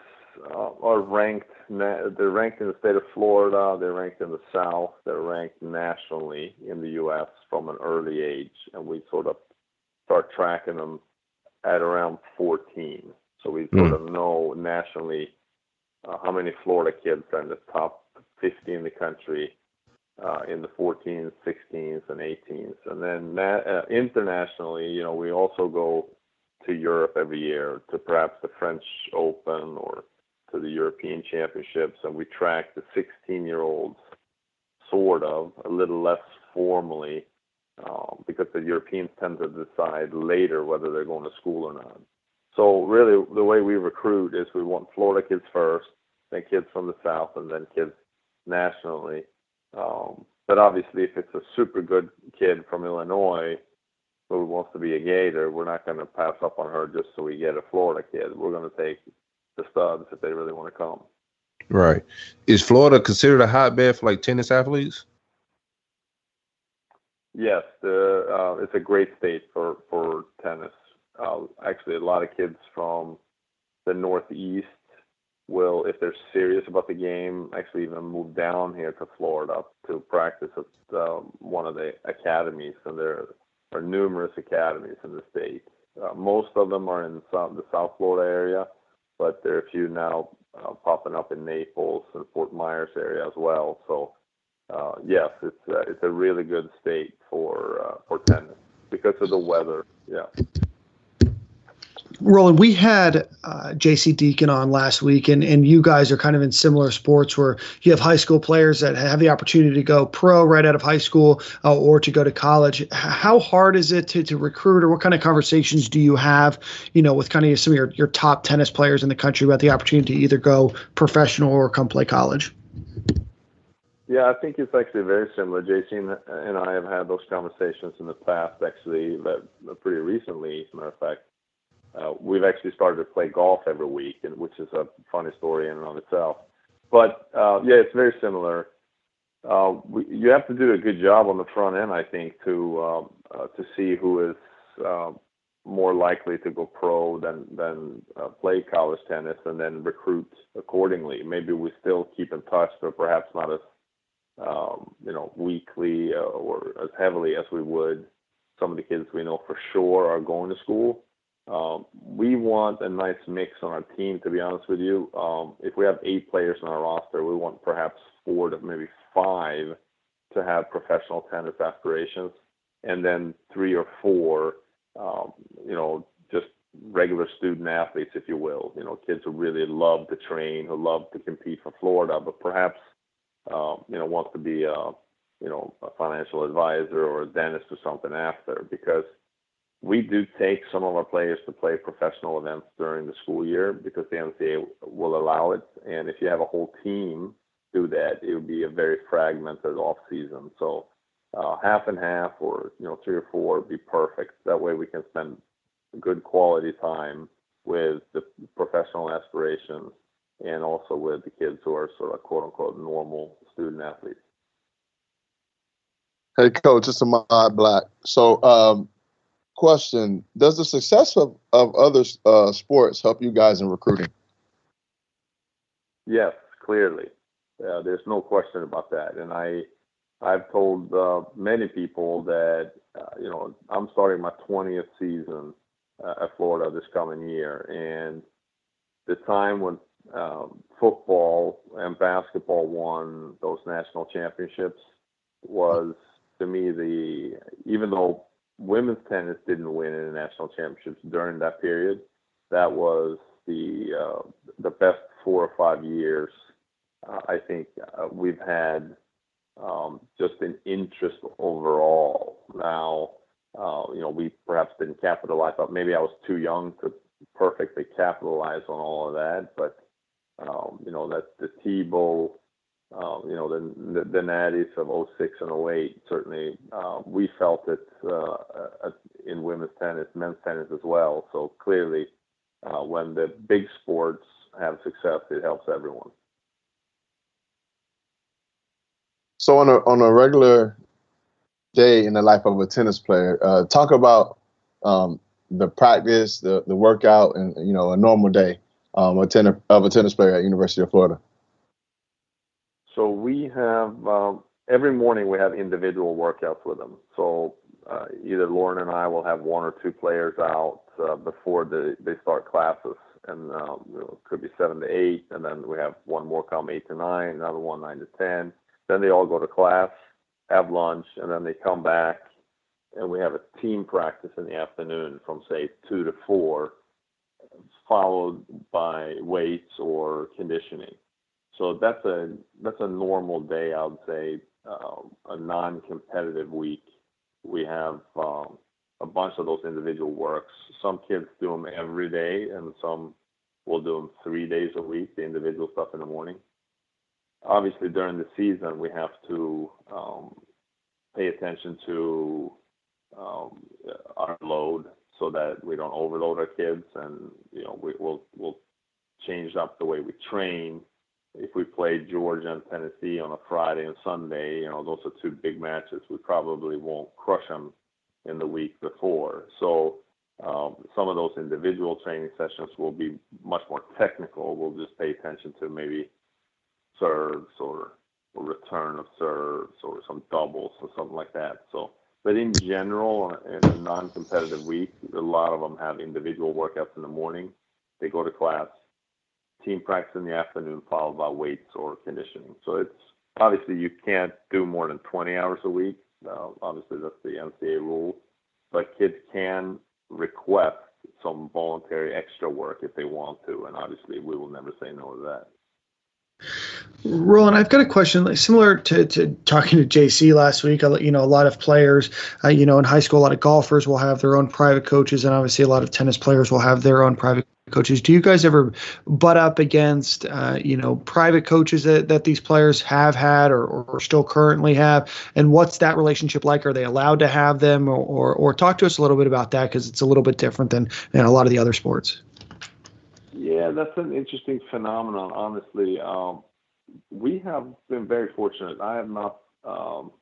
uh, are ranked. They're ranked in the state of Florida. They're ranked in the South. They're ranked nationally in the U.S. from an early age, and we sort of start tracking them at around 14. So we sort mm. of know nationally uh, how many Florida kids are in the top 50 in the country uh, in the 14s, 16s, and 18s. And then that, uh, internationally, you know, we also go to Europe every year to perhaps the French Open or to the European Championships, and we track the 16-year-olds sort of a little less formally um, because the Europeans tend to decide later whether they're going to school or not. So really, the way we recruit is we want Florida kids first, then kids from the South, and then kids nationally um, but obviously, if it's a super good kid from Illinois who wants to be a Gator, we're not going to pass up on her just so we get a Florida kid. We're going to take the studs if they really want to come. Right. Is Florida considered a hotbed for like tennis athletes? Yes, the, uh, it's a great state for for tennis. Uh, actually, a lot of kids from the Northeast will, if they're serious about the game, actually even move down here to Florida to practice at uh, one of the academies. And there are numerous academies in the state. Uh, most of them are in South, the South Florida area, but there are a few now uh, popping up in Naples and Fort Myers area as well. So, uh, yes, it's uh, it's a really good state for uh, for tennis because of the weather. Yeah. Roland, we had uh, JC Deacon on last week, and, and you guys are kind of in similar sports where you have high school players that have the opportunity to go pro right out of high school uh, or to go to college. How hard is it to, to recruit, or what kind of conversations do you have, you know, with kind of some of your, your top tennis players in the country about the opportunity to either go professional or come play college? Yeah, I think it's actually very similar. JC and I have had those conversations in the past, actually, but pretty recently, as a matter of fact uh, we've actually started to play golf every week, and which is a funny story in and of itself. But uh, yeah, it's very similar. Uh, we, you have to do a good job on the front end, I think, to um, uh, to see who is uh, more likely to go pro than than uh, play college tennis, and then recruit accordingly. Maybe we still keep in touch, but perhaps not as um, you know weekly uh, or as heavily as we would some of the kids we know for sure are going to school. Um, we want a nice mix on our team, to be honest with you. Um, if we have eight players on our roster, we want perhaps four to maybe five to have professional tennis aspirations, and then three or four, um, you know, just regular student athletes, if you will. You know, kids who really love to train, who love to compete for Florida, but perhaps uh, you know wants to be a you know a financial advisor or a dentist or something after because we do take some of our players to play professional events during the school year because the NCAA will allow it. And if you have a whole team do that, it would be a very fragmented off season. So uh, half and half, or you know, three or four, would be perfect. That way, we can spend good quality time with the professional aspirations and also with the kids who are sort of quote unquote normal student athletes. Hey, coach, it's Ahmad Black. So, um, question: Does the success of of other uh, sports help you guys in recruiting? Yes, clearly. Uh, there's no question about that. And I, I've told uh, many people that uh, you know I'm starting my 20th season uh, at Florida this coming year, and the time when um, football and basketball won those national championships was to me the even though women's tennis didn't win in the national championships during that period, that was the uh, the best four or five years uh, I think uh, we've had um, just an interest overall. Now, uh, you know, we perhaps didn't capitalize. But maybe I was too young to perfectly capitalize on all of that. But um, you know, that the Tebow, um, you know, the, the the Natties of 06 and 08 certainly uh, we felt it uh, uh, in women's tennis, men's tennis as well. So clearly, uh, when the big sports have success, it helps everyone. So on a on a regular day in the life of a tennis player, uh, talk about um, the practice, the the workout, and you know a normal day um, a tennis, of a tennis player at University of Florida. So we have um, every morning we have individual workouts with them. So uh, either Lauren and I will have one or two players out uh, before the, they start classes, and um, it could be seven to eight, and then we have one more come eight to nine, another one nine to ten then they all go to class, have lunch, and then they come back, and we have a team practice in the afternoon from say two to four, followed by weights or conditioning. So that's a that's a normal day. I would say uh, a non-competitive week. We have um, a bunch of those individual works. Some kids do them every day, and some will do them three days a week. The individual stuff in the morning obviously during the season we have to um, pay attention to um, our load so that we don't overload our kids and you know we, will we'll change up the way we train if we play Georgia and Tennessee on a Friday and Sunday you know those are two big matches we probably won't crush them in the week before so um, some of those individual training sessions will be much more technical we'll just pay attention to maybe serves or, or return of serves or some doubles or something like that. So, but in general, in a non-competitive week, a lot of them have individual workouts in the morning. They go to class, team practice in the afternoon, followed by weights or conditioning. So it's obviously you can't do more than 20 hours a week. Uh, obviously, that's the NCAA rule, but kids can request some voluntary extra work if they want to, and obviously we will never say no to that. Roland, I've got a question like similar to, to talking to JC last week. You know, a lot of players, uh, you know, in high school, a lot of golfers will have their own private coaches, and obviously a lot of tennis players will have their own private coaches. Do you guys ever butt up against, uh, you know, private coaches that, that these players have had or, or still currently have? And what's that relationship like? Are they allowed to have them, or or, or talk to us a little bit about that because it's a little bit different than know, a lot of the other sports. Yeah, that's an interesting phenomenon. Honestly, um, we have been very fortunate. I have not um,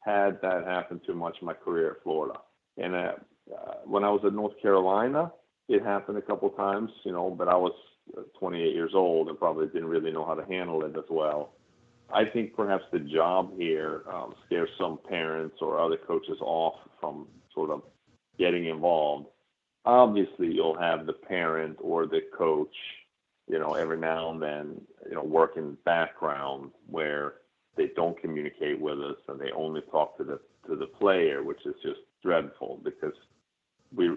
had that happen too much in my career at Florida. And uh, uh, when I was at North Carolina, it happened a couple times, you know, but I was uh, 28 years old and probably didn't really know how to handle it as well. I think perhaps the job here um, scares some parents or other coaches off from sort of getting involved. Obviously, you'll have the parent or the coach you know, every now and then, you know, work in background where they don't communicate with us and they only talk to the to the player, which is just dreadful because we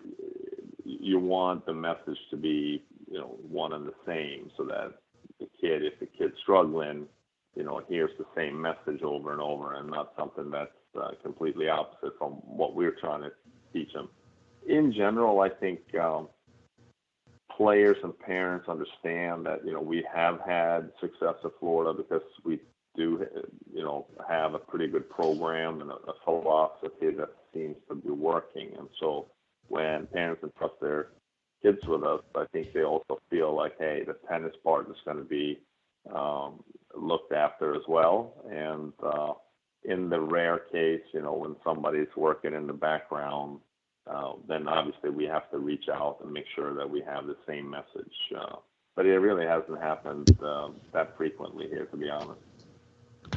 you want the message to be, you know, one and the same, so that the kid, if the kid's struggling, you know, hears the same message over and over, and not something that's uh, completely opposite from what we're trying to teach them. In general, I think um, players and parents understand that you know we have had success at Florida because we do you know have a pretty good program and a, a philosophy that seems to be working. And so when parents entrust their kids with us, I think they also feel like, hey, the tennis part is going to be um, looked after as well. And uh, in the rare case, you know, when somebody's working in the background, uh, then obviously we have to reach out and make sure that we have the same message. Uh, but it really hasn't happened uh, that frequently here, to be honest.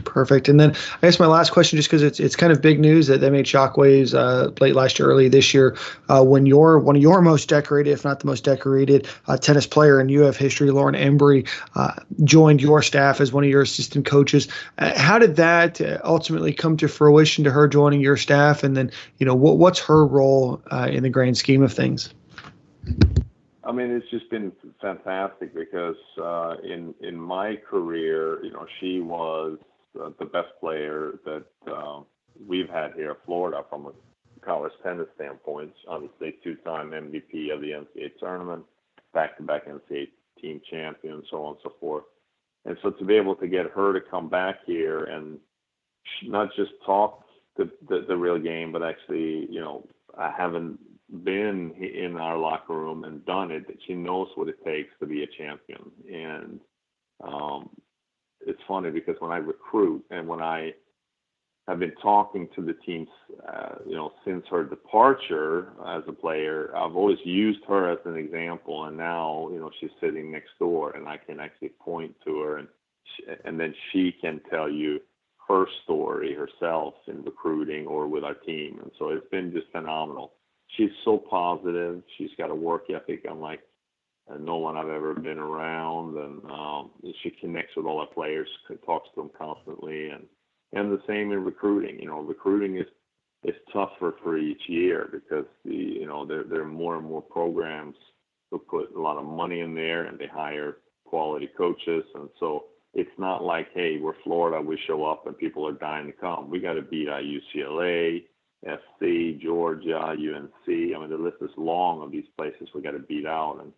Perfect. And then I guess my last question, just because it's it's kind of big news that they made shockwaves uh, late last year, early this year, uh, when you're one of your most decorated, if not the most decorated, uh, tennis player in UF history, Lauren Embree, uh, joined your staff as one of your assistant coaches. Uh, how did that uh, ultimately come to fruition to her joining your staff? And then, you know, what, what's her role in the grand scheme of things? I mean, it's just been fantastic because in in my career, you know, she was the, best player that uh, we've had here Florida from a college tennis standpoint. Obviously, two-time MVP of the NCAA tournament, back-to-back NCAA team champion, so on and so forth. And so to be able to get her to come back here and not just talk the, the, the real game, but actually, you know, I haven't been in our locker room and done it. That she knows what it takes to be a champion, and um, it's funny because when I recruit and when I have been talking to the teams, uh, you know, since her departure as a player, I've always used her as an example, and now you know she's sitting next door, and I can actually point to her, and she, and then she can tell you her story herself in recruiting or with our team, and so it's been just phenomenal. She's so positive. She's got a work ethic unlike and no one I've ever been around, and um, she connects with all our players, talks to them constantly, and and the same in recruiting. You know, recruiting is is tougher for each year because the you know there there are more and more programs who put a lot of money in there, and they hire quality coaches, and so it's not like hey we're Florida, we show up and people are dying to come. We got to beat our UCLA. FC, Georgia, UNC. I mean, the list is long of these places we got to beat out, and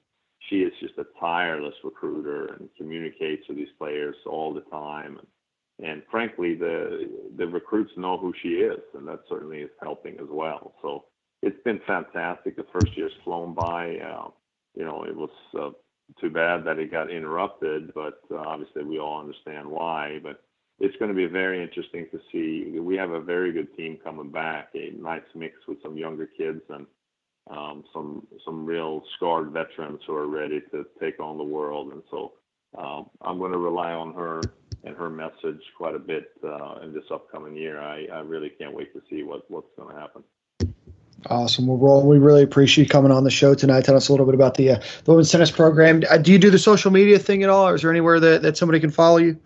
she is just a tireless recruiter and communicates with these players all the time. And, and frankly, the the recruits know who she is, and that certainly is helping as well. So it's been fantastic. The first year's flown by. Uh, you know, it was uh, too bad that it got interrupted, but uh, obviously we all understand why. But it's going to be very interesting to see. We have a very good team coming back, a nice mix with some younger kids and um, some some real scarred veterans who are ready to take on the world. And so um, I'm going to rely on her and her message quite a bit uh, in this upcoming year. I, I really can't wait to see what, what's going to happen. Awesome. Well, Roland, we really appreciate you coming on the show tonight. Tell us a little bit about the, uh, the women's tennis program. Uh, do you do the social media thing at all, or is there anywhere that, that somebody can follow you?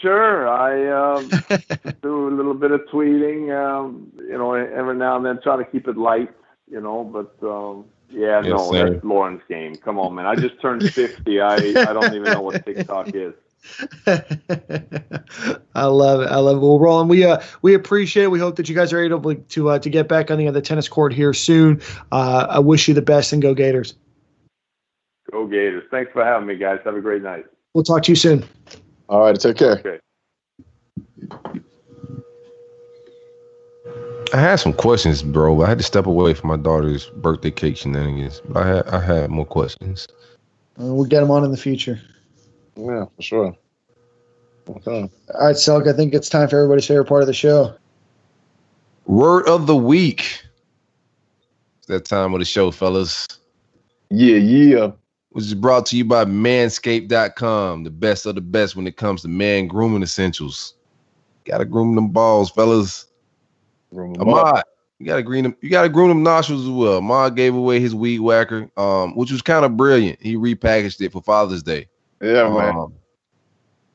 Sure, I um, do a little bit of tweeting. Um, you know, every now and then, try to keep it light. You know, but um, yeah, yes, no, sir. that's Lauren's game. Come on, man. I just turned fifty. I I don't even know what TikTok is. I love it. I love it. Well, Roland, we uh we appreciate it. We hope that you guys are able to uh, to get back on the other tennis court here soon. Uh, I wish you the best and go Gators. Go Gators. Thanks for having me, guys. Have a great night. We'll talk to you soon. All right, take care. Okay. I had some questions, bro. I had to step away from my daughter's birthday cake shenanigans. But I had I had more questions. Uh, we'll get them on in the future. Yeah, for sure. Okay. All right, Selk. I think it's time for everybody's favorite part of the show. Word of the week. It's that time of the show, fellas. Yeah, yeah which is brought to you by manscaped.com, the best of the best when it comes to man grooming essentials. Gotta groom them balls, fellas. Groom them Ahmad, you gotta groom them, you gotta groom them nostrils as well. Ahmad gave away his weed whacker, um, which was kind of brilliant. He repackaged it for Father's Day. Yeah, man. Um,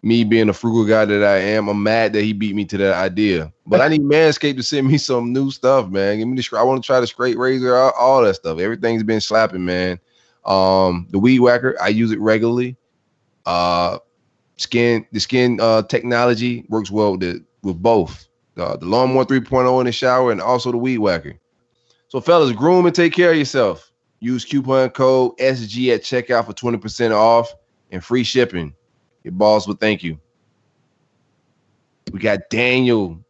me being a frugal guy that I am, I'm mad that he beat me to that idea. But I need Manscaped to send me some new stuff, man. Give me the I want to try the straight razor, all, all that stuff. Everything's been slapping, man. Um, the weed whacker, I use it regularly. Uh, skin, the skin uh technology works well with the, with both. Uh, the lawnmower 3.0 in the shower and also the weed whacker. So, fellas, groom and take care of yourself. Use coupon code SG at checkout for 20% off and free shipping. Your boss will thank you. We got Daniel,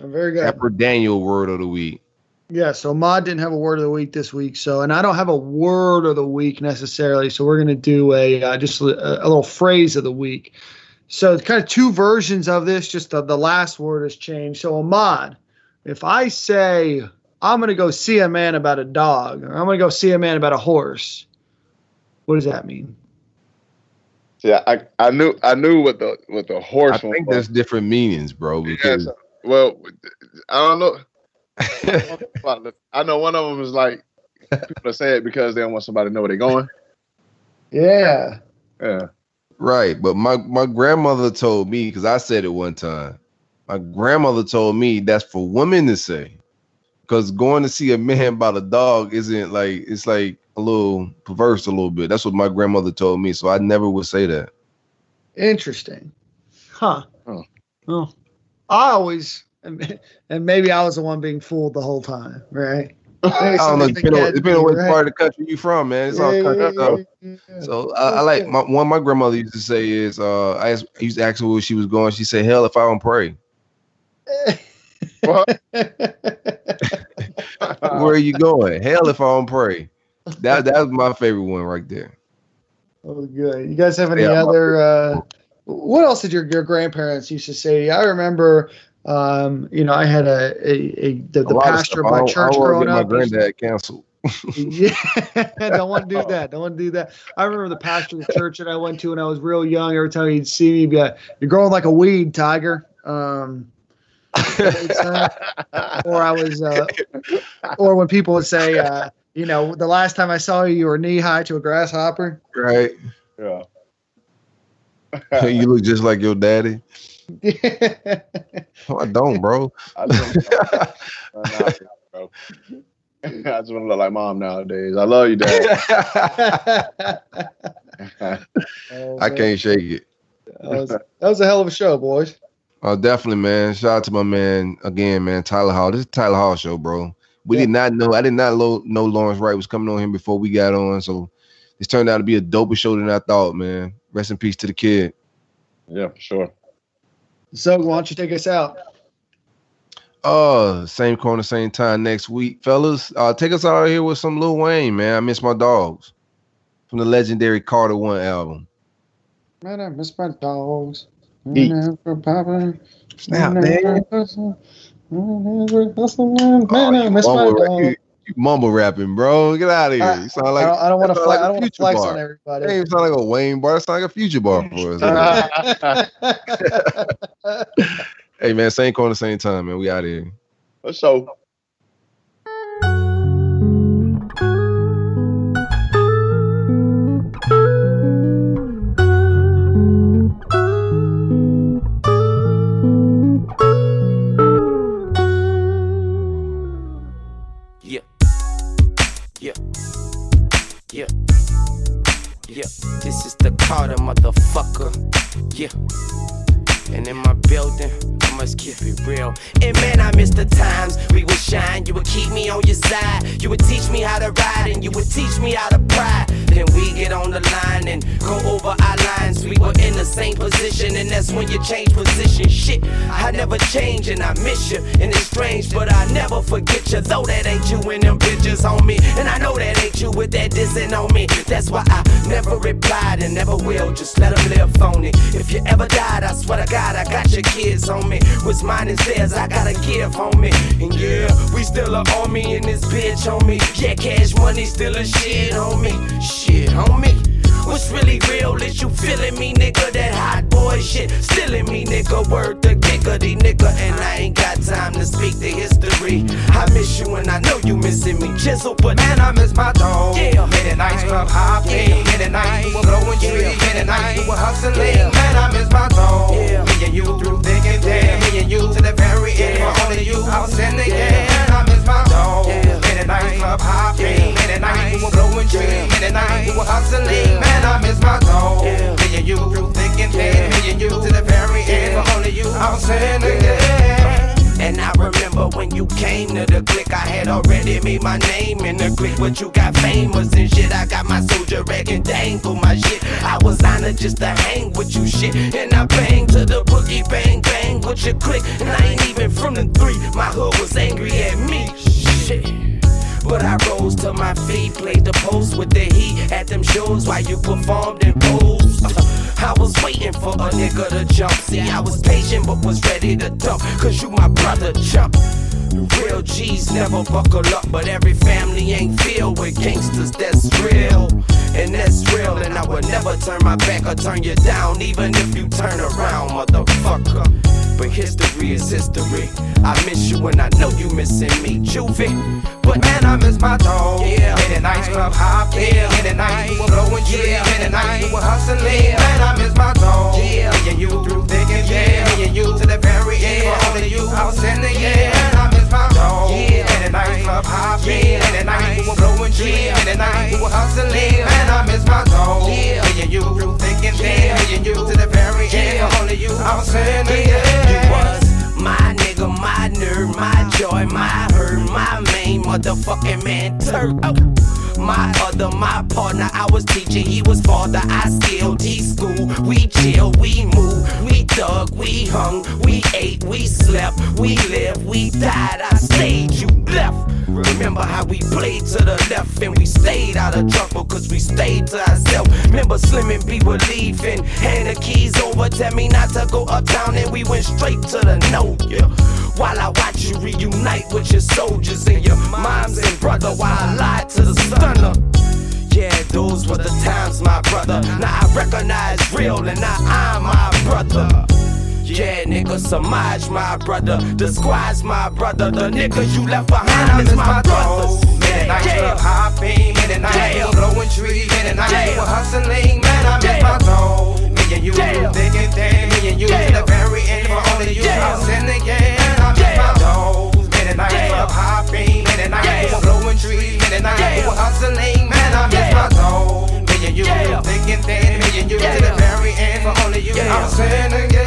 I'm Very good. Pepper Daniel word of the week. Yeah, so Mod didn't have a word of the week this week, so and I don't have a word of the week necessarily, so we're gonna do a uh, just a, a little phrase of the week. So it's kind of two versions of this, just the, the last word has changed. So Ahmad, if I say I'm gonna go see a man about a dog, or I'm gonna go see a man about a horse, what does that mean? Yeah, I, I knew I knew what the what the horse I one think was. there's different meanings, bro. Because Yes. Well, I don't know. I know one of them is like people say it because they don't want somebody to know where they're going. Yeah. Yeah. Right, but my my grandmother told me because I said it one time. My grandmother told me that's for women to say, because going to see a man about a dog isn't like it's like a little perverse a little bit. That's what my grandmother told me, so I never would say that. Interesting. Huh. Oh. Well, I always, and maybe I was the one being fooled the whole time, right? I don't know, depending on, depending on what part of the country you from, man. It's all country stuff. So I, I like my, one. My grandmother used to say is, uh, I, asked, I used to ask her where she was going. She said, "Hell, if I don't pray, What? where are you going? Hell, if I don't pray." That that was my favorite one right there. Oh, good. You guys have any Yeah, other? Uh, what else did your, your grandparents used to say? I remember, um, you know, I had a, a, a the, the lot of pastor stuff. of my don't- I church don't wanna growing get my up. granddad canceled. yeah, don't want to do that. Don't want to do that. I remember the pastor of the church that I went to when I was real young. Every time he'd see me, he'd be like, "You're growing like a weed, Tiger." Um, or I was, uh, or when people would say, uh, you know, the last time I saw you, you were knee high to a grasshopper. right? Yeah. you look just like your daddy. I don't, bro. I just, bro. I just want to look like mom nowadays. I love you, dad. Oh, I can't shake it. That was, that was a hell of a show, boys. Oh, definitely, man. Shout out to my man again, man. Tyler Hall. This is Tyler Hall show, bro. We Yeah. did not know. I did not lo- know Lawrence Wright was coming on here before we got on. So this turned out to be a doper show than I thought, man. Rest in peace to the kid. yeah, for sure. So, why don't you take us out? Uh, same corner, same time next week, fellas. Uh, take us out of here with some Lil Wayne, man. I miss my dogs from the legendary Carter One album. Man, I miss my dogs. Eat. Snap, man. Man, I miss my Mumble, rap- dog. You, you mumble rapping, bro. Get out of here. I- You sound like I don't, I don't want to sound flex. like a I don't want to flex bar. on Hey, everybody. you sound like a Wayne bar. It sound like a future bar for us. hey man, same corner, same time, man. We out here. So, Yeah. The Carter motherfucker. Yeah. And in my building, I must keep it real. And man, I miss the times we would shine. You would keep me on your side. You would teach me how to ride, and you would teach me how to pride. Then we get on the line and go over our lines. We were in the same position, and that's when you change position. Shit, I never change, and I miss you. And it's strange, but I never forget you. Though that ain't you in them pictures on me. And I know that ain't you with that dissing on me. That's why I never replied and never will. Just let them live phony. If you ever died, I swear to God, I got your kids on me. What's mine is theirs, I gotta give, homie. And yeah, we still a army in this bitch, homie. Yeah, cash money still a shit, homie. Shit, homie. What's really real is you feeling me, nigga? That hot boy shit, still in me, nigga. Word the giggity, nigga. And I ain't got time to speak the history. I miss you and I know you missing me. Chisel, but man, I miss my dog. Yeah. Midnight club hopping, midnight we were blowing trees, midnight we were hustling. Man, I miss my dog. Yeah. Me and you through thick and thin, me and you to the very end. For only you, I was in the end. Man, I miss my dog. Yeah. Club hopping, midnight we were blowing trees, midnight we were hustling. Man, I miss my dog. Me and you through thick and thin, me and you to the very end. For only you, I was in the. And I remember when you came to the click, I had already made my name in the click. But you got famous and shit. I got my soldier rag and dangle my shit. I was honored just to hang with you shit. And I bang to the boogie, bang, bang with your click. And I ain't even from the three. My hood was angry at me. Shit. But I rose to my feet, played the post with the heat at them shows while you performed and posed. I was waiting for a nigga to jump. See, I was patient but was ready to dump. Cause you my brother jump. Real G's never buckle up, but every family ain't filled with gangsters that's real. And that's real, and I would never turn my back or turn you down, even if you turn around, motherfucker. But history is history. I miss you and I know you missing me, Juvie. But man, I miss my dog. Yeah, in the night club hopping. Yeah, in the night we were blowing trees. Yeah, in the night we were hustling. Man, I miss my dog. Yeah, me and you through thick and thin. Me and you to the very end. For only you, I was in the end. Man, I miss my dog. Yeah, the night club hopping. In the night we were blowing. In the night we were hustling. Man, I miss my dog. Yeah, me and you through thick and thin. Me and you to the very end. Only you, I was in the end. You was my nigga, my nerd, my joy, my hurt, my motherfucking man turd. Oh. My other, my partner, I was teaching, he was father, I still teach school. We chill, we move, we dug, we hung, we ate, we slept, we lived, we died. I stayed, you left. Remember how we played to the left and we stayed out of trouble cause we stayed to ourselves. Remember Slim and B were leaving, hand the keys over, tell me not to go uptown and we went straight to the no. Yeah. While I watch you reunite with your soldiers and your moms and brother while I lied to the stunner. Yeah, those were the times, my brother. Now I recognize real and now I'm my brother. Yeah, nigga, Samaj, my brother. The squad's my brother. The niggas you left behind is my, my brothers. Man, yeah. I yeah. club hopping, man, I yeah. blowing trees, man, I yeah. hustling, man, I miss my zone. Me you, yeah. thick and thin, me you, in the very end, for only you, yeah. I'm in the game and I ain't up hopping, man, and I ain't yeah. blowing trees, man, and I ain't yeah. hustling, man, I miss my soul. Me and you, yeah. thick and thin, me and you to the very end, for only you, I'm saying again.